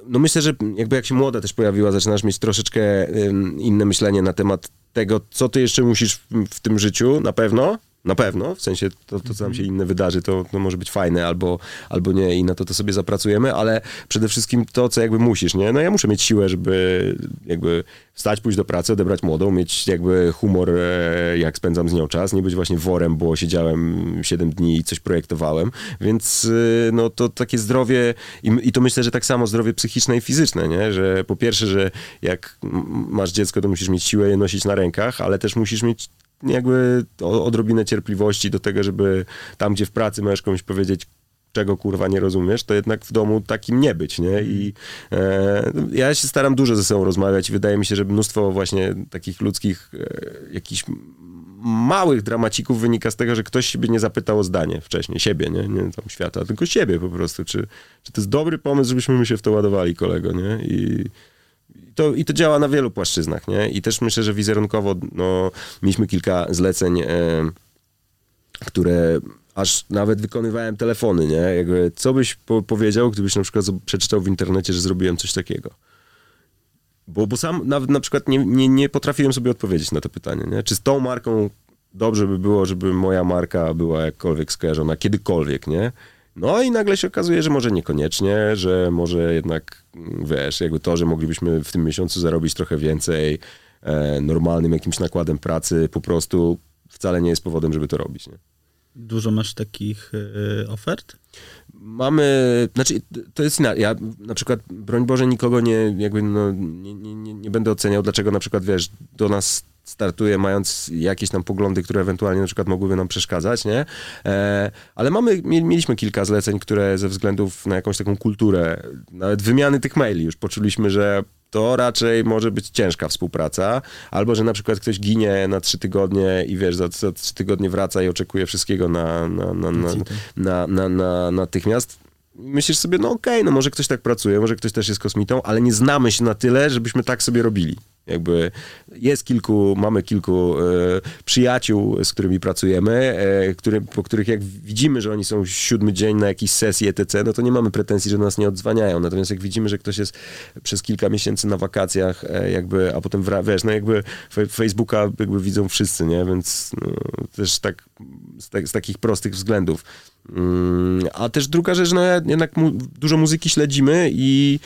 no myślę, że jakby jak się młoda też pojawiła, zaczynasz mieć troszeczkę inne myślenie na temat tego, co ty jeszcze musisz w tym życiu, na pewno, na pewno, w sensie to, to co nam się inne wydarzy, to, to może być fajne albo, albo nie i na to to sobie zapracujemy, ale przede wszystkim to, co jakby musisz, nie? No ja muszę mieć siłę, żeby jakby wstać, pójść do pracy, odebrać młodą, mieć jakby humor, e, jak spędzam z nią czas, nie być właśnie worem, bo siedziałem 7 dni i coś projektowałem, więc y, no to takie zdrowie i, i to myślę, że tak samo zdrowie psychiczne i fizyczne, nie? Że po pierwsze, że jak masz dziecko, to musisz mieć siłę je nosić na rękach, ale też musisz mieć jakby odrobinę cierpliwości do tego, żeby tam, gdzie w pracy możesz komuś powiedzieć, czego kurwa nie rozumiesz, to jednak w domu takim nie być, nie? I e, ja się staram dużo ze sobą rozmawiać wydaje mi się, że mnóstwo właśnie takich ludzkich e, jakichś małych dramacików wynika z tego, że ktoś siebie nie zapytał o zdanie wcześniej, siebie, nie, nie tam świata, tylko siebie po prostu, czy, czy to jest dobry pomysł, żebyśmy my się w to ładowali, kolego, nie? I to, I to działa na wielu płaszczyznach, nie? I też myślę, że wizerunkowo, no, mieliśmy kilka zleceń, e, które aż nawet wykonywałem telefony, nie? Jakby, co byś po powiedział, gdybyś na przykład przeczytał w internecie, że zrobiłem coś takiego? Bo, bo sam nawet na przykład nie, nie, nie potrafiłem sobie odpowiedzieć na to pytanie, nie? Czy z tą marką dobrze by było, żeby moja marka była jakkolwiek skojarzona, kiedykolwiek, nie? No i nagle się okazuje, że może niekoniecznie, że może jednak, wiesz, jakby to, że moglibyśmy w tym miesiącu zarobić trochę więcej e, normalnym jakimś nakładem pracy, po prostu wcale nie jest powodem, żeby to robić, nie?
Dużo masz takich y, ofert?
Mamy, znaczy to jest ja na przykład, broń Boże, nikogo nie, jakby no, nie, nie, nie będę oceniał, dlaczego na przykład, wiesz, do nas startuje mając jakieś tam poglądy, które ewentualnie na przykład mogłyby nam przeszkadzać, nie? E, ale mamy, mieliśmy kilka zleceń, które ze względów na jakąś taką kulturę, nawet wymiany tych maili już poczuliśmy, że to raczej może być ciężka współpraca, albo że na przykład ktoś ginie na trzy tygodnie i wiesz, za, za trzy tygodnie wraca i oczekuje wszystkiego na, na, na, na, na, na, na natychmiast myślisz sobie, no okej, okay, no może ktoś tak pracuje, może ktoś też jest kosmitą, ale nie znamy się na tyle, żebyśmy tak sobie robili. Jakby jest kilku, mamy kilku e, przyjaciół, z którymi pracujemy, e, który, po których jak widzimy, że oni są siódmy dzień na jakiejś sesji etc., no to nie mamy pretensji, że nas nie odzwaniają. Natomiast jak widzimy, że ktoś jest przez kilka miesięcy na wakacjach, e, jakby, a potem wiesz, no jakby Facebooka jakby widzą wszyscy, nie? Więc no, też tak z, tak z, takich prostych względów. Mm, a też druga rzecz, no jednak mu, dużo muzyki śledzimy i,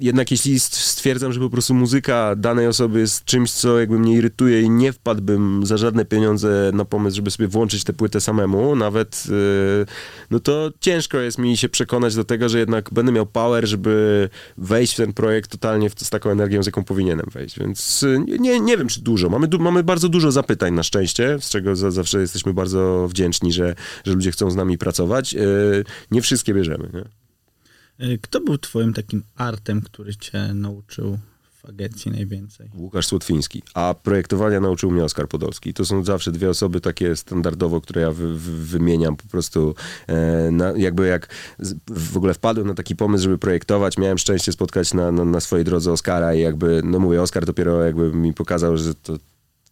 jednak jeśli stwierdzam, że po prostu muzyka danej osoby jest czymś, co jakby mnie irytuje i nie wpadłbym za żadne pieniądze na pomysł, żeby sobie włączyć tę płytę samemu, nawet, yy, no to ciężko jest mi się przekonać do tego, że jednak będę miał power, żeby wejść w ten projekt totalnie z taką energią, z jaką powinienem wejść, więc yy, nie, nie wiem, czy dużo. Mamy, mamy bardzo dużo zapytań na szczęście, z czego za zawsze jesteśmy bardzo wdzięczni, że, że ludzie chcą z nami pracować. Yy, nie wszystkie bierzemy, nie?
E, kto był twoim takim artem, który cię nauczył w agencji najwięcej?
Łukasz Słotwiński, a projektowania nauczył mnie Oskar Podolski. To są zawsze dwie osoby takie standardowo, które ja wy, wy, wymieniam po prostu e, na, jakby jak w ogóle wpadłem na taki pomysł, żeby projektować, miałem szczęście spotkać na, na, na swojej drodze Oskara i jakby, no mówię, Oskar dopiero jakby mi pokazał, że to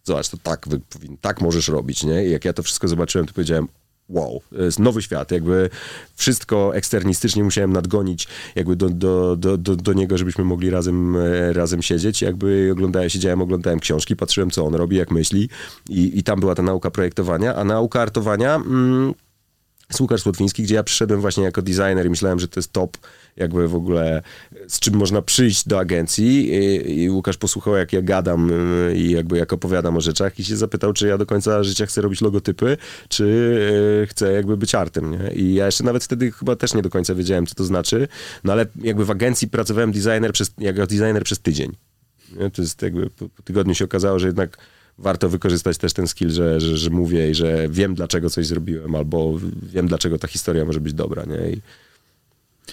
zobacz, to tak, tak możesz robić, nie? I jak ja to wszystko zobaczyłem, to powiedziałem, wow, jest nowy świat, jakby wszystko eksternistycznie musiałem nadgonić jakby do, do, do, do, do niego, żebyśmy mogli razem, e, razem siedzieć, jakby oglądałem, siedziałem, oglądałem książki, patrzyłem co on robi, jak myśli i, i tam była ta nauka projektowania, a nauka artowania... Mm, Słotwiński, gdzie ja przyszedłem właśnie jako designer i myślałem, że to jest top jakby w ogóle z czym można przyjść do agencji i, Łukasz posłuchał jak ja gadam y, i jakby jak opowiadam o rzeczach i się zapytał, czy ja do końca życia chcę robić logotypy, czy y, chcę jakby być artem, nie? I ja jeszcze nawet wtedy chyba też nie do końca wiedziałem, co to znaczy, no ale jakby w agencji pracowałem designer przez, jako designer przez tydzień. Nie? To jest jakby po, po tygodniu się okazało, że jednak warto wykorzystać też ten skill, że, że, że, mówię i że wiem, dlaczego coś zrobiłem, albo wiem, dlaczego ta historia może być dobra, nie? I...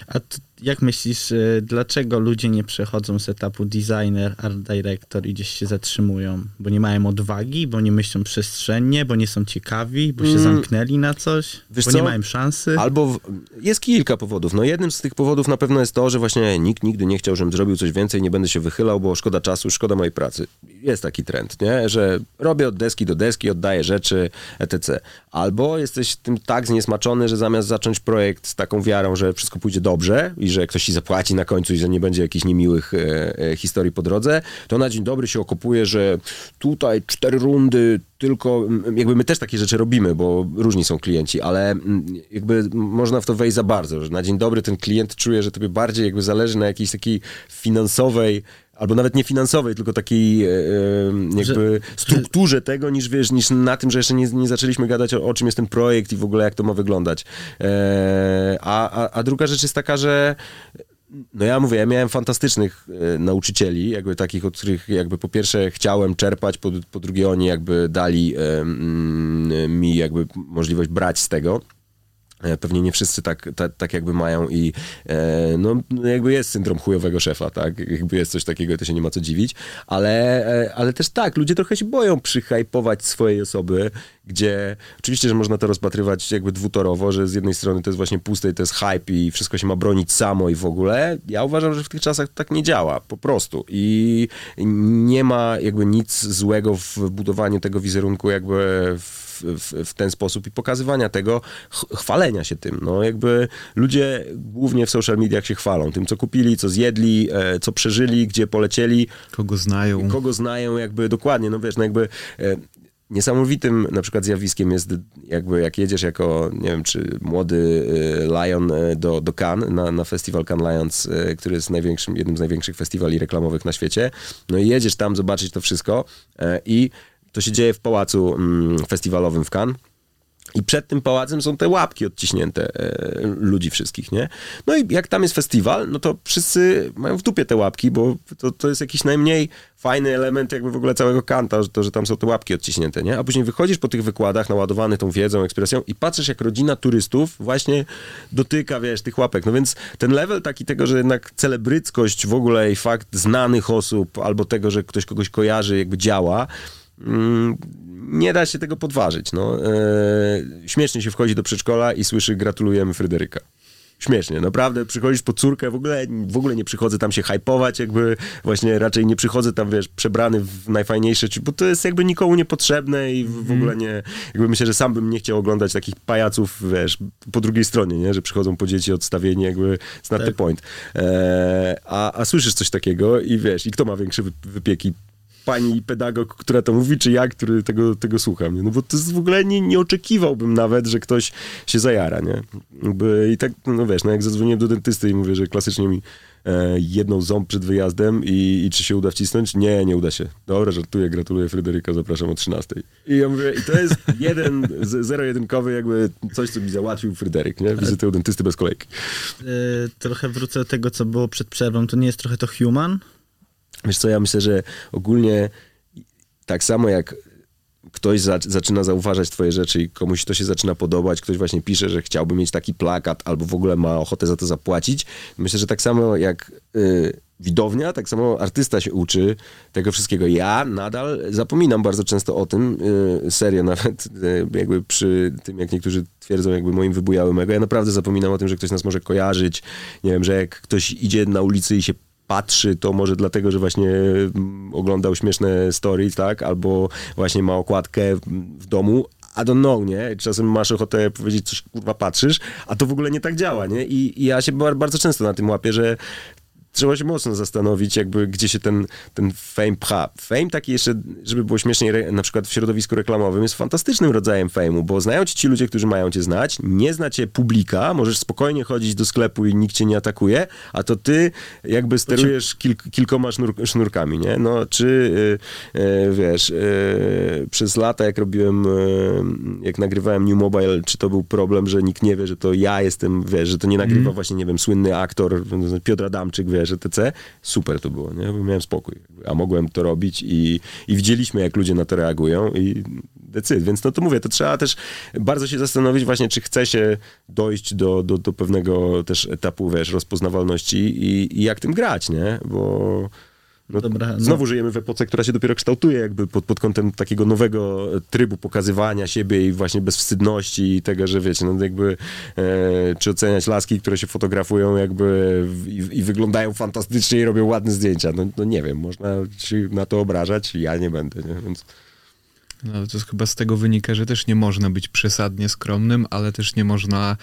A jak myślisz, y, dlaczego ludzie nie przechodzą z etapu designer, art director i gdzieś się zatrzymują? Bo nie mają odwagi, bo nie myślą przestrzennie, bo nie są ciekawi, bo się mm. zamknęli na coś, Wiesz bo co? nie mają szansy?
Albo w... jest kilka powodów. No jednym z tych powodów na pewno jest to, że właśnie nikt nigdy nie chciał, żebym zrobił coś więcej, nie będę się wychylał, bo szkoda czasu, szkoda mojej pracy. Jest taki trend, nie? Że robię od deski do deski, oddaję rzeczy, etc. Albo jesteś tym tak zniesmaczony, że zamiast zacząć projekt z taką wiarą, że wszystko pójdzie dobrze i że ktoś ci zapłaci na końcu i że nie będzie jakichś niemiłych e, e, historii po drodze, to na dzień dobry się okopuje, że tutaj cztery rundy, tylko jakby my też takie rzeczy robimy, bo różni są klienci, ale jakby można w to wejść za bardzo, że na dzień dobry ten klient czuje, że tobie bardziej jakby zależy na jakiejś takiej finansowej albo nawet nie finansowej, tylko takiej e, jakby że, strukturze że... tego, niż wiesz, niż na tym, że jeszcze nie, nie zaczęliśmy gadać o, o, czym jest ten projekt i w ogóle jak to ma wyglądać. E, a, a, a druga rzecz jest taka, że no ja mówię, ja miałem fantastycznych e, nauczycieli, jakby takich, od których jakby po pierwsze chciałem czerpać, po, po drugie oni jakby dali e, mm, mi jakby możliwość brać z tego. E, Pewnie nie wszyscy tak, tak, tak jakby mają i e, no jakby jest syndrom chujowego szefa, tak? Jakby jest coś takiego, to się nie ma co dziwić, ale, e, ale też tak, ludzie trochę się boją przyhypować swojej osoby, gdzie oczywiście, że można to rozpatrywać jakby dwutorowo, że z jednej strony to jest właśnie puste i to jest hype i wszystko się ma bronić samo i w ogóle. Ja uważam, że w tych czasach tak nie działa, po prostu. I nie ma jakby nic złego w budowaniu tego wizerunku jakby w w, w, ten sposób i pokazywania tego, ch chwalenia się tym. No jakby ludzie głównie w social mediach się chwalą tym, co kupili, co zjedli, e, co przeżyli, gdzie polecieli.
Kogo znają.
Kogo znają jakby dokładnie, no wiesz, no jakby e, niesamowitym na przykład zjawiskiem jest jakby jak jedziesz jako, nie wiem, czy młody e, Lion e, do, do Cannes, na, na festiwal Cannes Lions, e, który jest największym, jednym z największych festiwali reklamowych na świecie. No i jedziesz tam zobaczyć to wszystko i to się dzieje w pałacu mm, festiwalowym w Cannes. I przed tym pałacem są te łapki odciśnięte e, ludzi wszystkich, nie? No i jak tam jest festiwal, no to wszyscy mają w dupie te łapki, bo to, to jest jakiś najmniej fajny element jakby w ogóle całego kanta, że to, że tam są te łapki odciśnięte, nie? A później wychodzisz po tych wykładach naładowany tą wiedzą, ekspresją i patrzysz jak rodzina turystów właśnie dotyka, wiesz, tych łapek. No więc ten level taki tego, że jednak celebryckość w ogóle i fakt znanych osób albo tego, że ktoś kogoś kojarzy jakby działa, nie da się tego podważyć. No. E, śmiesznie się wchodzi do przedszkola i słyszy gratulujemy Fryderyka. Śmiesznie, naprawdę przychodzisz po córkę, w ogóle, w ogóle nie przychodzę tam się hypować, jakby właśnie raczej nie przychodzę tam, wiesz, przebrany w najfajniejsze, bo to jest jakby nikomu niepotrzebne i w, w ogóle nie, jakby myślę, że sam bym nie chciał oglądać takich pajaców, wiesz, po drugiej stronie, nie, że przychodzą po dzieci odstawieni, jakby it's not the point. E, a, a słyszysz coś takiego i wiesz, i kto ma większe wy- wypieki? Pani pedagog, która to mówi, czy ja, który tego, tego słucham, nie? No bo to jest w ogóle nie, nie oczekiwałbym nawet, że ktoś się zajara, nie? Jakby, I tak, no wiesz, no jak zadzwoniłem do dentysty i mówię, że klasycznie mi e, jedną ząb przed wyjazdem i, i czy się uda wcisnąć? Nie, nie uda się. Dobra, żartuję, gratuluję Fryderyka, zapraszam o 13. I ja mówię, i to jest jeden, zero-jedynkowy jakby coś, co mi załatwił Fryderyk, nie? Wizytę u dentysty bez kolejki.
Y, trochę wrócę do tego, co było przed przerwą. To nie jest trochę to human?
Wiesz co, ja myślę, że ogólnie tak samo jak ktoś za, zaczyna zauważać twoje rzeczy i komuś to się zaczyna podobać, ktoś właśnie pisze, że chciałby mieć taki plakat albo w ogóle ma ochotę za to zapłacić, myślę, że tak samo jak y, widownia, tak samo artysta się uczy tego wszystkiego. Ja nadal zapominam bardzo często o tym, y, serio [LAUGHS] nawet, y, jakby przy tym, jak niektórzy twierdzą jakby moim wybujałym ego, ja naprawdę zapominam o tym, że ktoś nas może kojarzyć, nie wiem, że jak ktoś idzie na ulicy i się patrzy, to może dlatego, że właśnie mm, oglądał śmieszne stories, tak? Albo właśnie ma okładkę w domu. I don't know, nie? Czasem masz ochotę powiedzieć coś, kurwa, patrzysz, a to w ogóle nie tak działa, nie? I, i ja się bar- bardzo często na tym łapię, że trzeba się mocno zastanowić, jakby gdzie się ten, ten fame pcha. Fame taki jeszcze, żeby było śmieszniej, re- na przykład w środowisku reklamowym jest fantastycznym rodzajem fame'u, bo znają cię ci ludzie, którzy mają cię znać, nie zna cię publika, możesz spokojnie chodzić do sklepu i nikt cię nie atakuje, a to ty jakby sterujesz kilk, kilkoma sznur, sznurkami, nie? No, czy y, y, wiesz, y, przez lata jak robiłem, jak nagrywałem New Mobile, czy to był problem, że nikt nie wie, że to ja jestem, wiesz, że to nie nagrywa właśnie, nie wiem, słynny aktor Piotr Adamczyk, wiesz, etc. Super to było, nie? Miałem spokój. A mogłem to robić i, i widzieliśmy, jak ludzie na to reagują i decyd. Więc no to mówię, to trzeba też bardzo się zastanowić właśnie, czy chce się dojść do, do, do pewnego też etapu, wiesz, rozpoznawalności i, i jak tym grać, nie? Bo no,
Dobra, no.
znowu żyjemy w epoce, która się dopiero kształtuje jakby pod, pod kątem takiego nowego trybu pokazywania siebie i właśnie bezwstydności i tego, że wiecie, no jakby e, czy oceniać laski, które się fotografują jakby w, i, i wyglądają fantastycznie i robią ładne zdjęcia. No, no nie wiem, można się na to obrażać, ja nie będę, nie? Więc
No, to chyba z tego wynika, że też nie można być przesadnie skromnym, ale też nie można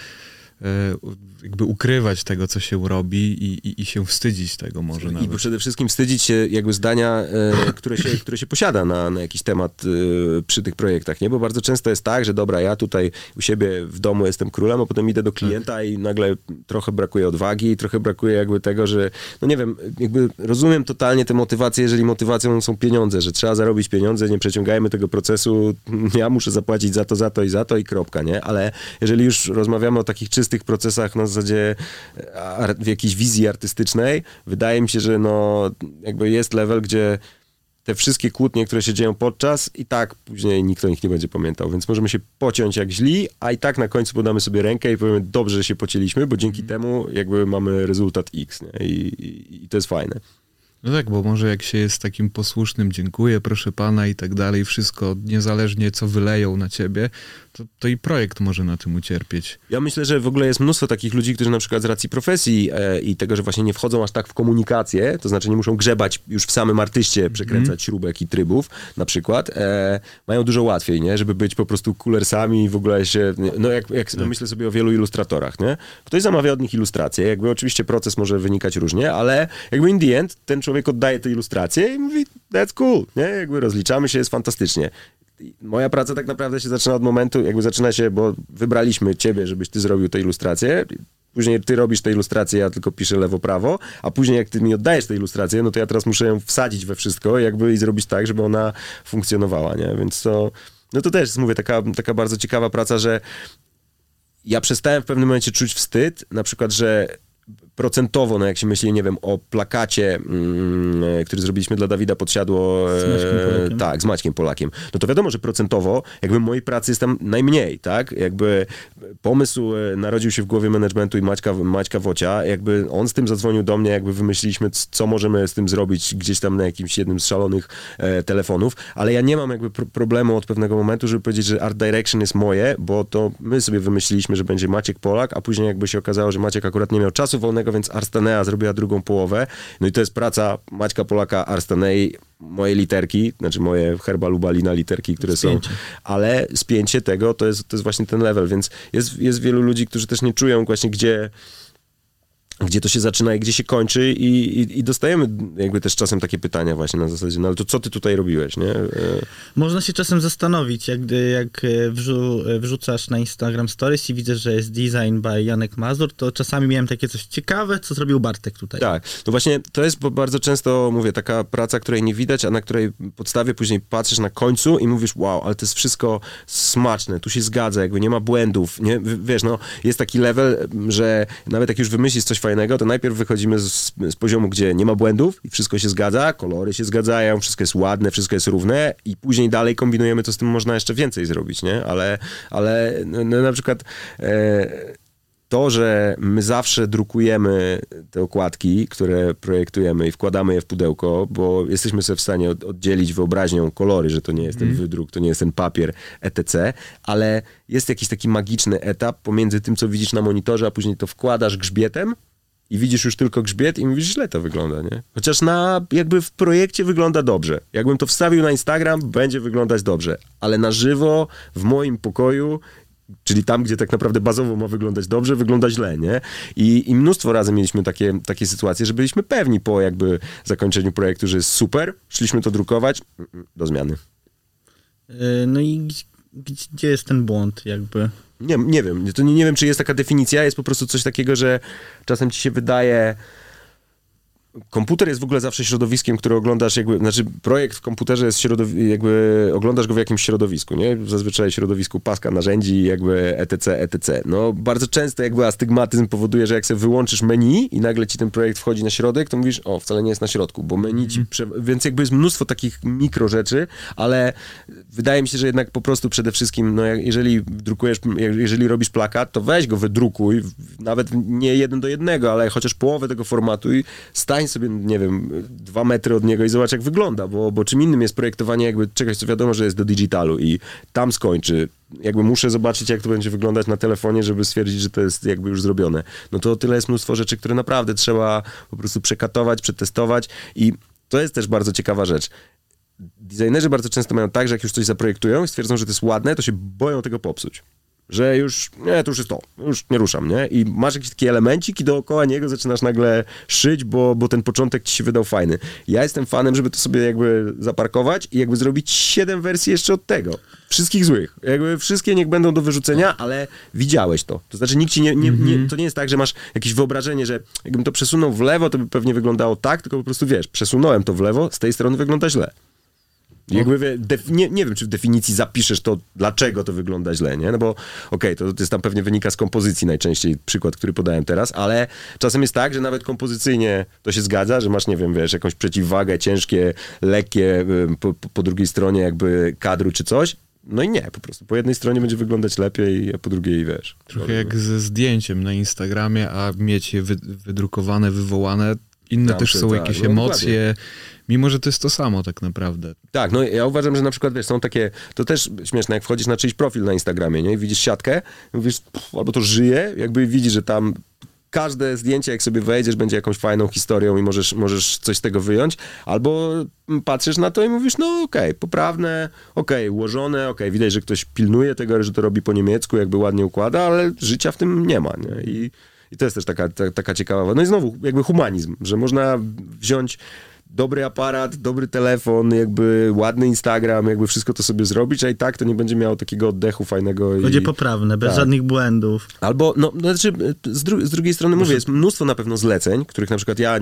jakby ukrywać tego, co się robi i, i, i się wstydzić tego może
I
nawet.
przede wszystkim wstydzić się jakby zdania, e, które, się, które się posiada na, na jakiś temat e, przy tych projektach, nie? Bo bardzo często jest tak, że dobra, ja tutaj u siebie w domu jestem królem, a potem idę do klienta i nagle trochę brakuje odwagi, trochę brakuje jakby tego, że no nie wiem, jakby rozumiem totalnie te motywacje, jeżeli motywacją są pieniądze, że trzeba zarobić pieniądze, nie przeciągajmy tego procesu, [LAUGHS] ja muszę zapłacić za to, za to i za to i kropka, nie? Ale jeżeli już rozmawiamy o takich czystych procesach na zasadzie e, w jakiejś wizji artystycznej, wydaje mi się, że no jakby jest level, gdzie te wszystkie kłótnie, które się dzieją podczas i tak później nikt o nich nie będzie pamiętał, więc możemy się pociąć jak źli, a i tak na końcu podamy sobie rękę i powiemy, dobrze, że się pocięliśmy, bo dzięki temu jakby mamy rezultat X nie? I, i, i to jest fajne.
No tak, bo może jak się jest takim posłusznym, dziękuję, proszę pana i tak dalej, wszystko niezależnie co wyleją na ciebie, to, to i projekt może na tym ucierpieć.
Ja myślę, że w ogóle jest mnóstwo takich ludzi, którzy na przykład z racji profesji e, i tego, że właśnie nie wchodzą aż tak w komunikację, to znaczy nie muszą grzebać już w samym artyście, przekręcać mm. śrubek i trybów na przykład, e, mają dużo łatwiej, nie? Żeby być po prostu kulersami i w ogóle się, no jak, jak tak. myślę sobie o wielu ilustratorach, nie? Ktoś zamawia od nich ilustrację, jakby oczywiście proces może wynikać różnie, ale jakby in the end ten człowiek oddaje te ilustracje i mówi, that's cool, nie? Jakby rozliczamy się, jest fantastycznie moja praca tak naprawdę się zaczyna od momentu, jakby zaczyna się, bo wybraliśmy ciebie, żebyś ty zrobił tę ilustrację. Później ty robisz tę ilustrację, ja tylko piszę lewo-prawo, a później jak ty mi oddajesz tę ilustrację, no to ja teraz muszę ją wsadzić we wszystko jakby i zrobić tak, żeby ona funkcjonowała, nie? Więc to, no to też mówię, taka, taka bardzo ciekawa praca, że ja przestałem w pewnym momencie czuć wstyd, na przykład, że procentowo, no jak się myśli, nie wiem, o plakacie, mm, e, który zrobiliśmy dla Dawida Podsiadło.
Z
e, tak, z Maćkiem Polakiem. No to wiadomo, że procentowo jakby mojej pracy jest tam najmniej, tak? Jakby pomysł e, narodził się w głowie managementu i Maćka, Maćka Wocia, jakby on z tym zadzwonił do mnie, jakby wymyśliliśmy, co możemy z tym zrobić gdzieś tam na jakimś jednym z szalonych e, telefonów, ale ja nie mam jakby pr problemu od pewnego momentu, żeby powiedzieć, że Art Direction jest moje, bo to my sobie wymyśliliśmy, że będzie Maciek Polak, a później jakby się okazało, że Maciek akurat nie miał czasu wolnego więc Arstanea zrobiła drugą połowę. No i to jest praca Maćka Polaka, Arstanei, moje literki, znaczy moje herba lubalina literki, które spięcie. są, ale spięcie tego to jest, to jest właśnie ten level, więc jest, jest wielu ludzi, którzy też nie czują właśnie gdzie gdzie to się zaczyna i gdzie się kończy i, i, i, dostajemy jakby też czasem takie pytania właśnie na zasadzie, no ale to co ty tutaj robiłeś, nie? E,
Można się czasem zastanowić, jak, jak e, wrzu, e, wrzucasz na Instagram Stories i widzę, że jest design by Janek Mazur, to czasami miałem takie coś ciekawe, co zrobił Bartek tutaj.
Tak, no właśnie to jest bardzo często, mówię, taka praca, której nie widać, a na której podstawie później patrzysz na końcu i mówisz, wow, ale to jest wszystko smaczne, tu się zgadza, jakby nie ma błędów, nie? Wiesz, no, jest taki level, że nawet jak już wymyślisz coś fajnego, to najpierw wychodzimy z, z, poziomu, gdzie nie ma błędów i wszystko się zgadza, kolory się zgadzają, wszystko jest ładne, wszystko jest równe i później dalej kombinujemy, to z tym można jeszcze więcej zrobić, nie? Ale, ale no, no na przykład... E, to, że my zawsze drukujemy te okładki, które projektujemy i wkładamy je w pudełko, bo jesteśmy sobie w stanie oddzielić wyobraźnią kolory, że to nie jest ten mm. wydruk, to nie jest ten papier, etc., ale jest jakiś taki magiczny etap pomiędzy tym, co widzisz na monitorze, a później to wkładasz grzbietem i widzisz już tylko grzbiet i mówisz, źle to wygląda, nie? Chociaż na, jakby w projekcie wygląda dobrze. Jakbym to wstawił na Instagram, będzie wyglądać dobrze. Ale na żywo, w moim pokoju Czyli tam, gdzie tak naprawdę bazowo ma wyglądać dobrze, wygląda źle, nie? I, i mnóstwo razy mieliśmy takie, takie sytuacje, że byliśmy pewni po jakby zakończeniu projektu, że jest super, szliśmy to drukować, do zmiany.
Yy, no i gdzie jest ten błąd jakby?
Nie, nie wiem, to nie, nie wiem, czy jest taka definicja, jest po prostu coś takiego, że czasem ci się wydaje komputer jest w ogóle zawsze środowiskiem, które oglądasz jakby, znaczy projekt w komputerze jest środowi- jakby, oglądasz go w jakimś środowisku, nie? Zazwyczaj środowisku paska narzędzi, jakby etc., etc. No, bardzo często jakby astygmatyzm powoduje, że jak sobie wyłączysz menu i nagle ci ten projekt wchodzi na środek, to mówisz, o, wcale nie jest na środku, bo menu ci, mhm. prze... więc jakby jest mnóstwo takich mikro rzeczy, ale wydaje mi się, że jednak po prostu przede wszystkim, no, jeżeli drukujesz, jeżeli robisz plakat, to weź go wydrukuj, nawet nie jeden do jednego, ale chociaż połowę tego formatu i stań stań sobie, nie wiem, dwa metry od niego i zobacz, jak wygląda, bo, bo czym innym jest projektowanie jakby czegoś, co wiadomo, że jest do digitalu i tam skończy. Jakby muszę zobaczyć, jak to będzie wyglądać na telefonie, żeby stwierdzić, że to jest jakby już zrobione. No to tyle jest mnóstwo rzeczy, które naprawdę trzeba po prostu przekatować, przetestować i to jest też bardzo ciekawa rzecz. Designerzy bardzo często mają tak, że jak już coś zaprojektują i stwierdzą, że to jest ładne, to się boją tego popsuć że już, nie, to już jest to, już nie ruszam, nie? I masz jakiś taki elemencik i dookoła niego zaczynasz nagle szyć, bo, bo ten początek ci się wydał fajny. Ja jestem fanem, żeby to sobie jakby zaparkować i jakby zrobić siedem wersji jeszcze od tego. Wszystkich złych. Jakby wszystkie niech będą do wyrzucenia, ale widziałeś to. To znaczy nikt ci nie, nie, nie, mhm. to nie jest tak, że masz jakieś wyobrażenie, że jakbym to przesunął w lewo, to by pewnie wyglądało tak, tylko po prostu wiesz, przesunąłem to w lewo, z tej strony wygląda źle. Jakby, wie- def, nie, nie wiem, czy w definicji zapiszesz to, dlaczego to wygląda źle, nie? No bo okej, to, to jest tam pewnie wynika z kompozycji najczęściej, przykład, który podałem teraz, ale czasem jest tak, że nawet kompozycyjnie to się zgadza, że masz, nie wiem, wiesz, jakąś przeciwwagę, ciężkie, lekkie, po, po, drugiej stronie jakby kadru czy coś, no i nie, po prostu. Po jednej stronie będzie wyglądać lepiej, a po drugiej, wiesz.
Trochę jak ze zdjęciem na Instagramie, a mieć je wy, wydrukowane, wywołane. Inne
Tam
też są
tak,
jakieś
no
emocje, mimo że to jest to samo tak naprawdę.
Tak, no ja uważam, że na przykład, wiesz, są takie, to też śmieszne, jak wchodzisz na czyjś profil na Instagramie, nie, i widzisz siatkę, mówisz, pff, albo to żyje, jakby widzisz, że tam każde zdjęcie, jak sobie wejdziesz, będzie jakąś fajną historią i możesz, możesz coś z tego wyjąć, albo patrzysz na to i mówisz, no okej, poprawne, okej, ułożone, okej, widać, że ktoś pilnuje tego, że to robi po niemiecku, jakby ładnie układa, ale życia w tym nie ma, nie, i, i to jest też taka, ta, taka ciekawa, no i znowu, jakby humanizm, że można wziąć dobry aparat, dobry telefon, jakby ładny Instagram, jakby wszystko to sobie zrobić, a i tak to nie będzie miało takiego oddechu fajnego.
Będzie
i...
poprawne, bez
tak.
żadnych błędów.
Albo, no, no znaczy, z, dru- z drugiej strony mówię, jest mnóstwo na pewno zleceń, których na przykład ja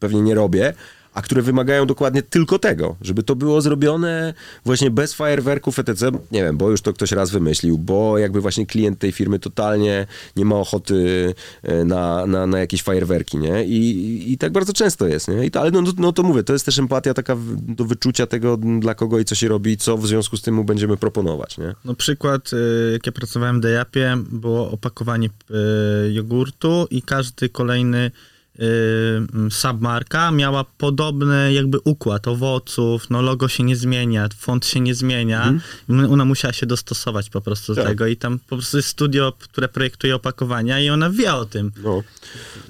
pewnie nie robię, a które wymagają dokładnie tylko tego, żeby to było zrobione właśnie bez fajerwerków etc. Nie wiem, bo już to ktoś raz wymyślił, bo jakby właśnie klient tej firmy totalnie nie ma ochoty e, na, na, na jakieś fajerwerki, nie? I, i, tak bardzo często jest, nie? I to, ale no, no to mówię, to jest też empatia taka do wyczucia tego, dla kogo i co się robi co w związku z tym mu będziemy proponować, nie?
No przykład, y, jak ja pracowałem w Dejapie, było opakowanie y, jogurtu i każdy kolejny submarka miała podobny jakby układ owoców, no logo się nie zmienia, font się nie zmienia. I Ona musiała się dostosować po prostu do
Tak.
tego i tam po prostu jest studio, które projektuje opakowania i ona wie o tym.
No.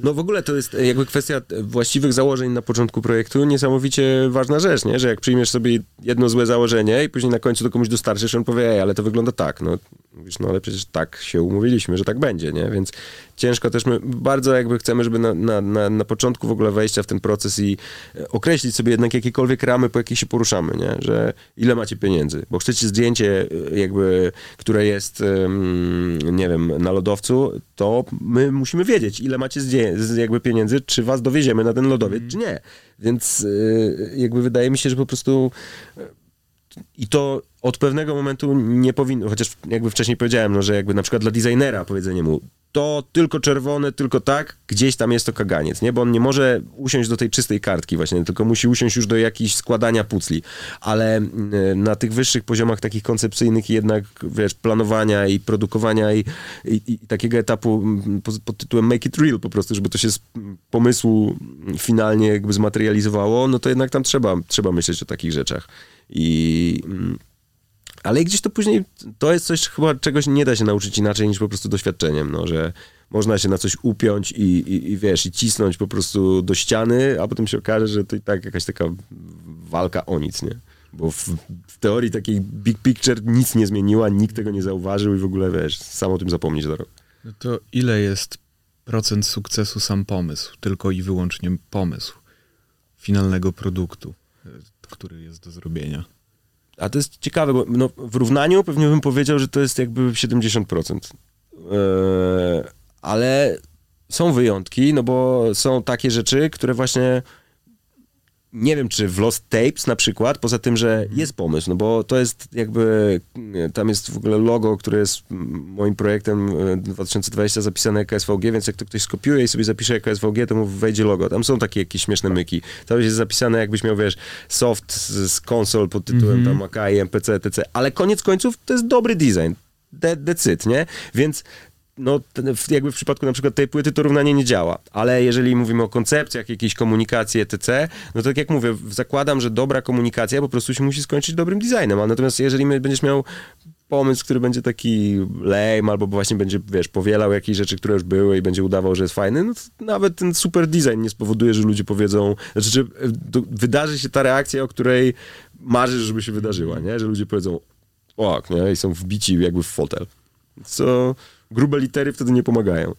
no w ogóle to jest jakby kwestia właściwych założeń na początku projektu, niesamowicie ważna rzecz, nie? Że jak przyjmiesz sobie jedno złe założenie i później na końcu to komuś dostarczysz, on powie, ej, ale to wygląda tak, no. Mówisz, no ale przecież tak się umówiliśmy, że tak będzie, nie? Więc ciężko też, my bardzo jakby chcemy, żeby na, na, na, na początku w ogóle wejścia w ten proces i e, określić sobie jednak jakiekolwiek ramy, po jakich się poruszamy, nie? Że ile macie pieniędzy, bo chcecie zdjęcie e, jakby, które jest, nie wiem, na lodowcu, to my musimy wiedzieć, ile macie jakby pieniędzy, czy was dowieziemy na ten lodowiec, czy nie. Więc e, jakby wydaje mi się, że po prostu i to od pewnego momentu nie powinno, chociaż jakby wcześniej powiedziałem, no, że jakby na przykład dla designera powiedzenie mu, to tylko czerwone, tylko tak, gdzieś tam jest to kaganiec, nie? Bo on nie może usiąść do tej czystej kartki właśnie, tylko musi usiąść już do jakichś składania pucli. Ale y, na tych wyższych poziomach takich koncepcyjnych jednak, wiesz, planowania i produkowania i, i, i takiego etapu pod, tytułem make it real po prostu, żeby to się z pomysłu finalnie jakby zmaterializowało, no to jednak tam trzeba, trzeba myśleć o takich rzeczach. I... mm, ale gdzieś to później, to jest coś chyba, czegoś nie da się nauczyć inaczej niż po prostu doświadczeniem, no, że można się na coś upiąć i, i, i wiesz, i cisnąć po prostu do ściany, a potem się okaże, że to i tak jakaś taka walka o nic, nie? Bo w, w teorii takiej big picture nic nie zmieniła, nikt tego nie zauważył i w ogóle, wiesz, sam o tym zapomnieć za rok.
No to ile jest procent sukcesu sam pomysł, tylko i wyłącznie pomysł finalnego produktu, który jest do zrobienia?
A to jest ciekawe, bo no, w równaniu pewnie bym powiedział, że to jest jakby 70%. Eee, ale są wyjątki, no bo są takie rzeczy, które właśnie nie wiem, czy w Lost Tapes na przykład, poza tym, że jest pomysł, no bo to jest jakby, tam jest w ogóle logo, które jest mm, moim projektem e, 2020 zapisane jako SVG, więc jak to ktoś skopiuje i sobie zapisze jako SVG, to mu wejdzie logo. Tam są takie jakieś śmieszne myki. Tam jest zapisane, jakbyś miał, wiesz, soft z, z konsol pod tytułem
Mhm.
tam AKI, MPC, etc. Ale koniec końców to jest dobry design. It, nie? Więc no, jakby w przypadku na przykład tej płyty to równanie nie działa, ale jeżeli mówimy o koncepcjach, jakiejś komunikacji etc., no to tak jak mówię, zakładam, że dobra komunikacja po prostu się musi skończyć dobrym designem, a natomiast jeżeli będziesz miał pomysł, który będzie taki lame, albo właśnie będzie, wiesz, powielał jakieś rzeczy, które już były i będzie udawał, że jest fajny, no to nawet ten super design nie spowoduje, że ludzie powiedzą, znaczy, że e, wydarzy się ta reakcja, o której marzysz, żeby się wydarzyła, nie? Że ludzie powiedzą, o, nie? I są wbici jakby w fotel. Co grube litery wtedy nie pomagają.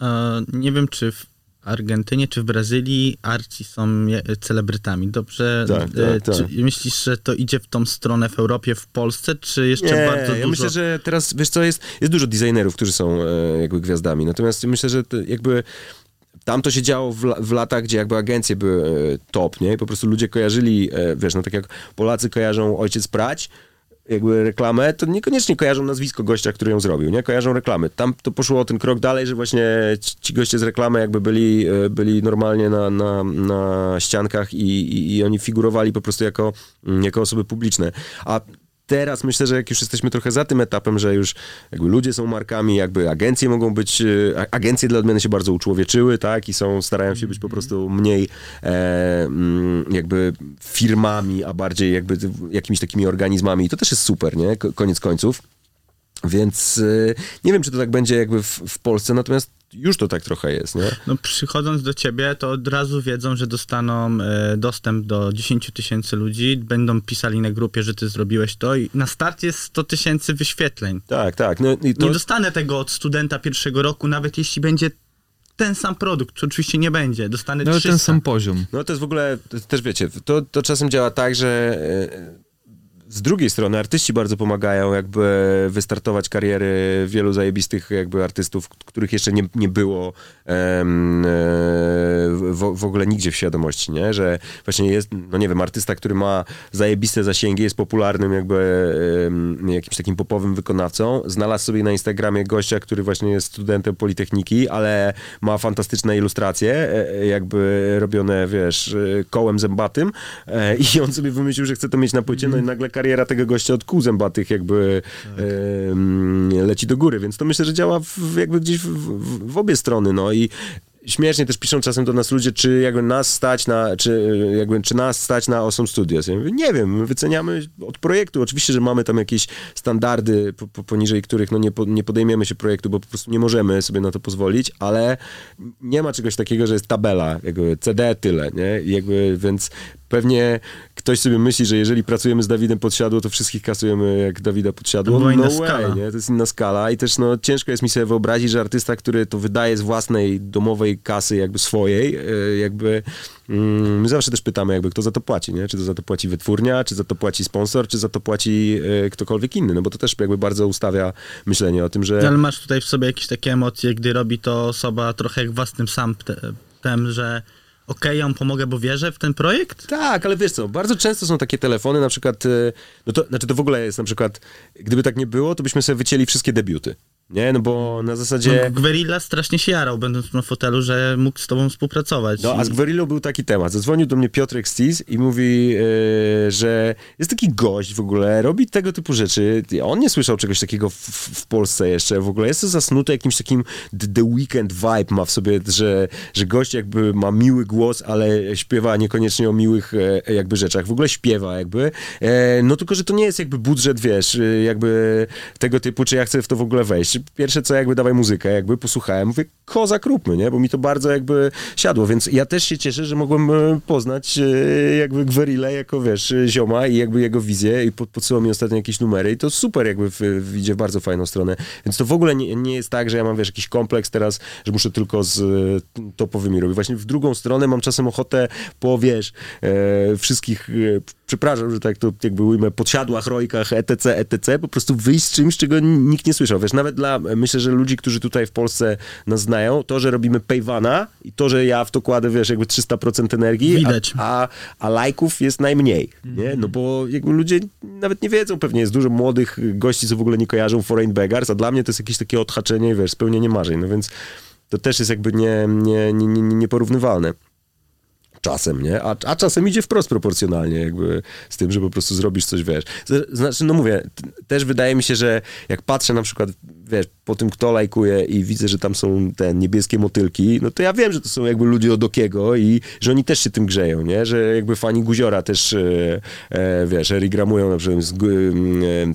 E, nie wiem, czy w Argentynie, czy w Brazylii arci są celebrytami. Dobrze?
Tak,
e,
tak, tak.
Czy myślisz, że to idzie w tą stronę w Europie, w Polsce, czy jeszcze
Nie,
bardzo
ja
dużo?
myślę, że teraz, wiesz co, jest, jest dużo designerów, którzy są e, jakby gwiazdami, natomiast myślę, że jakby tam to się działo w, w latach, gdzie jakby agencje były top, nie? I po prostu ludzie kojarzyli, wiesz, no tak jak Polacy kojarzą Ojciec Prać, jakby reklamę, to niekoniecznie kojarzą nazwisko gościa, który ją zrobił, nie? Kojarzą reklamy. Tam to poszło o ten krok dalej, że właśnie ci goście z reklamy jakby byli, e, byli normalnie na, na, na ściankach i, i, i oni figurowali po prostu jako, mm, jako osoby publiczne. A teraz myślę, że jak już jesteśmy trochę za tym etapem, że już jakby ludzie są markami, jakby agencje mogą być, e, agencje dla odmiany się bardzo uczłowieczyły, tak, i są, starają się być po prostu mniej e, mm, jakby firmami, a bardziej jakby jakimiś takimi organizmami. I to też jest super, nie, koniec końców. Więc e, nie wiem, czy to tak będzie jakby w, w Polsce, natomiast już to tak trochę jest, nie?
No przychodząc do ciebie, to od razu wiedzą, że dostaną e, dostęp do 10 tysięcy ludzi, będą pisali na grupie, że ty zrobiłeś to i na starcie jest 100 tysięcy wyświetleń.
Tak, tak. No,
to... Nie dostanę tego od studenta pierwszego roku, nawet jeśli będzie ten sam produkt, czy oczywiście nie będzie, dostanę
no, ten sam poziom.
No to jest w ogóle, też wiecie, to, to czasem działa tak, że e, z drugiej strony artyści bardzo pomagają jakby wystartować kariery wielu zajebistych jakby artystów, których jeszcze nie, nie było em, w, w, ogóle nigdzie w świadomości, nie? Że właśnie jest, no nie wiem, artysta, który ma zajebiste zasięgi, jest popularnym jakby em, jakimś takim popowym wykonawcą, znalazł sobie na Instagramie gościa, który właśnie jest studentem Politechniki, ale ma fantastyczne ilustracje, e, e, jakby robione, wiesz, e, kołem zębatym i on sobie wymyślił, że chce to mieć na płycie, no i nagle kariera tego gościa od kół zębatych jakby tak. e, leci do góry, więc to myślę, że działa w, jakby gdzieś w, w, w obie strony, no i śmiesznie też piszą czasem do nas ludzie, czy jakby nas stać na, czy jakby, czy nas stać na Awesome Studios. Ja mówię, nie wiem, my wyceniamy od projektu. Oczywiście, że mamy tam jakieś standardy, po, po, poniżej których no nie, po, nie podejmiemy się projektu, bo po prostu nie możemy sobie na to pozwolić, ale nie ma czegoś takiego, że jest tabela, jakby CD tyle, nie? I jakby, więc pewnie ktoś sobie myśli, że jeżeli pracujemy z Dawidem Podsiadło, to wszystkich kasujemy jak Dawida Podsiadło.
To no
way,
skala.
nie? To jest inna skala i też no, ciężko jest mi sobie wyobrazić, że artysta, który to wydaje z własnej domowej kasy jakby swojej, e, jakby mm, my zawsze też pytamy jakby kto za to płaci, nie? Czy to za to płaci wytwórnia, czy za to płaci sponsor, czy za to płaci e, ktokolwiek inny, no bo to też jakby bardzo ustawia myślenie o tym, że...
Ale masz tutaj w sobie jakieś takie emocje, gdy robi to osoba trochę jak własnym sam tem, że okej, okay, ja mu pomogę, bo wierzę w ten projekt?
Tak, ale wiesz co, bardzo często są takie telefony, na przykład, e, no to, znaczy to w ogóle jest na przykład, gdyby tak nie było, to byśmy sobie wycięli wszystkie debiuty. Nie, no bo na zasadzie...
No, Gwerilla strasznie się jarał, będąc na fotelu, że mógł z tobą współpracować.
No, a z Gwerillą był taki temat. Zadzwonił do mnie Piotrek Stis i mówi, yy, że jest taki gość w ogóle, robi tego typu rzeczy. On nie słyszał czegoś takiego w, w Polsce jeszcze w ogóle. Jest to zasnute jakimś takim The Weekend vibe ma w sobie, że, że gość jakby ma miły głos, ale śpiewa niekoniecznie o miłych e, jakby rzeczach. W ogóle śpiewa jakby. E, no tylko, że to nie jest jakby budżet, wiesz, jakby tego typu, czy ja chcę w to w ogóle wejść pierwsze co jakby dawaj muzykę, jakby posłuchałem, mówię, kozak róbmy, nie? Bo mi to bardzo jakby siadło, więc ja też się cieszę, że mogłem e, poznać e, jakby Gwerile jako, wiesz, zioma i jakby jego wizję i podsyłał mi ostatnio jakieś numery i to super jakby w, w, idzie w bardzo fajną stronę. Więc to w ogóle nie, nie jest tak, że ja mam, wiesz, jakiś kompleks teraz, że muszę tylko z e, topowymi robić. Właśnie w drugą stronę mam czasem ochotę po, wiesz, e, wszystkich, e, przepraszam, że tak to jakby ujmę, podsiadłach, rojkach, etc., etc., po prostu wyjść z czymś, czego nikt nie słyszał. Wiesz, nawet dla, myślę, że ludzi, którzy tutaj w Polsce nas znają, to, że robimy paywana i to, że ja w to kładę, wiesz, jakby 300% energii,
Widać.
A, a, a lajków jest najmniej, nie? No bo jakby ludzie nawet nie wiedzą, pewnie jest dużo młodych gości, co w ogóle nie kojarzą Foreign Beggars, a dla mnie to jest jakieś takie odhaczenie, wiesz, spełnienie marzeń, no więc to też jest jakby nie, nie, nie, nie, nieporównywalne czasem, nie? A, a czasem idzie wprost proporcjonalnie jakby z tym, że po prostu zrobisz coś, wiesz. Znaczy, no mówię, też wydaje mi się, że jak patrzę na przykład, wiesz, po tym, kto lajkuje i widzę, że tam są te niebieskie motylki, no to ja wiem, że to są jakby ludzie od Okiego i że oni też się tym grzeją, nie? Że jakby fani Guziora też, e, e, wiesz, erigramują na przykład z, e,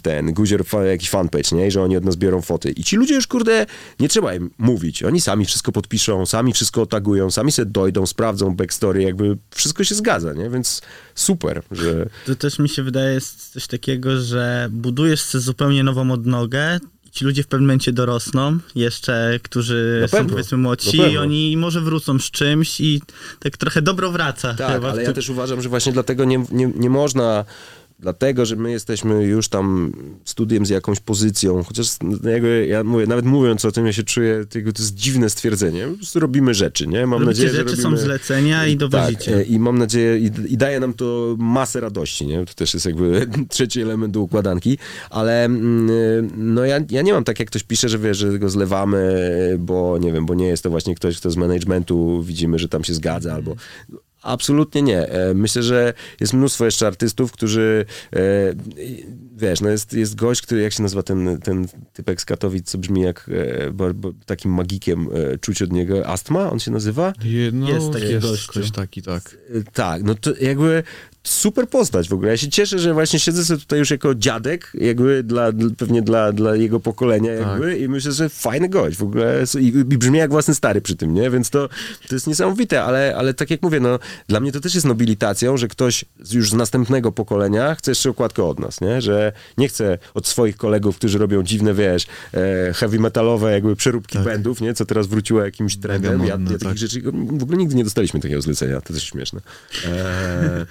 ten Guzior jakiś fanpage, nie? I że oni od nas biorą foty. I ci ludzie już, kurde, nie trzeba im mówić. Oni sami wszystko podpiszą, sami wszystko tagują, sami sobie dojdą, sprawdzą backstory, jakby wszystko się zgadza, nie? Więc super, że...
To też mi się wydaje coś takiego, że budujesz sobie zupełnie nową odnogę, ci ludzie w pewnym momencie dorosną, jeszcze, którzy są powiedzmy młodsi i oni może wrócą z czymś i tak trochę dobro wraca.
Tak, ale ja też uważam, że właśnie dlatego nie, nie, nie można dlatego, że my jesteśmy już tam studiem z jakąś pozycją, chociaż jakby, ja mówię, nawet mówiąc o tym, ja się czuję, to jest dziwne stwierdzenie, po prostu robimy rzeczy, nie? Mam
Robicie
nadzieję, że
rzeczy,
robimy...
są zlecenia i dowozicie.
Tak, e, i mam nadzieję, i, i daje nam to masę radości, nie? To też jest jakby [LAUGHS] trzeci element do układanki, ale mm, no ja, ja nie mam tak, jak ktoś pisze, że wiesz, że go zlewamy, bo nie wiem, bo nie jest to właśnie ktoś, kto z managementu widzimy, że tam się zgadza, albo Absolutnie nie. E, Myślę, że jest mnóstwo jeszcze artystów, którzy, e, wiesz, no jest, jest gość, który, jak się nazywa ten, ten typek z Katowic, co brzmi jak e, bo, bo, takim magikiem czuć od niego. Astma on się nazywa?
Je- No,
Jest taki
jest
gościu.
ktoś taki, tak.
Tak, no to jakby super postać w ogóle. Ja się cieszę, że właśnie siedzę sobie tutaj już jako dziadek, jakby dla, pewnie dla, dla jego pokolenia jakby i myślę, że fajny gość w ogóle i, i brzmi jak własny stary przy tym, nie? Więc to, to jest niesamowite, ale, ale tak jak mówię, no dla mnie to też jest nobilitacją, że ktoś już z następnego pokolenia chce jeszcze okładkę od nas, nie? Że nie chce od swoich kolegów, którzy robią dziwne, wiesz, e, heavy metalowe jakby przeróbki
Tak.
bandów, nie? Co teraz wróciło jakimś trendem. Ja, ja takich
tak.
rzeczy w ogóle nigdy nie dostaliśmy takiego zlecenia, to też śmieszne. E,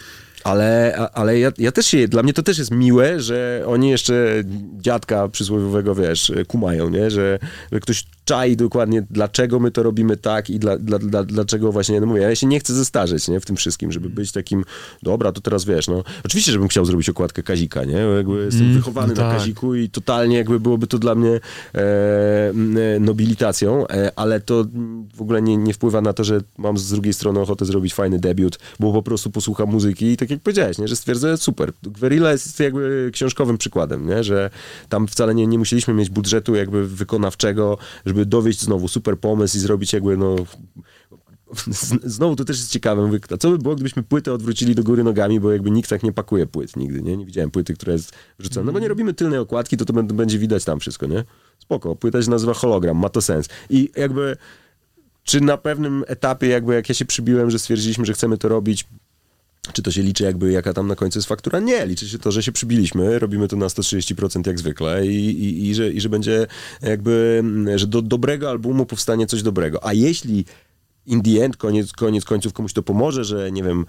ale, ale ja, ja też się, dla mnie to też jest miłe, że oni jeszcze dziadka przysłowiowego, wiesz, kumają, nie? Że, że ktoś czai dokładnie, dlaczego my to robimy tak i dla, dla, dla, dlaczego właśnie, no mówię, ja się nie chcę zestarzeć, nie? W tym wszystkim, żeby być takim, dobra, to teraz wiesz, no. Oczywiście, żebym chciał zrobić okładkę Kazika, nie? Jakby jestem
Mm,
wychowany
no
na
tak.
Kaziku i totalnie jakby byłoby to dla mnie e, e, nobilitacją, e, ale to w ogóle nie, nie wpływa na to, że mam z drugiej strony ochotę zrobić fajny debiut, bo po prostu posłucham muzyki i tak jak powiedziałeś, nie, że stwierdzę, super. Guerrilla jest jakby książkowym przykładem, nie, że tam wcale nie, nie musieliśmy mieć budżetu jakby wykonawczego, żeby dowieść znowu super pomysł i zrobić jakby no [LAUGHS] Znowu to też jest ciekawe. Mówię, co by było, gdybyśmy płytę odwrócili do góry nogami, bo jakby nikt tak nie pakuje płyt nigdy, nie? Nie widziałem płyty, która jest wrzucona. No bo nie robimy tylnej okładki, to to będ- będzie widać tam wszystko, nie? Spoko. Płyta się nazywa hologram, ma to sens. I jakby czy na pewnym etapie, jakby jak ja się przybiłem, że stwierdziliśmy, że chcemy to robić, czy to się liczy jakby, jaka tam na końcu jest faktura? Nie, liczy się to, że się przybiliśmy, robimy to na 130% jak zwykle i, i, i, że, i że będzie jakby, że do dobrego albumu powstanie coś dobrego. A jeśli in the end, koniec, koniec końców komuś to pomoże, że nie wiem,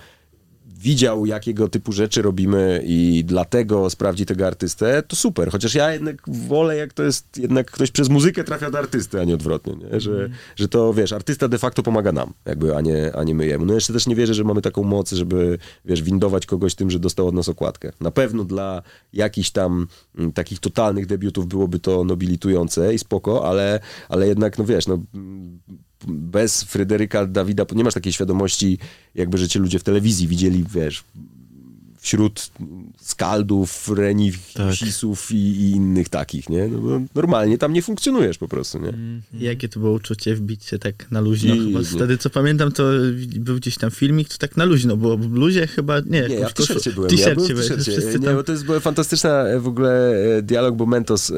widział, jakiego typu rzeczy robimy i dlatego sprawdzi tego artystę, to super. Chociaż ja jednak wolę, jak to jest, jednak ktoś przez muzykę trafia do artysty, a nie odwrotnie, nie? Że, że to, wiesz, artysta de facto pomaga nam, jakby, a nie, a nie my jemu. No jeszcze też nie wierzę, że mamy taką moc, żeby, wiesz, windować kogoś tym, że dostał od nas okładkę. Na pewno dla jakichś tam mm, takich totalnych debiutów byłoby to nobilitujące i spoko, ale, ale jednak, no wiesz, no mm, bez Fryderyka Dawida nie masz takiej świadomości, jakby, że cię ludzie w telewizji widzieli, wiesz, wśród skaldów, reni,
Tak.
i, i innych takich, nie? No bo normalnie tam nie funkcjonujesz po prostu, nie?
Jakie to było uczucie wbić się tak na luźno?
I-
Chyba wtedy, co pamiętam, to był gdzieś tam filmik, to tak na luźno było. W bluzie chyba, nie.
Nie, ja w t-shircie byłem. Ja byłem w t-shircie. Nie,
tam-
bo to jest była fantastyczna e, w ogóle e, dialog, bo Mentos e,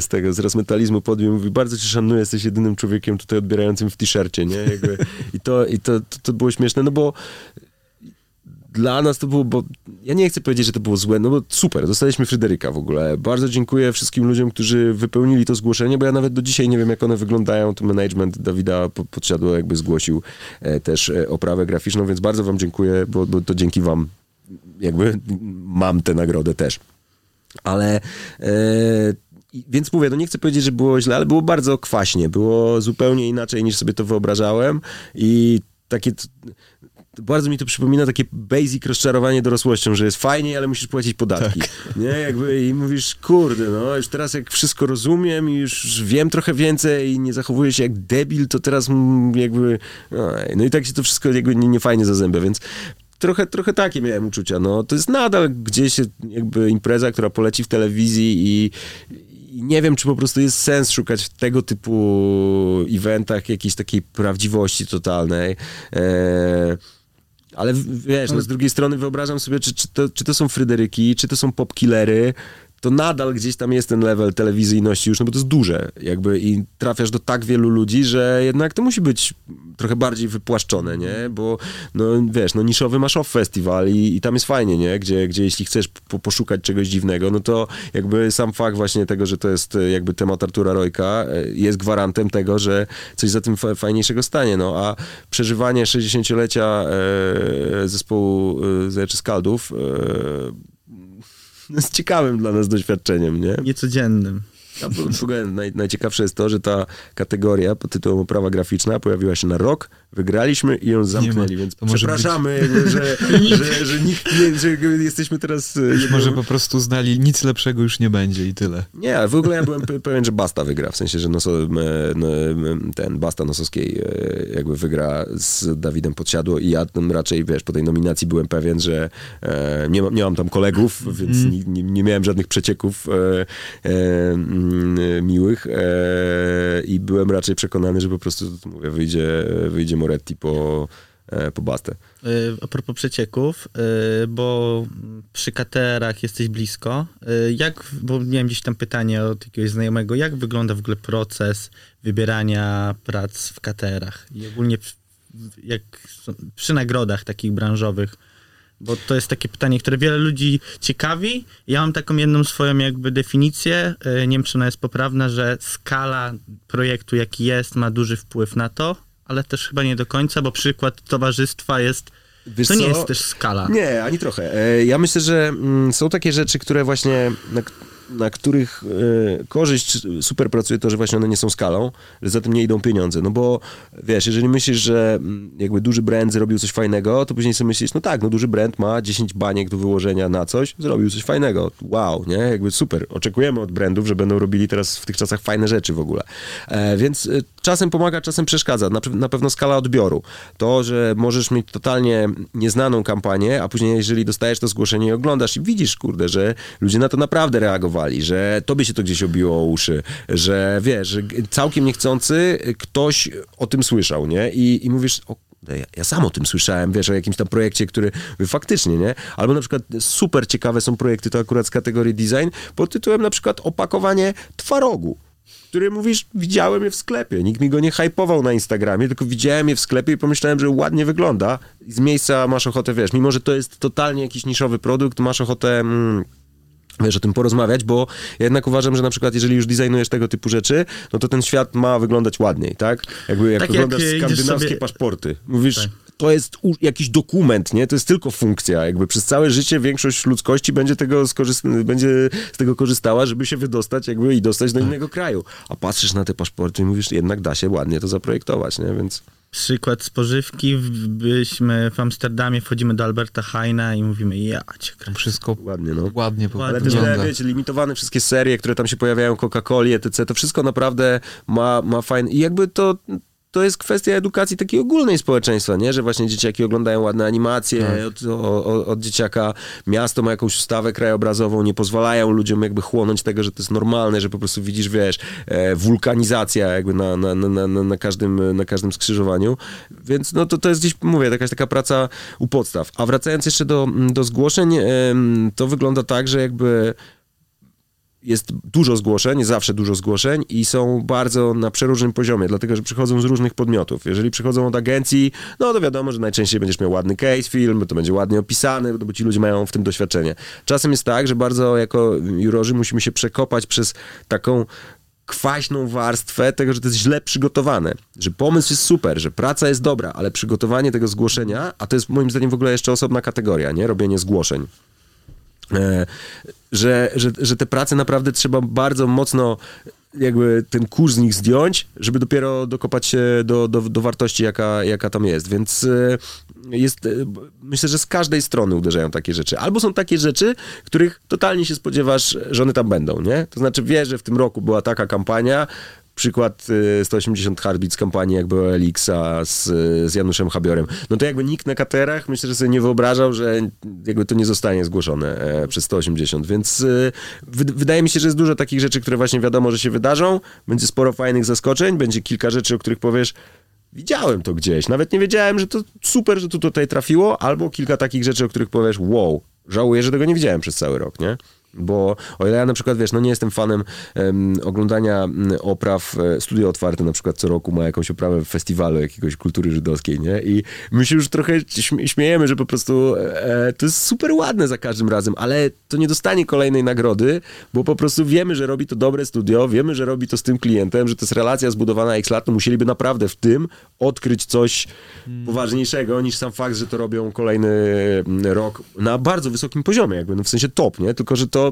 z tego, z rozmetalizmu podbił mówi, bardzo cię szanuję, jesteś jedynym człowiekiem tutaj odbierającym w t-shircie, nie? Jakby, I, to, i to, to, to było śmieszne, no bo dla nas to było, bo ja nie chcę powiedzieć, że to było złe, no bo super, dostaliśmy Fryderyka w ogóle. Bardzo dziękuję wszystkim ludziom, którzy wypełnili to zgłoszenie, bo ja nawet do dzisiaj nie wiem, jak one wyglądają. Tu management Dawida Po- Podsiadło jakby zgłosił e, też e, oprawę graficzną, więc bardzo wam dziękuję, bo, bo to dzięki wam jakby mam tę nagrodę też. Ale e, więc mówię, no nie chcę powiedzieć, że było źle, ale było bardzo kwaśnie. Było zupełnie inaczej niż sobie to wyobrażałem i takie bardzo mi to przypomina takie basic rozczarowanie dorosłością, że jest fajnie, ale musisz płacić podatki. Nie, jakby i mówisz, kurde, no już teraz jak wszystko rozumiem i już wiem trochę więcej i nie zachowuję się jak debil, to teraz jakby, no i tak się to wszystko jakby nie, nie fajnie zazębia, więc trochę, trochę takie miałem uczucia, no to jest nadal gdzieś jakby impreza, która poleci w telewizji i i nie wiem, czy po prostu jest sens szukać w tego typu eventach jakiejś takiej prawdziwości totalnej. E, ale wiesz, no z drugiej strony wyobrażam sobie, czy, czy, to, czy to są Fryderyki, czy to są popkillery, to nadal gdzieś tam jest ten level telewizyjności już, no bo to jest duże jakby i trafiasz do tak wielu ludzi, że jednak to musi być trochę bardziej wypłaszczone, nie? Bo no wiesz, no niszowy masz off festiwal i, i tam jest fajnie, nie? Gdzie, gdzie jeśli chcesz po, poszukać czegoś dziwnego, no to jakby sam fakt właśnie tego, że to jest e, jakby temat Artura Rojka e, jest gwarantem tego, że coś za tym fa- fajniejszego stanie, no a przeżywanie 60-lecia e, zespołu e, znaczy Skaldów e, z ciekawym dla nas doświadczeniem, nie?
Niecodziennym.
A ogóle naj, najciekawsze jest to, że ta kategoria pod tytułem oprawa graficzna pojawiła się na rok, wygraliśmy i ją zamknęli, więc przepraszamy, [LAUGHS] że, że, że nikt nie, że jesteśmy teraz... e,
Być
jedną-
może po prostu znali, nic lepszego już nie będzie i tyle.
Nie, w ogóle ja byłem pe- pewien, że Basta wygra, w sensie, że Noso, e, no, e, ten Basta Nosowskiej e, jakby wygra z Dawidem Podsiadło i ja tam raczej, wiesz, po tej nominacji byłem pewien, że e, nie, mam, nie mam tam kolegów, więc
Mhm.
nie, nie, miałem żadnych przecieków e, e, mm, miłych e, i byłem raczej przekonany, że po prostu, mówię, wyjdzie, wyjdzie Moretti po, e, po Bastę.
Y, A propos przecieków, bo przy katerach jesteś blisko. Jak, bo miałem gdzieś tam pytanie od jakiegoś znajomego, jak wygląda w ogóle proces wybierania prac w katerach i ogólnie jak przy nagrodach takich branżowych? Bo to jest takie pytanie, które wiele ludzi ciekawi. Ja mam taką jedną swoją jakby definicję, y, nie wiem czy ona jest poprawna, że skala projektu jaki jest ma duży wpływ na to, ale też chyba nie do końca, bo przykład towarzystwa jest
Wiesz
to nie
co?
jest też skala.
Nie, ani trochę. E, Ja myślę, że mm, są takie rzeczy, które właśnie, na, których e, korzyść super pracuje to, że właśnie one nie są skalą, że za tym nie idą pieniądze. No bo wiesz, jeżeli myślisz, że mm, jakby duży brand zrobił coś fajnego, to później sobie myślisz, no tak, no duży brand ma 10 baniek do wyłożenia na coś, zrobił coś fajnego. Wow, nie? Jakby super. Oczekujemy od brandów, że będą robili teraz w tych czasach fajne rzeczy w ogóle. E, więc e, czasem pomaga, czasem przeszkadza. Na, na pewno skala odbioru. To, że możesz mieć totalnie nieznaną kampanię, a później jeżeli dostajesz to zgłoszenie i oglądasz i widzisz, kurde, że ludzie na to naprawdę reagowali, że tobie się to gdzieś obiło o uszy, że wiesz, że całkiem niechcący ktoś o tym słyszał, nie? I, i mówisz, o ja, ja sam o tym słyszałem, wiesz, o jakimś tam projekcie, który faktycznie, nie? Albo na przykład super ciekawe są projekty, to akurat z kategorii design, pod tytułem na przykład opakowanie twarogu który mówisz, widziałem je w sklepie. Nikt mi go nie hypował na Instagramie, tylko widziałem je w sklepie i pomyślałem, że ładnie wygląda. Z miejsca masz ochotę, wiesz, mimo że to jest totalnie jakiś niszowy produkt, masz ochotę. Mm, Wiesz, o tym porozmawiać, bo ja jednak uważam, że na przykład jeżeli już designujesz tego typu rzeczy, no to ten świat ma wyglądać ładniej, tak? Jakby jak
Tak jak,
wyglądasz
idziesz
skandynawskie
sobie-
paszporty. Mówisz,
Tak.
to jest u- jakiś dokument, nie? To jest tylko funkcja. Jakby przez całe życie większość ludzkości będzie, tego będzie z tego korzystała, żeby się wydostać jakby i dostać
Tak.
do innego kraju. A patrzysz na te paszporty i mówisz, jednak da się ładnie to zaprojektować, nie? Więc
Przykład spożywki, w- byliśmy w Amsterdamie, wchodzimy do Alberta Heina i mówimy, ja cię kręcę.
Wszystko
ładnie, no.
ładnie po
Ale też, wiecie, limitowane wszystkie serie, które tam się pojawiają, Coca-Coli, etc., to wszystko naprawdę ma, ma fajne... I jakby to... To jest kwestia edukacji takiej ogólnej społeczeństwa, nie? Że właśnie dzieciaki oglądają ładne animacje
Tak.
od, od dzieciaka. Miasto ma jakąś ustawę krajobrazową, nie pozwalają ludziom jakby chłonąć tego, że to jest normalne, że po prostu widzisz, wiesz, e, wulkanizacja jakby na, na, na, na, każdym, na każdym skrzyżowaniu. Więc no to, to jest gdzieś, mówię, jakaś taka praca u podstaw. A wracając jeszcze do, do zgłoszeń, to wygląda tak, że jakby jest dużo zgłoszeń, zawsze dużo zgłoszeń i są bardzo na przeróżnym poziomie, dlatego że przychodzą z różnych podmiotów. Jeżeli przychodzą od agencji, no to wiadomo, że najczęściej będziesz miał ładny case film, to będzie ładnie opisany, bo ci ludzie mają w tym doświadczenie. Czasem jest tak, że bardzo jako jurorzy musimy się przekopać przez taką kwaśną warstwę tego, że to jest źle przygotowane, że pomysł jest super, że praca jest dobra, ale przygotowanie tego zgłoszenia, a to jest moim zdaniem w ogóle jeszcze osobna kategoria, nie? Robienie zgłoszeń. E, że, że, że te prace naprawdę trzeba bardzo mocno jakby ten kurs z nich zdjąć, żeby dopiero dokopać się do, do, do wartości, jaka, jaka tam jest. Więc e, jest, e, myślę, że z każdej strony uderzają takie rzeczy. Albo są takie rzeczy, których totalnie się spodziewasz, że one tam będą, nie? To znaczy wiesz, że w tym roku była taka kampania, przykład y, 180 Heartbeat z kampanii jakby OLX-a z, z Januszem Habiorem. No to jakby nikt na katerach myślę, że sobie nie wyobrażał, że jakby to nie zostanie zgłoszone e, przez 180, więc y, wy, wydaje mi się, że jest dużo takich rzeczy, które właśnie wiadomo, że się wydarzą, będzie sporo fajnych zaskoczeń, będzie kilka rzeczy, o których powiesz, widziałem to gdzieś, nawet nie wiedziałem, że to super, że to tutaj trafiło, albo kilka takich rzeczy, o których powiesz, wow, żałuję, że tego nie widziałem przez cały rok, nie? Bo o ile ja na przykład, wiesz, no nie jestem fanem em, oglądania m, opraw, e, Studio Otwarte na przykład co roku ma jakąś oprawę festiwalu jakiegoś kultury żydowskiej, nie? I my się już trochę śm- śmiejemy, że po prostu e, to jest super ładne za każdym razem, ale to nie dostanie kolejnej nagrody, bo po prostu wiemy, że robi to dobre studio, wiemy, że robi to z tym klientem, że to jest relacja zbudowana x lat, to musieliby naprawdę w tym odkryć coś poważniejszego niż sam fakt, że to robią kolejny mm, rok na bardzo wysokim poziomie, jakby, no w sensie top, nie? Tylko, że to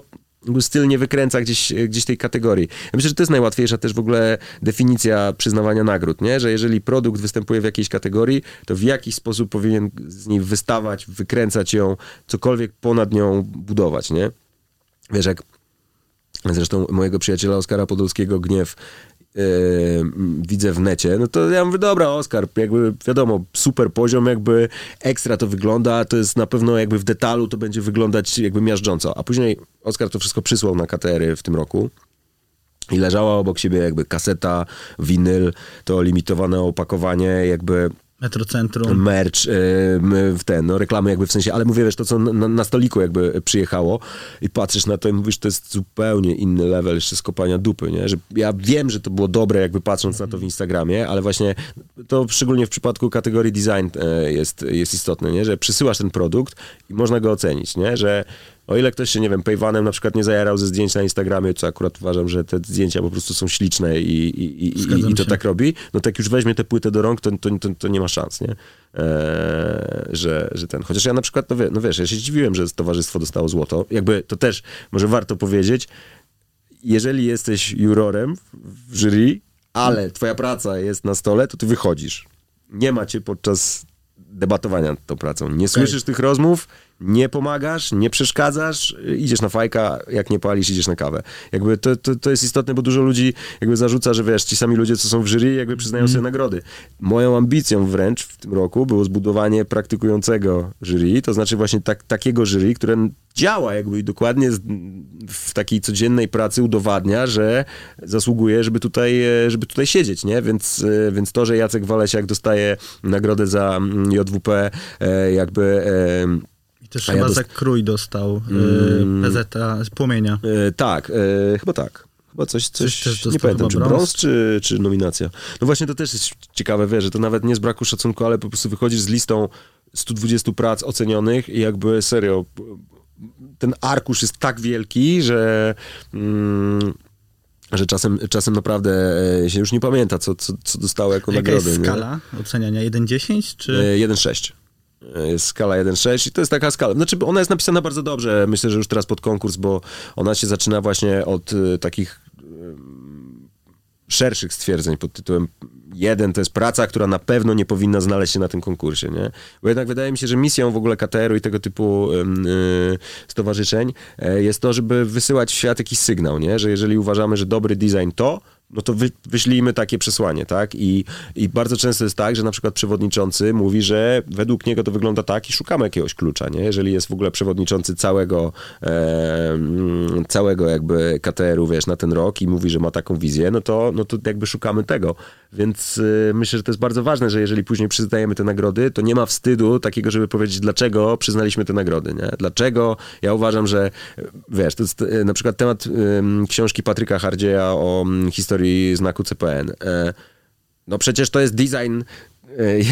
styl nie wykręca gdzieś, gdzieś tej kategorii. Ja myślę, że to jest najłatwiejsza też w ogóle definicja przyznawania nagród, nie? Że jeżeli produkt występuje w jakiejś kategorii, to w jakiś sposób powinien z niej wystawać, wykręcać ją, cokolwiek ponad nią budować, nie? Wiesz, jak zresztą mojego przyjaciela Oskara Podolskiego Gniew widzę w necie, no to ja mówię, dobra, Oskar, jakby wiadomo, super poziom, jakby ekstra to wygląda, to jest na pewno jakby w detalu to będzie wyglądać jakby miażdżąco. A później Oskar to wszystko przysłał na KTR-y w tym roku. I leżała obok siebie jakby kaseta, winyl, to limitowane opakowanie, jakby
Metrocentrum.
merch, m, w ten, no reklamy jakby w sensie, ale mówię, wiesz, to co na, na stoliku jakby przyjechało i patrzysz na to i mówisz, to jest zupełnie inny level jeszcze skopania dupy, nie? Że ja wiem, że to było dobre jakby patrząc na to w Instagramie, ale właśnie to szczególnie w przypadku kategorii design e, jest, jest istotne, nie? Że przysyłasz ten produkt i można go ocenić, nie? Że o ile ktoś się, nie wiem, Paywanem na przykład nie zajarał ze zdjęć na Instagramie, co akurat uważam, że te zdjęcia po prostu są śliczne i, i, i, i, i to
się.
tak robi, no to jak już weźmie tę płytę do rąk, to, to, to, to nie ma szans, nie? Eee, że, że ten. Chociaż ja na przykład, no, wie, no wiesz, ja się zdziwiłem, że towarzystwo dostało złoto. Jakby to też, może warto powiedzieć, jeżeli jesteś jurorem w jury, ale twoja praca jest na stole, to ty wychodzisz. Nie ma cię podczas debatowania nad tą pracą. Nie słyszysz tych rozmów, nie pomagasz, nie przeszkadzasz, idziesz na fajka, jak nie palisz, idziesz na kawę. Jakby to, to, to jest istotne, bo dużo ludzi jakby zarzuca, że wiesz, ci sami ludzie, co są w jury, jakby przyznają sobie nagrody. Moją ambicją wręcz w tym roku było zbudowanie praktykującego jury, to znaczy właśnie tak, takiego jury, które działa jakby i dokładnie w takiej codziennej pracy udowadnia, że zasługuje, żeby tutaj, e, żeby tutaj siedzieć, nie? Więc, e, więc to, że Jacek Walesiak dostaje nagrodę za mm, JWP, e, jakby...
też
A ja
chyba
dost-
za krój dostał
Mm.
y, PZ z płomienia.
E, tak, e, chyba tak. Chyba coś, coś
Coś
nie pamiętam, czy
chyba
brąz, czy, czy nominacja. No właśnie to też jest ciekawe, wiesz, że to nawet nie z braku szacunku, ale po prostu wychodzisz z listą 120 prac ocenionych i jakby serio, ten arkusz jest tak wielki, że... Mm, że czasem, czasem naprawdę e, się już nie pamięta, co, co, co dostało jako
Jaka
nagrody.
jest
nie?
skala oceniania? 1-10 czy...
E, 1.6. E, skala 1.6 i to jest taka skala. Znaczy, ona jest napisana bardzo dobrze. Myślę, że już teraz pod konkurs, bo ona się zaczyna właśnie od e, takich em, szerszych stwierdzeń pod tytułem jeden to jest praca, która na pewno nie powinna znaleźć się na tym konkursie, nie? Bo jednak wydaje mi się, że misją w ogóle KTR-u i tego typu y, stowarzyszeń jest to, żeby wysyłać w świat jakiś sygnał, nie? Że jeżeli uważamy, że dobry design to, no to wy, wyślijmy takie przesłanie, tak? I, I bardzo często jest tak, że na przykład przewodniczący mówi, że według niego to wygląda tak i szukamy jakiegoś klucza, nie? Jeżeli jest w ogóle przewodniczący całego, e, całego jakby KTR-u, wiesz, na ten rok i mówi, że ma taką wizję, no to, no to jakby szukamy tego. Więc y, myślę, że to jest bardzo ważne, że jeżeli później przyznajemy te nagrody, to nie ma wstydu takiego, żeby powiedzieć, dlaczego przyznaliśmy te nagrody, nie? Dlaczego? Ja uważam, że y, wiesz, to jest y, na przykład temat książki Patryka Hardzieja o historii znaku CPN. No przecież to jest design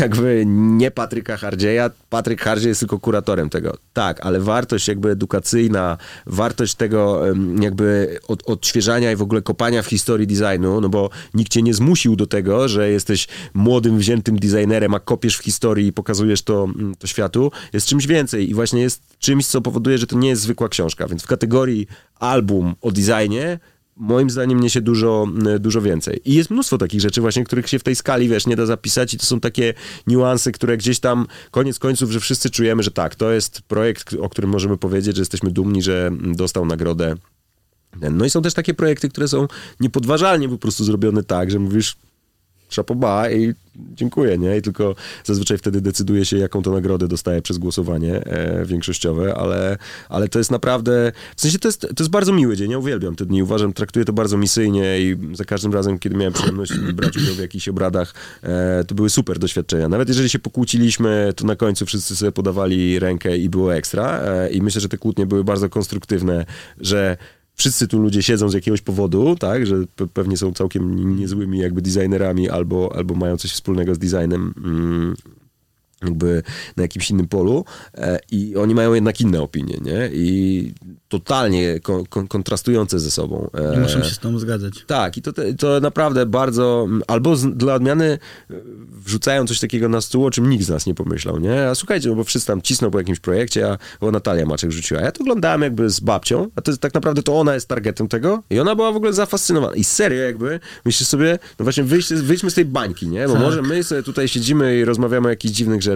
jakby nie Patryka Hardzieja. Patryk Hardziej jest tylko kuratorem tego. Tak, ale wartość jakby edukacyjna, wartość tego jakby od, odświeżania i w ogóle kopania w historii designu, no bo nikt cię nie zmusił do tego, że jesteś młodym, wziętym designerem, a kopiesz w historii i pokazujesz to, mm, to światu, jest czymś więcej i właśnie jest czymś, co powoduje, że to nie jest zwykła książka. Więc w kategorii album o designie moim zdaniem niesie dużo, m, dużo więcej. I jest mnóstwo takich rzeczy właśnie, których się w tej skali, wiesz, nie da zapisać i to są takie niuanse, które gdzieś tam, koniec końców, że wszyscy czujemy, że tak, to jest projekt, o którym możemy powiedzieć, że jesteśmy dumni, że dostał nagrodę. No i są też takie projekty, które są niepodważalnie po prostu zrobione tak, że mówisz szapoba i dziękuję, nie? I tylko zazwyczaj wtedy decyduje się, jaką to nagrodę dostaje przez głosowanie e, większościowe, ale, ale to jest naprawdę, w sensie to jest, to jest bardzo miły dzień, ja uwielbiam te dni, uważam, traktuję to bardzo misyjnie i za każdym razem, kiedy miałem przyjemność brać udział w jakichś obradach, e, to były super doświadczenia. Nawet jeżeli się pokłóciliśmy, to na końcu wszyscy sobie podawali rękę i było ekstra e, i myślę, że te kłótnie były bardzo konstruktywne, że wszyscy tu ludzie siedzą z jakiegoś powodu, tak, że pe- pewnie są całkiem niezłymi jakby designerami albo, albo mają coś wspólnego z designem. Jakby na jakimś innym polu e, i oni mają jednak inne opinie, nie? I totalnie kon, kon, kontrastujące ze sobą. E,
Nie muszę się z tą zgadzać.
tak, i to, to naprawdę bardzo, albo z, dla odmiany e, wrzucają coś takiego na stół, o czym nikt z nas nie pomyślał, nie? A słuchajcie, no bo wszyscy tam cisną po jakimś projekcie, a bo Natalia Maczek rzuciła. Ja to oglądałem jakby z babcią, a to jest, tak naprawdę to ona jest targetem tego i ona była w ogóle zafascynowana. I serio jakby, myślisz sobie, no właśnie wyjść, wyjdźmy z tej bańki, nie? Bo
Tak.
może my sobie tutaj siedzimy i rozmawiamy o jakichś dziwnych rzeczach,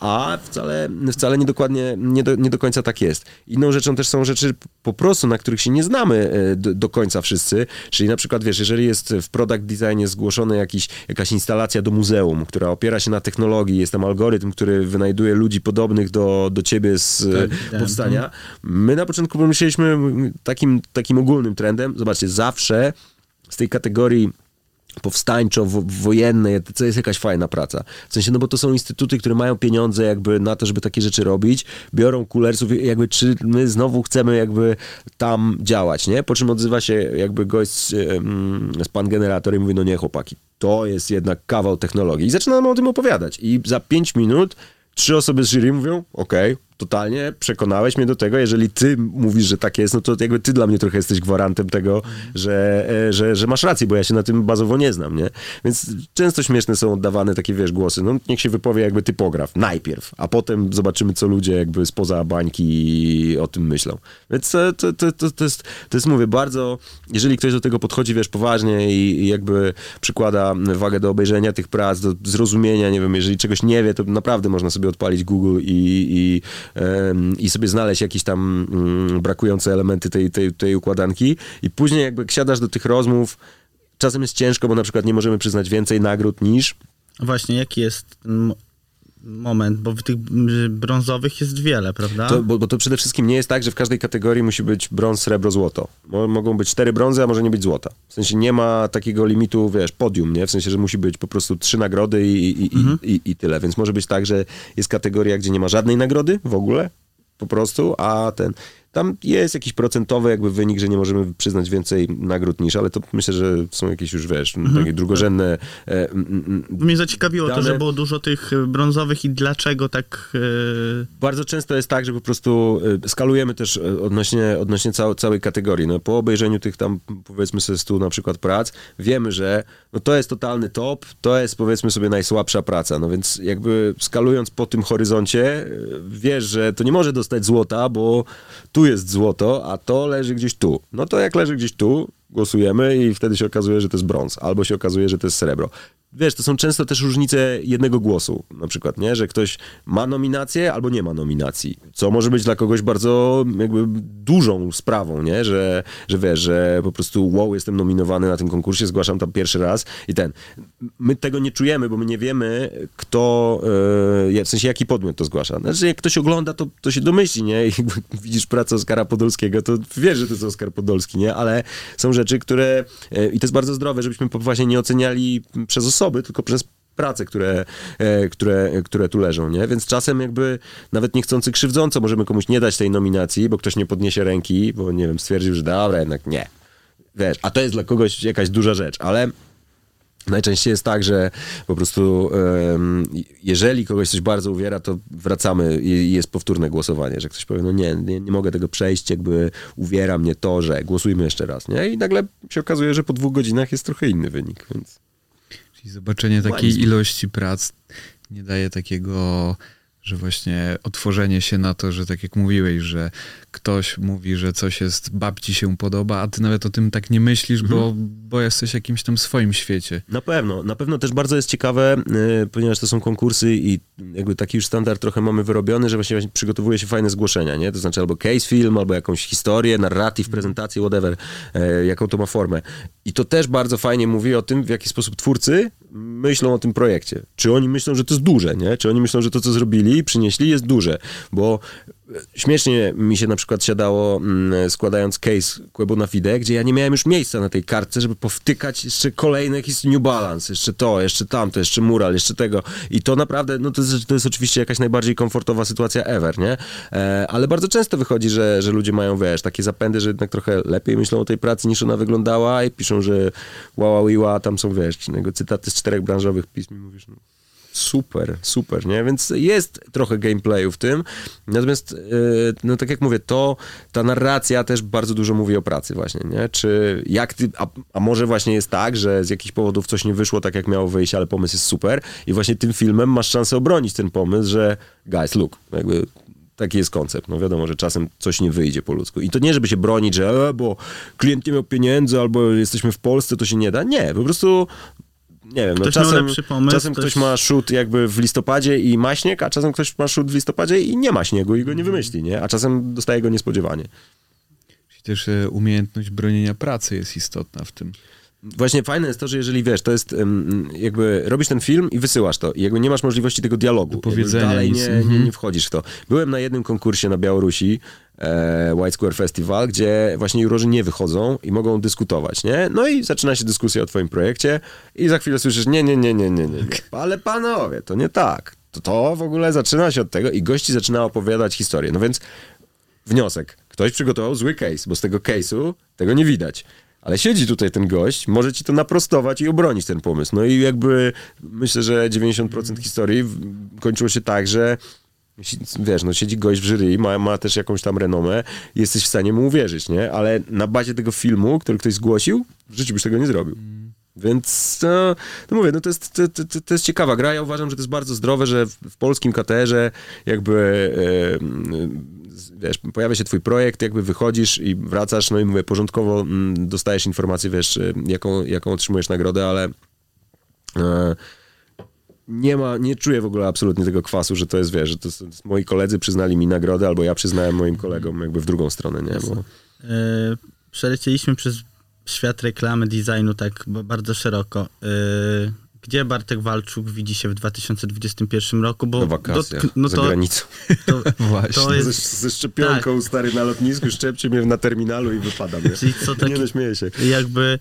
a wcale, wcale nie dokładnie, nie do, nie do końca tak jest. Inną rzeczą też są rzeczy po prostu, na których się nie znamy e, do, do końca wszyscy, czyli na przykład, wiesz, jeżeli jest w product designie zgłoszona jakiś, jakaś instalacja do muzeum, która opiera się na technologii, jest tam algorytm, który wynajduje ludzi podobnych do, do ciebie z e,
Tak,
powstania, my na początku pomyśleliśmy takim, takim ogólnym trendem, zobaczcie, zawsze z tej kategorii powstańczo-wojennej, to jest jakaś fajna praca. W sensie, no bo to są instytuty, które mają pieniądze jakby na to, żeby takie rzeczy robić, biorą kulersów, jakby czy my znowu chcemy jakby tam działać, nie? Po czym odzywa się jakby gość em, z pan generator i mówi, no nie chłopaki, to jest jednak kawał technologii. I zaczynamy o tym opowiadać. I za pięć minut trzy osoby z jury mówią, okej, totalnie przekonałeś mnie do tego, jeżeli ty mówisz, że tak jest, no to jakby ty dla mnie trochę jesteś gwarantem tego, że, e, że, że masz rację, bo ja się na tym bazowo nie znam, nie? Więc często śmieszne są oddawane takie, wiesz, głosy, no niech się wypowie jakby typograf, najpierw, a potem zobaczymy, co ludzie jakby spoza bańki o tym myślą. Więc to, to, to, to, to, jest, to jest, mówię, bardzo, jeżeli ktoś do tego podchodzi, wiesz, poważnie i, i jakby przykłada wagę do obejrzenia tych prac, do zrozumienia, nie wiem, jeżeli czegoś nie wie, to naprawdę można sobie odpalić Google i, i, i sobie znaleźć jakieś tam mm, brakujące elementy tej, tej, tej układanki. I później jakby jak siadasz do tych rozmów, czasem jest ciężko, bo na przykład nie możemy przyznać więcej nagród niż
Właśnie, jaki jest mo- moment, bo tych brązowych jest wiele, prawda?
To, bo, bo to przede wszystkim nie jest tak, że w każdej kategorii musi być brąz, srebro, złoto. Mo, mogą być cztery brązy, a może nie być złota. W sensie nie ma takiego limitu, wiesz, podium, nie? W sensie, że musi być po prostu trzy nagrody i, i,
Mhm.
i, i, i tyle. Więc może być tak, że jest kategoria, gdzie nie ma żadnej nagrody w ogóle, po prostu, a ten... Tam jest jakiś procentowy jakby wynik, że nie możemy przyznać więcej nagród niż, ale to myślę, że są jakieś już, wiesz,
Mhm.
takie drugorzędne... E, m, m,
Mnie zaciekawiło to,
Dane-
że było dużo tych y, brązowych i dlaczego tak... y,
Bardzo często jest tak, że po prostu y, skalujemy też y, odnośnie, odnośnie cał, całej kategorii. No, po obejrzeniu tych tam, powiedzmy sobie, stu na przykład prac, wiemy, że no, to jest totalny top, to jest powiedzmy sobie najsłabsza praca. No więc jakby skalując po tym horyzoncie, wiesz, że to nie może dostać złota, bo tu jest złoto, a to leży gdzieś tu. No to jak leży gdzieś tu, głosujemy i wtedy się okazuje, że to jest brąz, albo się okazuje, że to jest srebro. Wiesz, to są często też różnice jednego głosu, na przykład, nie? Że ktoś ma nominację albo nie ma nominacji, co może być dla kogoś bardzo jakby dużą sprawą, nie? Że, że wiesz, że po prostu wow, jestem nominowany na tym konkursie, zgłaszam tam pierwszy raz i ten. My tego nie czujemy, bo my nie wiemy, kto, e, w sensie jaki podmiot to zgłasza. Znaczy, jak ktoś ogląda, to, to się domyśli, nie? I [LAUGHS] widzisz pracę Oskara Podolskiego, to wiesz, że to jest Oskar Podolski, nie? Ale są rzeczy, które, e, i to jest bardzo zdrowe, żebyśmy właśnie nie oceniali przez osoby, tylko przez prace, które, e, które, które tu leżą, nie? Więc czasem jakby nawet niechcący krzywdząco możemy komuś nie dać tej nominacji, bo ktoś nie podniesie ręki, bo nie wiem, stwierdził, że dobra, jednak nie. Wiesz, a to jest dla kogoś jakaś duża rzecz, ale Najczęściej jest tak, że po prostu em, jeżeli kogoś coś bardzo uwiera, to wracamy i jest powtórne głosowanie, że ktoś powie, no nie, nie, nie mogę tego przejść, jakby uwiera mnie to, że głosujmy jeszcze raz, nie? I nagle się okazuje, że po dwóch godzinach jest trochę inny wynik, więc...
Czyli zobaczenie takiej
Dualizm.
ilości prac nie daje takiego, że właśnie otworzenie się na to, że tak jak mówiłeś, że ktoś mówi, że coś jest, babci się podoba, a ty nawet o tym tak nie myślisz, bo, bo jesteś jakimś tam swoim świecie.
Na pewno, na pewno też bardzo jest ciekawe, y, ponieważ to są konkursy i jakby taki już standard trochę mamy wyrobiony, że właśnie, właśnie przygotowuje się fajne zgłoszenia, nie? To znaczy albo case film, albo jakąś historię, narratyw, prezentację, whatever, e, jaką to ma formę. I to też bardzo fajnie mówi o tym, w jaki sposób twórcy myślą o tym projekcie. Czy oni myślą, że to jest duże, nie? Czy oni myślą, że to, co zrobili, przynieśli, jest duże. Bo śmiesznie mi się na przykład siadało mm, składając case Quebo na Fide, gdzie ja nie miałem już miejsca na tej kartce, żeby powtykać jeszcze kolejne jakieś New Balance, jeszcze to, jeszcze tamto, jeszcze mural, jeszcze tego. I to naprawdę, no to jest, to jest oczywiście jakaś najbardziej komfortowa sytuacja ever, nie? E, ale bardzo często wychodzi, że, że ludzie mają, wiesz, takie zapędy, że jednak trochę lepiej myślą o tej pracy niż ona wyglądała i piszą, że wow, wow, wow tam są, wiesz, cytaty z czterech branżowych pism i mówisz, no, super, super, nie? Więc jest trochę gameplayu w tym, natomiast, yy, no tak jak mówię, to, ta narracja też bardzo dużo mówi o pracy właśnie, nie? Czy jak ty, a, a może właśnie jest tak, że z jakichś powodów coś nie wyszło tak, jak miało wyjść, ale pomysł jest super i właśnie tym filmem masz szansę obronić ten pomysł, że guys, look, jakby Taki jest koncept. No wiadomo, że czasem coś nie wyjdzie po ludzku. I to nie, żeby się bronić, że e, bo klient nie miał pieniędzy, albo jesteśmy w Polsce, to się nie da. Nie, po prostu nie wiem, no
Ktoś miał
czasem,
pomysł,
czasem ktoś...
ktoś-
ma shoot jakby w listopadzie i ma śnieg, a czasem ktoś ma shoot w listopadzie i nie ma śniegu i go nie wymyśli, nie? A czasem dostaje go niespodziewanie.
Czyli też e, umiejętność bronienia pracy jest istotna w tym.
Właśnie fajne jest to, że jeżeli wiesz, to jest jakby robisz ten film i wysyłasz to i jakby nie masz możliwości tego dialogu.
Do powiedzenia
dalej nie, nie,
Mhm.
nie wchodzisz w to. Byłem na jednym konkursie na Białorusi, White Square Festival, gdzie właśnie jurorzy nie wychodzą i mogą dyskutować, nie? No i zaczyna się dyskusja o twoim projekcie i za chwilę słyszysz, nie, nie, nie, nie, nie, nie, nie. Ale panowie, to nie tak. To, to w ogóle zaczyna się od tego i gości zaczyna opowiadać historię. No więc wniosek. Ktoś przygotował zły case, bo z tego case'u tego nie widać. Ale siedzi tutaj ten gość, może ci to naprostować i obronić ten pomysł. No i jakby myślę, że 90% historii kończyło się tak, że wiesz, no siedzi gość w jury, ma, ma też jakąś tam renomę jesteś w stanie mu uwierzyć, nie? Ale na bazie tego filmu, który ktoś zgłosił, w życiu byś tego nie zrobił. Więc no, no mówię, no to jest, to, to, to jest ciekawa gra. Ja uważam, że to jest bardzo zdrowe, że w, w polskim KTR-ze jakby wiesz, pojawia się twój projekt, jakby wychodzisz i wracasz, no i mówię, porządkowo mm, dostajesz informację, wiesz, jaką, jaką otrzymujesz nagrodę, ale e, nie ma, nie czuję w ogóle absolutnie tego kwasu, że to jest, wiesz, że to, jest- moi koledzy przyznali mi nagrodę, albo ja przyznałem moim kolegom jakby w drugą stronę, nie? Bo,
E, przelecieliśmy przez świat reklamy, designu tak bardzo szeroko. E, gdzie Bartek Walczuk widzi się w 2021 roku? Bo
na wakacjach,
dotk- no
za
to,
granicą.
to, [LAUGHS]
Właśnie.
to
Ze,
jest,
ze szczepionką stary na lotnisku, szczepcie mnie na terminalu i wypadam. Nie,
czyli co
nie
taki,
no, śmieję się.
jakby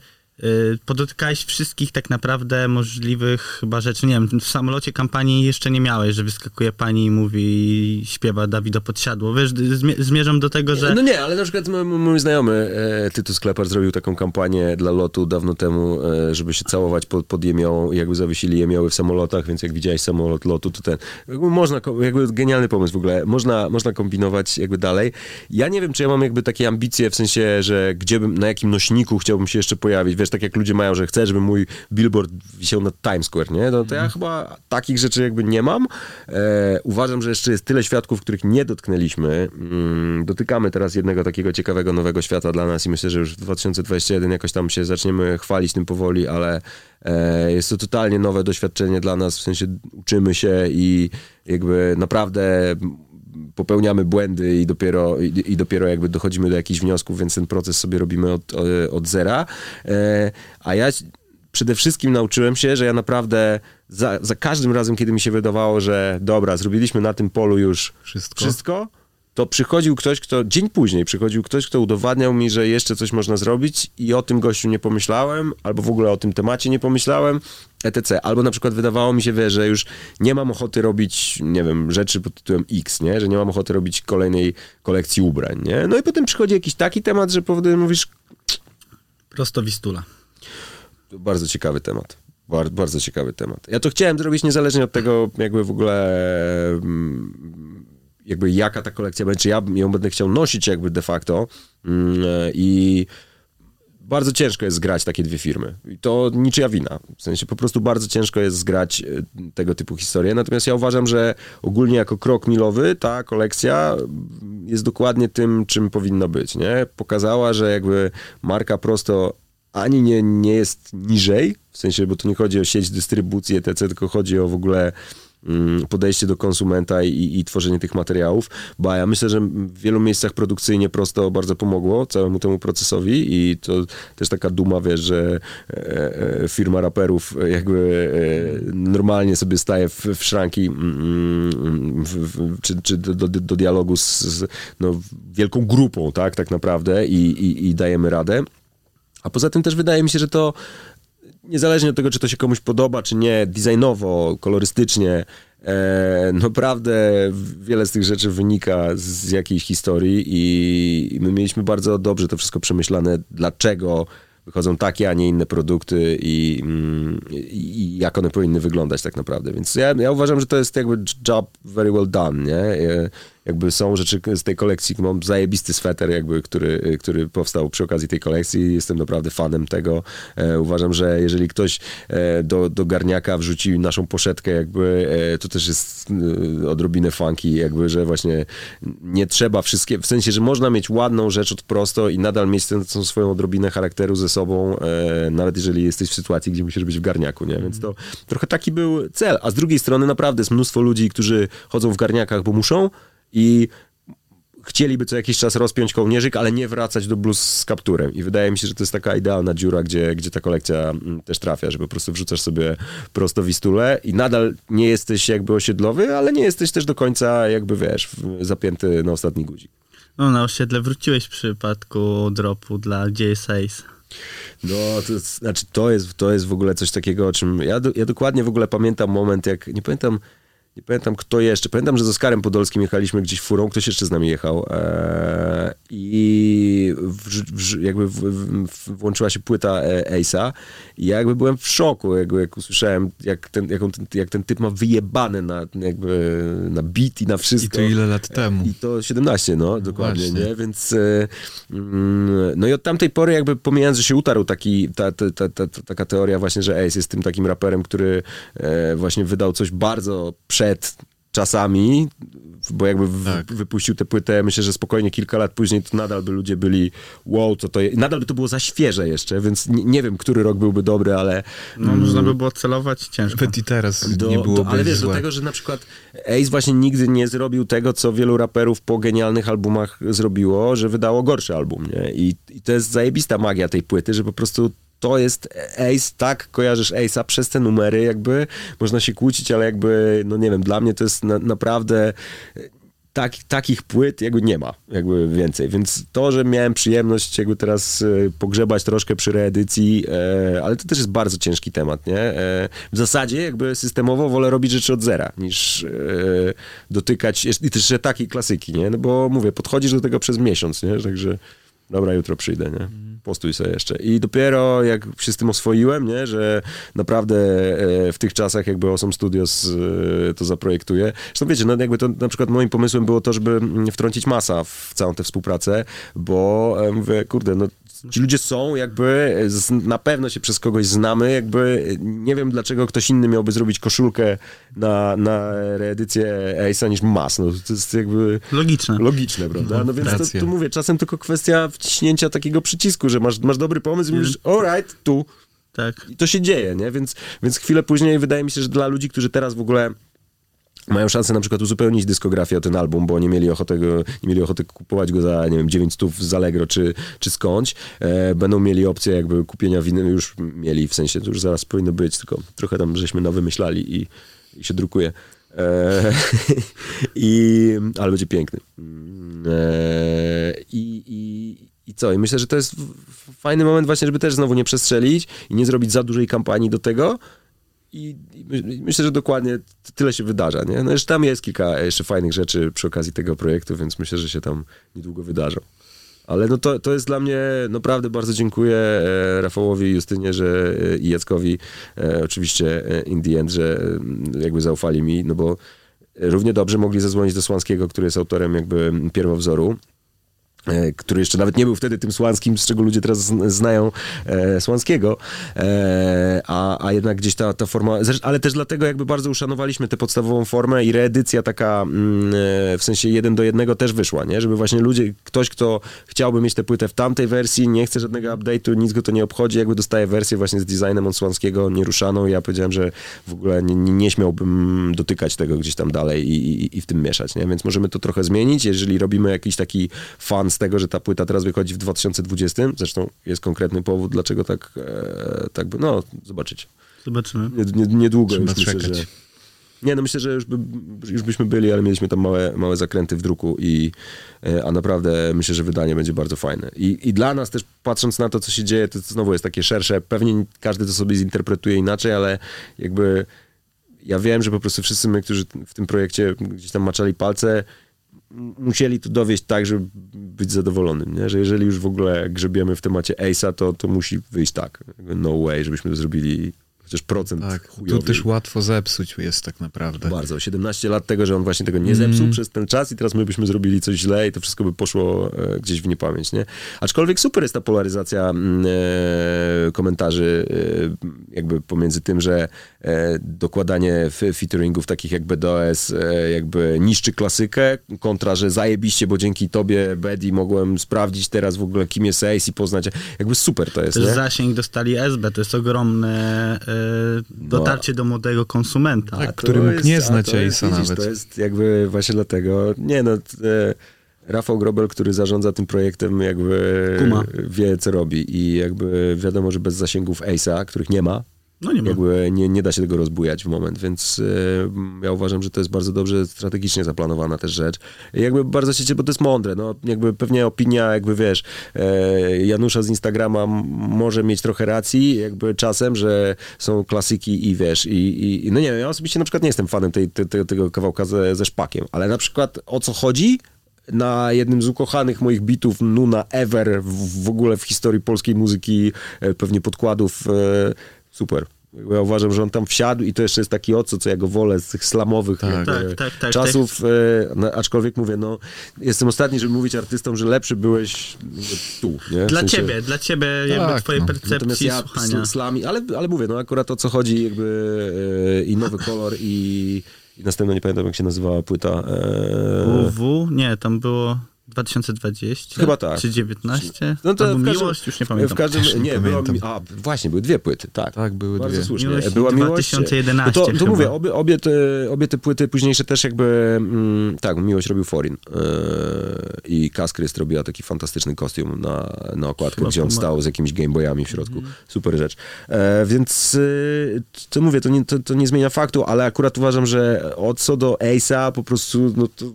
podotykałeś wszystkich tak naprawdę możliwych chyba rzeczy. Nie wiem, w samolocie kampanii jeszcze nie miałeś, że wyskakuje pani i mówi, śpiewa Dawido Podsiadło. Wiesz, zmie- zmierzam do tego, że
No nie, ale na przykład mój, mój znajomy e, Tytus Klepar zrobił taką kampanię dla lotu dawno temu, e, żeby się całować pod, pod jemiołą i jakby zawiesili jemioły w samolotach, więc jak widziałeś samolot lotu, to ten, jakby można, jakby genialny pomysł w ogóle, można, można kombinować jakby dalej. Ja nie wiem, czy ja mam jakby takie ambicje, w sensie, że gdzie bym, na jakim nośniku chciałbym się jeszcze pojawić, wiesz, tak jak ludzie mają, że chcę, żeby mój billboard wisiał na Times Square, nie? No to ja chyba takich rzeczy jakby nie mam. E, uważam, że jeszcze jest tyle świadków, których nie dotknęliśmy. Mm, dotykamy teraz jednego takiego ciekawego nowego świata dla nas i myślę, że już w 2021 jakoś tam się zaczniemy chwalić tym powoli, ale e, jest to totalnie nowe doświadczenie dla nas, w sensie uczymy się i jakby naprawdę popełniamy błędy i dopiero, i, i dopiero jakby dochodzimy do jakichś wniosków, więc ten proces sobie robimy od, od, od zera. E, a ja przede wszystkim nauczyłem się, że ja naprawdę za, za każdym razem, kiedy mi się wydawało, że dobra, zrobiliśmy na tym polu już
Wszystko.
wszystko, to przychodził ktoś, kto dzień później przychodził ktoś, kto udowadniał mi, że jeszcze coś można zrobić i o tym gościu nie pomyślałem, albo w ogóle o tym temacie nie pomyślałem, etc. Albo na przykład wydawało mi się, wie, że już nie mam ochoty robić, nie wiem, rzeczy pod tytułem X, nie? Że nie mam ochoty robić kolejnej kolekcji ubrań, nie? No i potem przychodzi jakiś taki temat, że powoduje, mówisz,
prosto Wistula.
to bardzo ciekawy temat. Bardzo, bardzo ciekawy temat. Ja to chciałem zrobić niezależnie od tego, jakby w ogóle mm, jakby jaka ta kolekcja będzie, czy ja ją będę chciał nosić jakby de facto Mm, i bardzo ciężko jest zgrać takie dwie firmy. I to niczyja wina. W sensie po prostu bardzo ciężko jest zgrać e, tego typu historie. Natomiast ja uważam, że ogólnie jako krok milowy ta kolekcja jest dokładnie tym, czym powinna być. Nie? Pokazała, że jakby marka prosto ani nie, nie jest niżej, w sensie, bo tu nie chodzi o sieć dystrybucji etc., tylko chodzi o w ogóle podejście do konsumenta i, i tworzenie tych materiałów, bo ja myślę, że w wielu miejscach produkcyjnie prosto bardzo pomogło całemu temu procesowi i to też taka duma, wiesz, że e, e, firma raperów jakby e, normalnie sobie staje w, w szranki mm, w, w, czy, czy do, do, do dialogu z, z no, wielką grupą, tak, tak naprawdę i, i, i dajemy radę. A poza tym też wydaje mi się, że to niezależnie od tego, czy to się komuś podoba, czy nie, designowo, kolorystycznie, e, naprawdę wiele z tych rzeczy wynika z jakiejś historii i, my mieliśmy bardzo dobrze to wszystko przemyślane, dlaczego wychodzą takie, a nie inne produkty i, mm, i, i jak one powinny wyglądać tak naprawdę. Więc ja, ja uważam, że to jest jakby job very well done, nie? Jakby są rzeczy z tej kolekcji, mam zajebisty sweter jakby, który, który powstał przy okazji tej kolekcji, jestem naprawdę fanem tego. E, uważam, że jeżeli ktoś e, do, do garniaka wrzuci naszą poszetkę jakby, e, to też jest odrobinę funky, jakby, że właśnie nie trzeba wszystkie, w sensie, że można mieć ładną rzecz od prosto i nadal mieć tę swoją odrobinę charakteru ze sobą, nawet jeżeli jesteś w sytuacji, gdzie musisz być w garniaku, nie? Więc to trochę taki był cel. A z drugiej strony naprawdę jest mnóstwo ludzi, którzy chodzą w garniakach, bo muszą, i chcieliby co jakiś czas rozpiąć kołnierzyk, ale nie wracać do bluz z kapturem. I wydaje mi się, że to jest taka idealna dziura, gdzie, gdzie ta kolekcja mm, też trafia, że po prostu wrzucasz sobie prosto wistulę i nadal nie jesteś jakby osiedlowy, ale nie jesteś też do końca jakby, wiesz, zapięty na ostatni guzik.
No, na osiedle wróciłeś w przypadku dropu dla JSAs.
No, to, znaczy to jest, to jest w ogóle coś takiego, o czym ja, do, ja dokładnie w ogóle pamiętam moment, jak, nie pamiętam, nie pamiętam kto jeszcze. Pamiętam, że z Oskarem Podolskim jechaliśmy gdzieś furą, ktoś jeszcze z nami jechał. Eee, I w, w, jakby w, włączyła się płyta e, Ace'a i ja jakby byłem w szoku, jakby, jak usłyszałem, jak ten, jak, on, jak ten typ ma wyjebane na, jakby, na beat i na wszystko.
I to ile lat temu?
I to 17, no, dokładnie, Właśnie. nie? Więc e, mm, no i od tamtej pory jakby pomijając, że się utarł taki, ta, ta, ta, ta taka teoria właśnie, że Ace jest tym takim raperem, który e, właśnie wydał coś bardzo prze przed czasami, bo jakby w, tak. wypuścił tę płytę, myślę, że spokojnie kilka lat później to nadal by ludzie byli wow, co to jest. Nadal by to było za świeże jeszcze, więc nie, nie wiem, który rok byłby dobry, ale...
No, mm, można by było celować ciężko.
Nawet i teraz do, nie byłoby
Ale wiesz,
złe.
do tego, że na przykład Ace właśnie nigdy nie zrobił tego, co wielu raperów po genialnych albumach zrobiło, że wydało gorszy album, nie? I, i to jest zajebista magia tej płyty, że po prostu to jest Ace, tak, kojarzysz Ace'a przez te numery, jakby można się kłócić, ale jakby, no nie wiem, dla mnie to jest na, naprawdę tak, takich płyt jakby nie ma, jakby więcej, więc to, że miałem przyjemność jakby teraz e, pogrzebać troszkę przy reedycji, e, ale to też jest bardzo ciężki temat, nie? E, w zasadzie jakby systemowo wolę robić rzeczy od zera, niż e, dotykać, i też takiej klasyki, nie? No bo mówię, podchodzisz do tego przez miesiąc, nie? Także dobra, jutro przyjdę, nie? Postój sobie jeszcze. I dopiero jak się z tym oswoiłem, nie, że naprawdę e, w tych czasach jakby Awesome Studios e, to zaprojektuje. Zresztą wiecie, no jakby to na przykład moim pomysłem było to, żeby mm, wtrącić masa w całą tę współpracę, bo e, mówię, kurde, no Ci ludzie są, jakby na pewno się przez kogoś znamy, jakby nie wiem dlaczego ktoś inny miałby zrobić koszulkę na, na reedycję Ace'a niż Mas. No, to jest jakby...
Logiczne.
Logiczne, prawda? No więc to, tu mówię, czasem tylko kwestia wciśnięcia takiego przycisku, że masz, masz dobry pomysł i mówisz, alright, tu.
Tak.
I to się dzieje, nie? Więc, więc chwilę później wydaje mi się, że dla ludzi, którzy teraz w ogóle mają szansę na przykład uzupełnić dyskografię o ten album, bo nie mieli ochoty, go, nie mieli ochoty kupować go za, nie wiem, 900 z Allegro czy, czy skądś. E, będą mieli opcję jakby kupienia winy, już mieli, w sensie, to już zaraz powinno być, tylko trochę tam żeśmy nowy myśleli i, i się drukuje. E, [LAUGHS] i, ale będzie piękny. E, i, i, I co? I myślę, że to jest fajny moment właśnie, żeby też znowu nie przestrzelić i nie zrobić za dużej kampanii do tego, i, I, myślę, że dokładnie tyle się wydarza, nie? No jeszcze tam jest kilka jeszcze fajnych rzeczy przy okazji tego projektu, więc myślę, że się tam niedługo wydarzą. Ale no to, to jest dla mnie, naprawdę bardzo dziękuję e, Rafałowi, Justynie że, e, i Jackowi, e, oczywiście in the end, że e, jakby zaufali mi, no bo równie dobrze mogli zadzwonić do Słanskiego, który jest autorem jakby pierwowzoru, który jeszcze nawet nie był wtedy tym Słanskim, z czego ludzie teraz znają e, Słanskiego, e, a, a jednak gdzieś ta, ta forma, ale też dlatego jakby bardzo uszanowaliśmy tę podstawową formę i reedycja taka mm, e, w sensie jeden do jednego też wyszła, nie? Żeby właśnie ludzie, ktoś, kto chciałby mieć tę płytę w tamtej wersji, nie chce żadnego update'u, nic go to nie obchodzi, jakby dostaje wersję właśnie z designem od Słanskiego nieruszaną ja powiedziałem, że w ogóle nie, nie śmiałbym dotykać tego gdzieś tam dalej i, i, i w tym mieszać, nie? Więc możemy to trochę zmienić, jeżeli robimy jakiś taki fan z tego, że ta płyta teraz wychodzi w 2020. Zresztą jest konkretny powód, dlaczego tak, e, tak by, no, zobaczycie.
Zobaczymy.
Nie, nie, niedługo Trzeba już myślę, że... Nie, no myślę, że już, by, już byśmy byli, ale mieliśmy tam małe, małe zakręty w druku i e, a naprawdę myślę, że wydanie będzie bardzo fajne. I, I dla nas też, patrząc na to, co się dzieje, to znowu jest takie szersze, pewnie każdy to sobie zinterpretuje inaczej, ale jakby ja wiem, że po prostu wszyscy my, którzy w tym projekcie gdzieś tam maczali palce, musieli to dowieść tak, żeby być zadowolonym, nie? że jeżeli już w ogóle grzebiemy w temacie Ace'a, to, to musi wyjść tak. No way, żebyśmy to zrobili chociaż procent
Tak,
chujowy.
tu też łatwo zepsuć jest tak naprawdę.
Bardzo. 17 lat tego, że on właśnie tego nie zepsuł
Mm.
przez ten czas i teraz my byśmy zrobili coś źle i to wszystko by poszło e, gdzieś w niepamięć, nie? Aczkolwiek super jest ta polaryzacja mm, e, komentarzy e, jakby pomiędzy tym, że dokładanie f- featuringów takich jak BDOS e, jakby niszczy klasykę, kontra, że zajebiście, bo dzięki tobie, Bedi, mogłem sprawdzić teraz w ogóle kim jest Ace i poznać, jakby super to jest,
Też
nie?
zasięg dostali SB, to jest ogromne e, dotarcie do młodego konsumenta.
Tak, który mógł
jest-
nie znać Ace'a
widzisz,
nawet.
To jest jakby właśnie dlatego, nie no, e, Rafał Grobel, który zarządza tym projektem, jakby
Kuma.
wie, co robi i jakby wiadomo, że bez zasięgów Ace'a, których nie ma,
No nie
jakby nie, nie da się tego rozbujać w moment, więc e, ja uważam, że to jest bardzo dobrze strategicznie zaplanowana też rzecz. Jakby bardzo się cieszę, bo to jest mądre, no jakby pewnie opinia, jakby wiesz, e, Janusza z Instagrama może mieć trochę racji, jakby czasem, że są klasyki i wiesz, i, i no nie wiem, ja osobiście na przykład nie jestem fanem tej, te, te, tego kawałka ze, ze szpakiem, ale na przykład o co chodzi? na jednym z ukochanych moich bitów Nuna ever w, w ogóle w historii polskiej muzyki, e, pewnie podkładów, e, super. Ja uważam, że on tam wsiadł i to jeszcze jest taki oco, co ja go wolę z tych slamowych
Tak.
jakby
Tak, tak, tak,
czasów, e, no, aczkolwiek mówię, no jestem ostatni, żeby mówić artystom, że lepszy byłeś tu, nie? W
Dla
sensie-
ciebie, dla ciebie jakby
Tak,
twojej
no.
Percepcji
ja
słuchania.
slami, ale, ale mówię, no akurat o co chodzi jakby e, i nowy kolor i, i następna, nie pamiętam jak się nazywała płyta. E,
WW? Nie, tam było 2020?
Chyba tak.
Czy 19?
No to każdym,
Miłość, już nie pamiętam.
W każdym,
Też nie
nie, była,
pamiętam.
mi- a właśnie, były dwie płyty, tak.
Tak, były
Bardzo
dwie.
słusznie.
Miłość
Była miłość.
2011
No to, to mówię, obie, obie, te, obie te płyty późniejsze też jakby, mm, tak, Miłość robił Forin yy, i Kaskryst robiła taki fantastyczny kostium na, na okładkę,
Chyba
gdzie on stał z jakimiś gameboyami w środku. Super rzecz. E, więc yy, to mówię, to nie, to, to nie zmienia faktu, ale akurat uważam, że o co do Ace'a po prostu, no to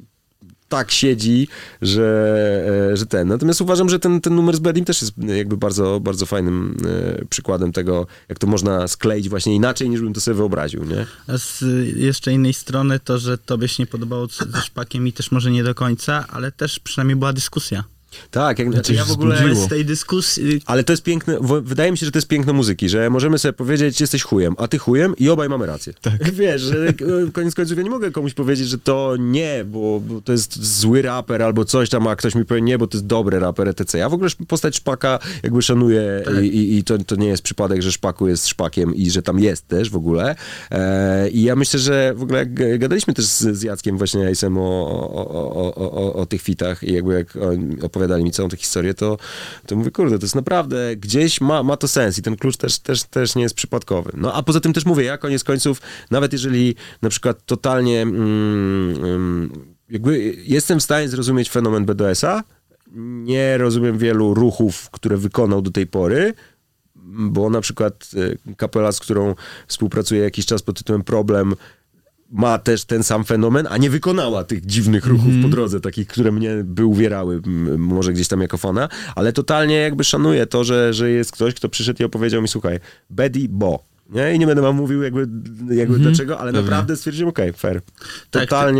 tak siedzi, że, e, że ten. Natomiast uważam, że ten, ten numer z Bedim też jest jakby bardzo, bardzo fajnym e, przykładem tego, jak to można skleić właśnie inaczej, niż bym to sobie wyobraził, nie?
A z jeszcze innej strony to, że tobie się nie podobało ze szpakiem i też może nie do końca, ale też przynajmniej była dyskusja.
Tak, jak znaczy ja w ogóle...
wzbudziło.
Bez tej dyskusji...
Ale to jest piękne, wydaje mi się, że to jest piękno muzyki, że możemy sobie powiedzieć, jesteś chujem, a ty chujem i obaj mamy rację. Tak. [LAUGHS] Wiesz, że koniec końców ja nie mogę komuś powiedzieć, że to nie, bo, bo to jest zły raper albo coś tam, a ktoś mi powie nie, bo to jest dobry raper, etc. Ja w ogóle postać Szpaka jakby szanuję
Tak.
i, i, to, to nie jest przypadek, że Szpaku jest Szpakiem i że tam jest też w ogóle. E, I ja myślę, że w ogóle jak gadaliśmy też z, z Jackiem właśnie Ace'em o, o, o, o, tych fitach i jakby jak oni opowiadali mi całą tę historię, to, to mówię, kurde, to jest naprawdę, gdzieś ma, ma to sens i ten klucz też, też, też nie jest przypadkowy. No a poza tym też mówię, ja koniec końców, nawet jeżeli na przykład totalnie mm, mm, jakby jestem w stanie zrozumieć fenomen BDS-a, nie rozumiem wielu ruchów, które wykonał do tej pory, bo na przykład kapela, z którą współpracuję jakiś czas pod tytułem Problem, ma też ten sam fenomen, a nie wykonała tych dziwnych ruchów po drodze, takich, które mnie by uwierały, może gdzieś tam jako fana, ale totalnie jakby szanuję to, że, że jest ktoś, kto przyszedł i opowiedział mi, słuchaj, Betty Bo. Nie? I nie będę wam mówił jakby, jakby dlaczego, ale
Pewnie.
naprawdę stwierdziłem, okej, fair.
Tak,
Totalnie